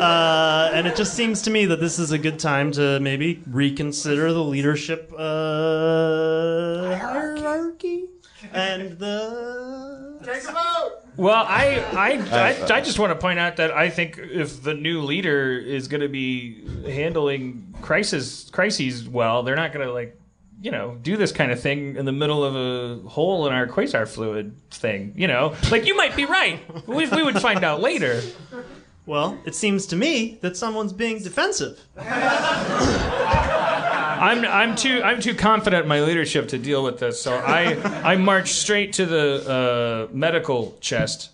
Uh, and it just seems to me that this is a good time to maybe reconsider the leadership uh, hierarchy and the. Take a vote! Well, I I, I, I just want to point out that I think if the new leader is going to be handling crisis crises well, they're not going to like you know do this kind of thing in the middle of a hole in our quasar fluid thing. You know, like you might be right. We, we would find out later. Well, it seems to me that someone's being defensive. [LAUGHS] I'm I'm too I'm too confident in my leadership to deal with this. So I I march straight to the uh, medical chest.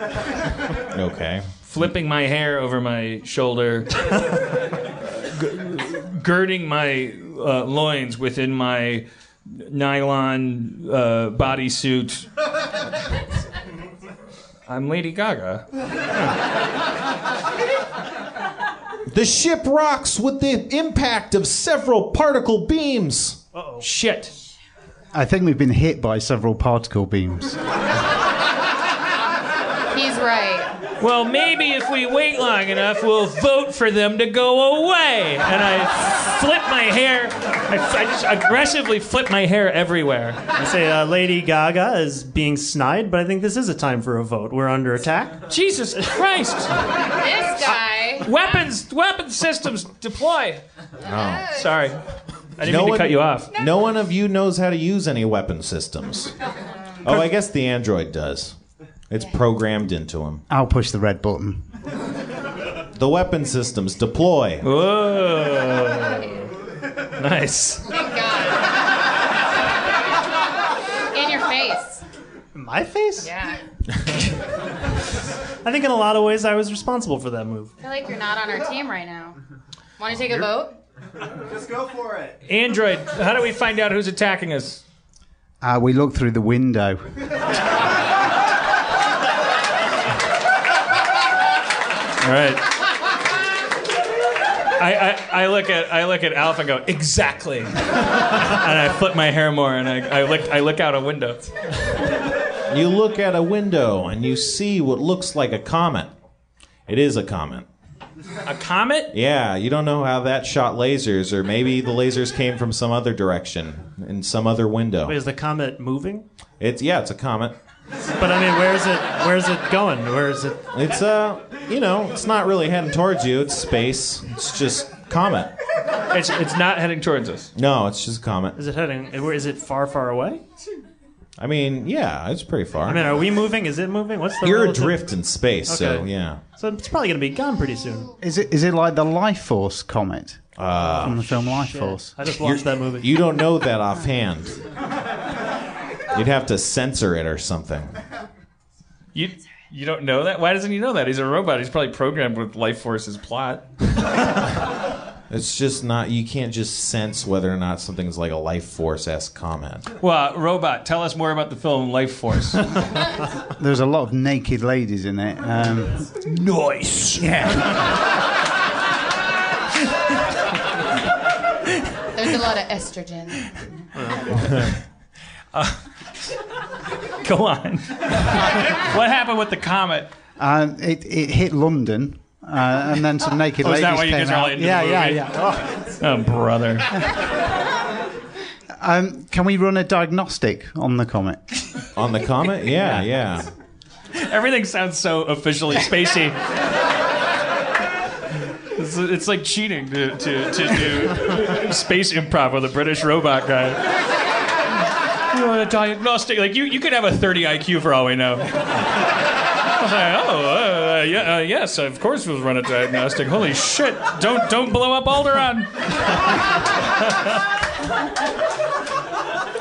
Okay. flipping my hair over my shoulder, g- girding my uh, loins within my nylon uh, bodysuit. I'm Lady Gaga. [LAUGHS] The ship rocks with the impact of several particle beams. oh Shit. I think we've been hit by several particle beams. He's right. Well, maybe if we wait long enough, we'll vote for them to go away. And I flip my hair. I, I just aggressively flip my hair everywhere. I say uh, Lady Gaga is being snide, but I think this is a time for a vote. We're under attack. Jesus Christ! This guy. Weapons, weapon systems deploy. Oh. Sorry, I didn't No mean to one- cut you off. No one of you knows how to use any weapon systems. [LAUGHS] Oh, I guess the android does. It's programmed into him. I'll push the red button. The weapon systems deploy. Whoa, [LAUGHS] nice. Thank God. In your face. My face? Yeah. [LAUGHS] I think in a lot of ways I was responsible for that move. I feel like you're not on our team right now. Want to take a vote? Just go for it. Android, how do we find out who's attacking us? Uh, we look through the window. [LAUGHS] All right. I, I, I look at I look at Alpha and go exactly, and I flip my hair more and I, I look I look out a window. You look at a window and you see what looks like a comet. It is a comet. A comet? Yeah, you don't know how that shot lasers, or maybe the lasers came from some other direction in some other window. Wait, is the comet moving? It's yeah, it's a comet. But I mean, where's it? Where's it going? Where is it? It's uh, you know, it's not really heading towards you. It's space. It's just Comet. It's it's not heading towards us. No, it's just a comet. Is it heading? Is it? Far, far away? I mean, yeah, it's pretty far. I mean, are we moving? Is it moving? What's the? You're relative- adrift in space, so Okay. yeah. So it's probably going to be gone pretty soon. Is it is it like the Life Force comet Uh, from the film Life Force? I just watched that movie. You don't know that offhand. [LAUGHS] You'd have to censor it or something. [LAUGHS] You you don't know that? Why doesn't he know that? He's a robot. He's probably programmed with Life Force's plot. [LAUGHS] It's just not. You can't just sense whether or not something's like a life force esque comment. Well, robot, tell us more about the film Life Force. [LAUGHS] There's a lot of naked ladies in it. Um, nice. yeah. There's a lot of estrogen. [LAUGHS] Go on. what happened with the comet? Um, it, it hit London, uh, and then some naked Oh, is ladies that why you came guys are out. all into the yeah, yeah, movie? yeah, Oh, brother. [LAUGHS] Um, can we run a diagnostic on the comet? On the comet? Yeah, yeah. Everything sounds so officially spacey. It's, it's like cheating to, to, to do space improv with a British robot guy. A diagnostic? Like you, you could have a 30 IQ for all we know. [LAUGHS] I was like, oh, uh, yeah, uh, yes, of course we'll run a diagnostic. Holy shit! Don't don't blow up Alderaan. [LAUGHS]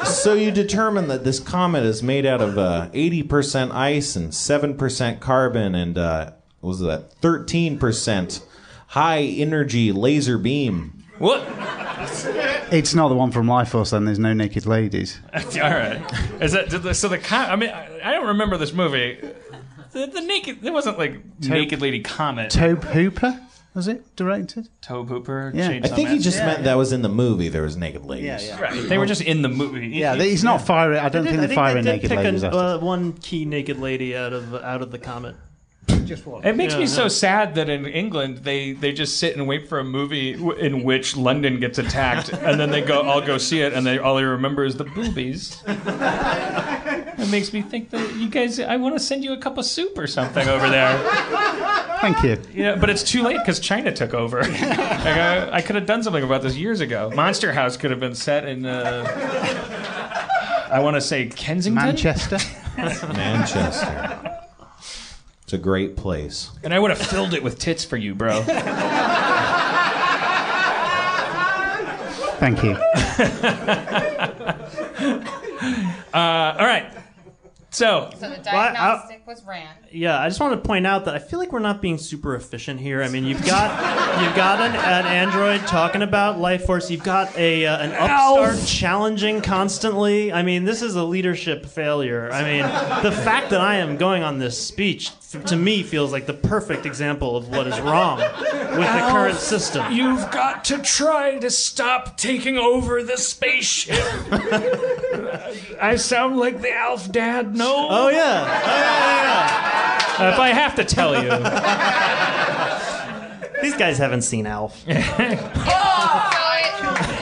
So you determine that this comet is made out of uh, 80% ice and 7% carbon and uh, what was that 13% high energy laser beam. What? It's not the one from Life Force, then. There's no naked ladies. [LAUGHS] All right. Is that did the- so? The com- I mean, I, I don't remember this movie. The, the naked. There wasn't like naked lady comet. Tobe Hooper was it directed? Tobe Hooper. Yeah. I think he Man. just meant that was in the movie. There was naked ladies. Yeah, Right. They were just in the movie. Yeah, he's not firing. I don't They think did- they're firing they did naked pick ladies. a, uh, one key naked lady out of out of the comet. It makes me Yeah, so sad that in England they, they just sit and wait for a movie w- in which London gets attacked, and then they go all go see it, and they all they remember is the boobies. It makes me think that you guys. I want to send you a cup of soup or something over there. Thank you. You know, but it's too late because China took over. [LAUGHS] like, I, I could have done something about this years ago. Monster House could have been set in. Uh, I want to say Kensington, Manchester. [LAUGHS] Manchester. It's a great place. and I would have filled it with tits for you, bro. Thank you. [LAUGHS] Uh, all right. So So the I- I- diagnostic was ran. Yeah, I just want to point out that I feel like we're not being super efficient here. I mean, you've got you've got an, an android talking about life force. You've got a uh, an upstart challenging constantly. I mean, this is a leadership failure. I mean, the fact that I am going on this speech to me feels like the perfect example of what is wrong with the current system. You've got to try to stop taking over the spaceship. [LAUGHS] I sound like the Alf Dad, no? Oh yeah, oh, yeah, yeah, if I have to tell you. These guys haven't seen Alf. [LAUGHS]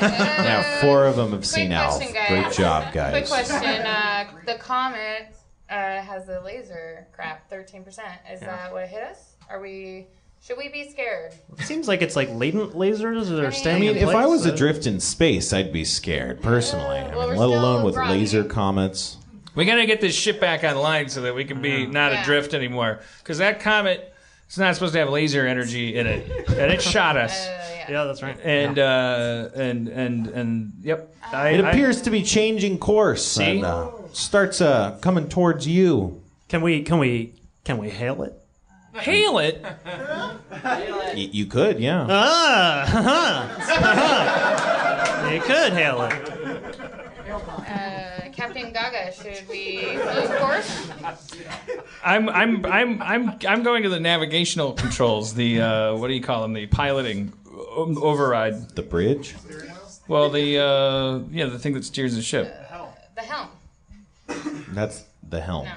Now, four of them have seen Quick Alf. guys. Great job, Quick guys. question. Uh, the comet uh, has a laser crap, 13%. Is that what hit us? Are we. Should we be scared? It seems like it's like latent lasers or are I staying I mean, in if I place. was adrift in space, I'd be scared personally. I well, mean, we're let alone with groggy. laser comets. We got to get this ship back online so that we can be not Yeah. adrift anymore. Because that comet is not supposed to have laser energy in it. And it shot [LAUGHS] us. Uh, yeah. Yeah, that's right. And, uh, and, and, and, yep. I, It I- appears to be changing course See? and uh, starts uh, coming towards you. Can we? Can we? Can we hail it? Hail it. Y- you could, yeah. Ah, huh. you could hail it. Uh, Captain Gaga, should we lose course? I'm I'm I'm I'm I'm going to the navigational controls. The uh, what do you call them? The piloting override. The bridge. Well, the uh, yeah, the thing that steers the ship The helm. That's the helm. No.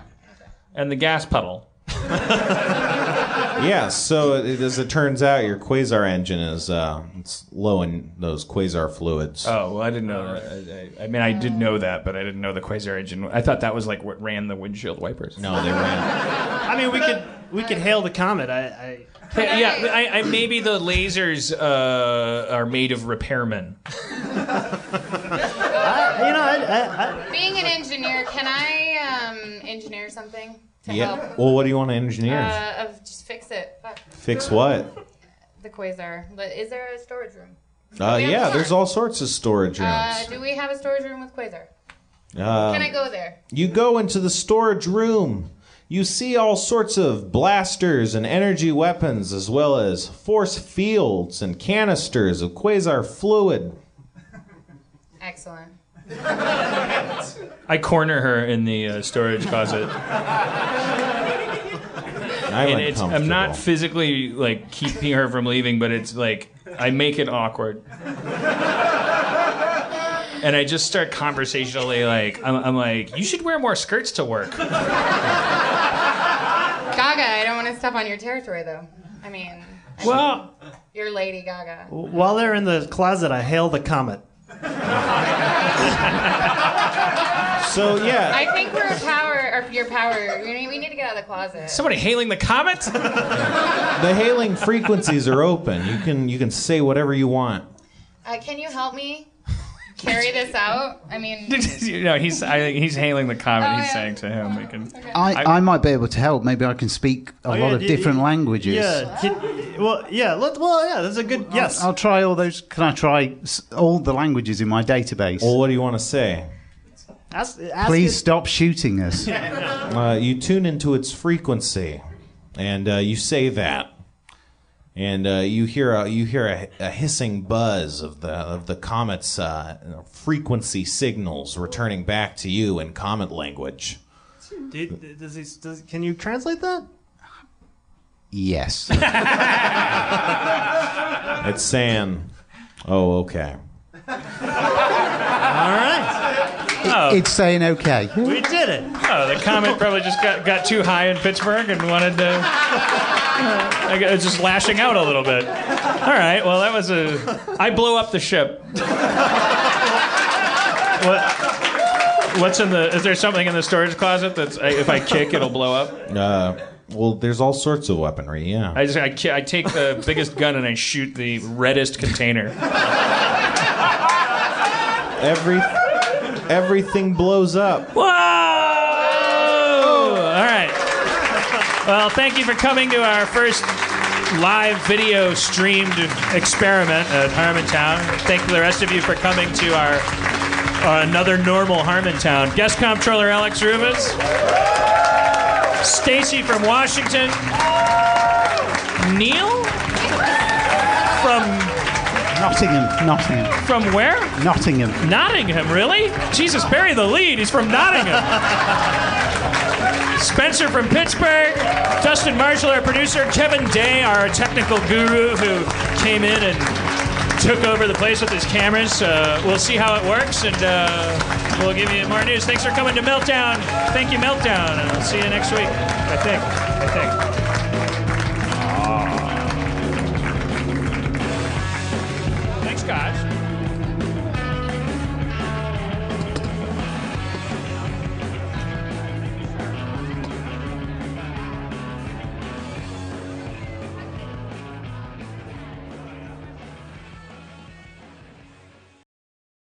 and the gas pedal. [LAUGHS] Yeah, so it, as it turns out, your quasar engine is uh, it's low in those quasar fluids. Oh well, I didn't know. That. I, I, I mean, I did know that, but I didn't know the quasar engine. I thought that was like what ran the windshield wipers. No, they ran. [LAUGHS] I mean, we could we could hail the comet. I, I Hey, yeah, I, I, maybe the lasers uh, are made of repairmen. [LAUGHS] I- you know, I, I, I, Being an engineer, can I um, engineer something to Yeah. help? Well, what do you want to engineer? Uh, of just fix it. Fuck. Fix what? The quasar. But is there a storage room? Uh, yeah, there's all sorts of storage Uh, rooms. do we have a storage room with quasar? Uh, Can I go there? You go into the storage room. You see all sorts of blasters and energy weapons, as well as force fields and canisters of quasar fluid. Excellent. I corner her in the uh, storage closet, [LAUGHS] I'm and it's I'm not physically like keeping her from leaving, but it's like I make it awkward. And I just start conversationally like I'm, I'm like you should wear more skirts to work. Gaga, I don't want to step on your territory, though. I mean, Well, you're Lady Gaga. while they're in the closet, I hail the comet. [LAUGHS] So yeah, I think we're a power, or your power. We need, we need to get out of the closet. somebody hailing the comet. the hailing frequencies are open. You can you can say whatever you want. Uh, can you help me carry this out? I mean, [LAUGHS] no, he's I think he's hailing the comet. Oh, he's yeah. saying to him, we can. I, I- I, might be able to help. Maybe I can speak a Oh, yeah, lot of d- different y- languages. Yeah. can- well, yeah. Let, well, yeah. That's a good. Yes. I'll try all those. Can I try s- all the languages in my database? Well, what do you want to say? ask, ask Please it- stop shooting us. [LAUGHS] Uh, you tune into its frequency, and uh, you say that, and uh, you hear a, you hear a, a hissing buzz of the of the comet's uh, frequency signals returning back to you in comet language. Do you- does he, does, can you translate that? yes. [LAUGHS] It's saying, "Oh, okay." All right. It's saying okay. We did it. Oh, the comet probably just got, got too high in Pittsburgh and wanted to. I it's just lashing out a little bit. All right. Well, that was a. I blow up the ship. what? What's in the? Is there something in the storage closet that's if I kick it'll blow up? Uh, well, there's all sorts of weaponry. Yeah. I just I, ki- I take the biggest gun and I shoot the reddest container. Every everything blows up. Whoa! All right. Well, thank you for coming to our first live video streamed experiment at Harmontown. Thank the rest of you for coming to our uh, another normal Harmontown. Guest comptroller Alex Rubens, Stacy from Washington, Neil from Nottingham. Nottingham. from where? Nottingham. Nottingham, really? Jesus, bury the lead. He's from Nottingham. [LAUGHS] Spencer from Pittsburgh. Dustin Marshall, our producer. Kevin Day, our technical guru who came in and took over the place with his cameras. Uh, we'll see how it works and uh, we'll give you more news. Thanks for coming to Meltdown. Thank you, Meltdown. And I'll see you next week. I think. I think. Thanks, guys.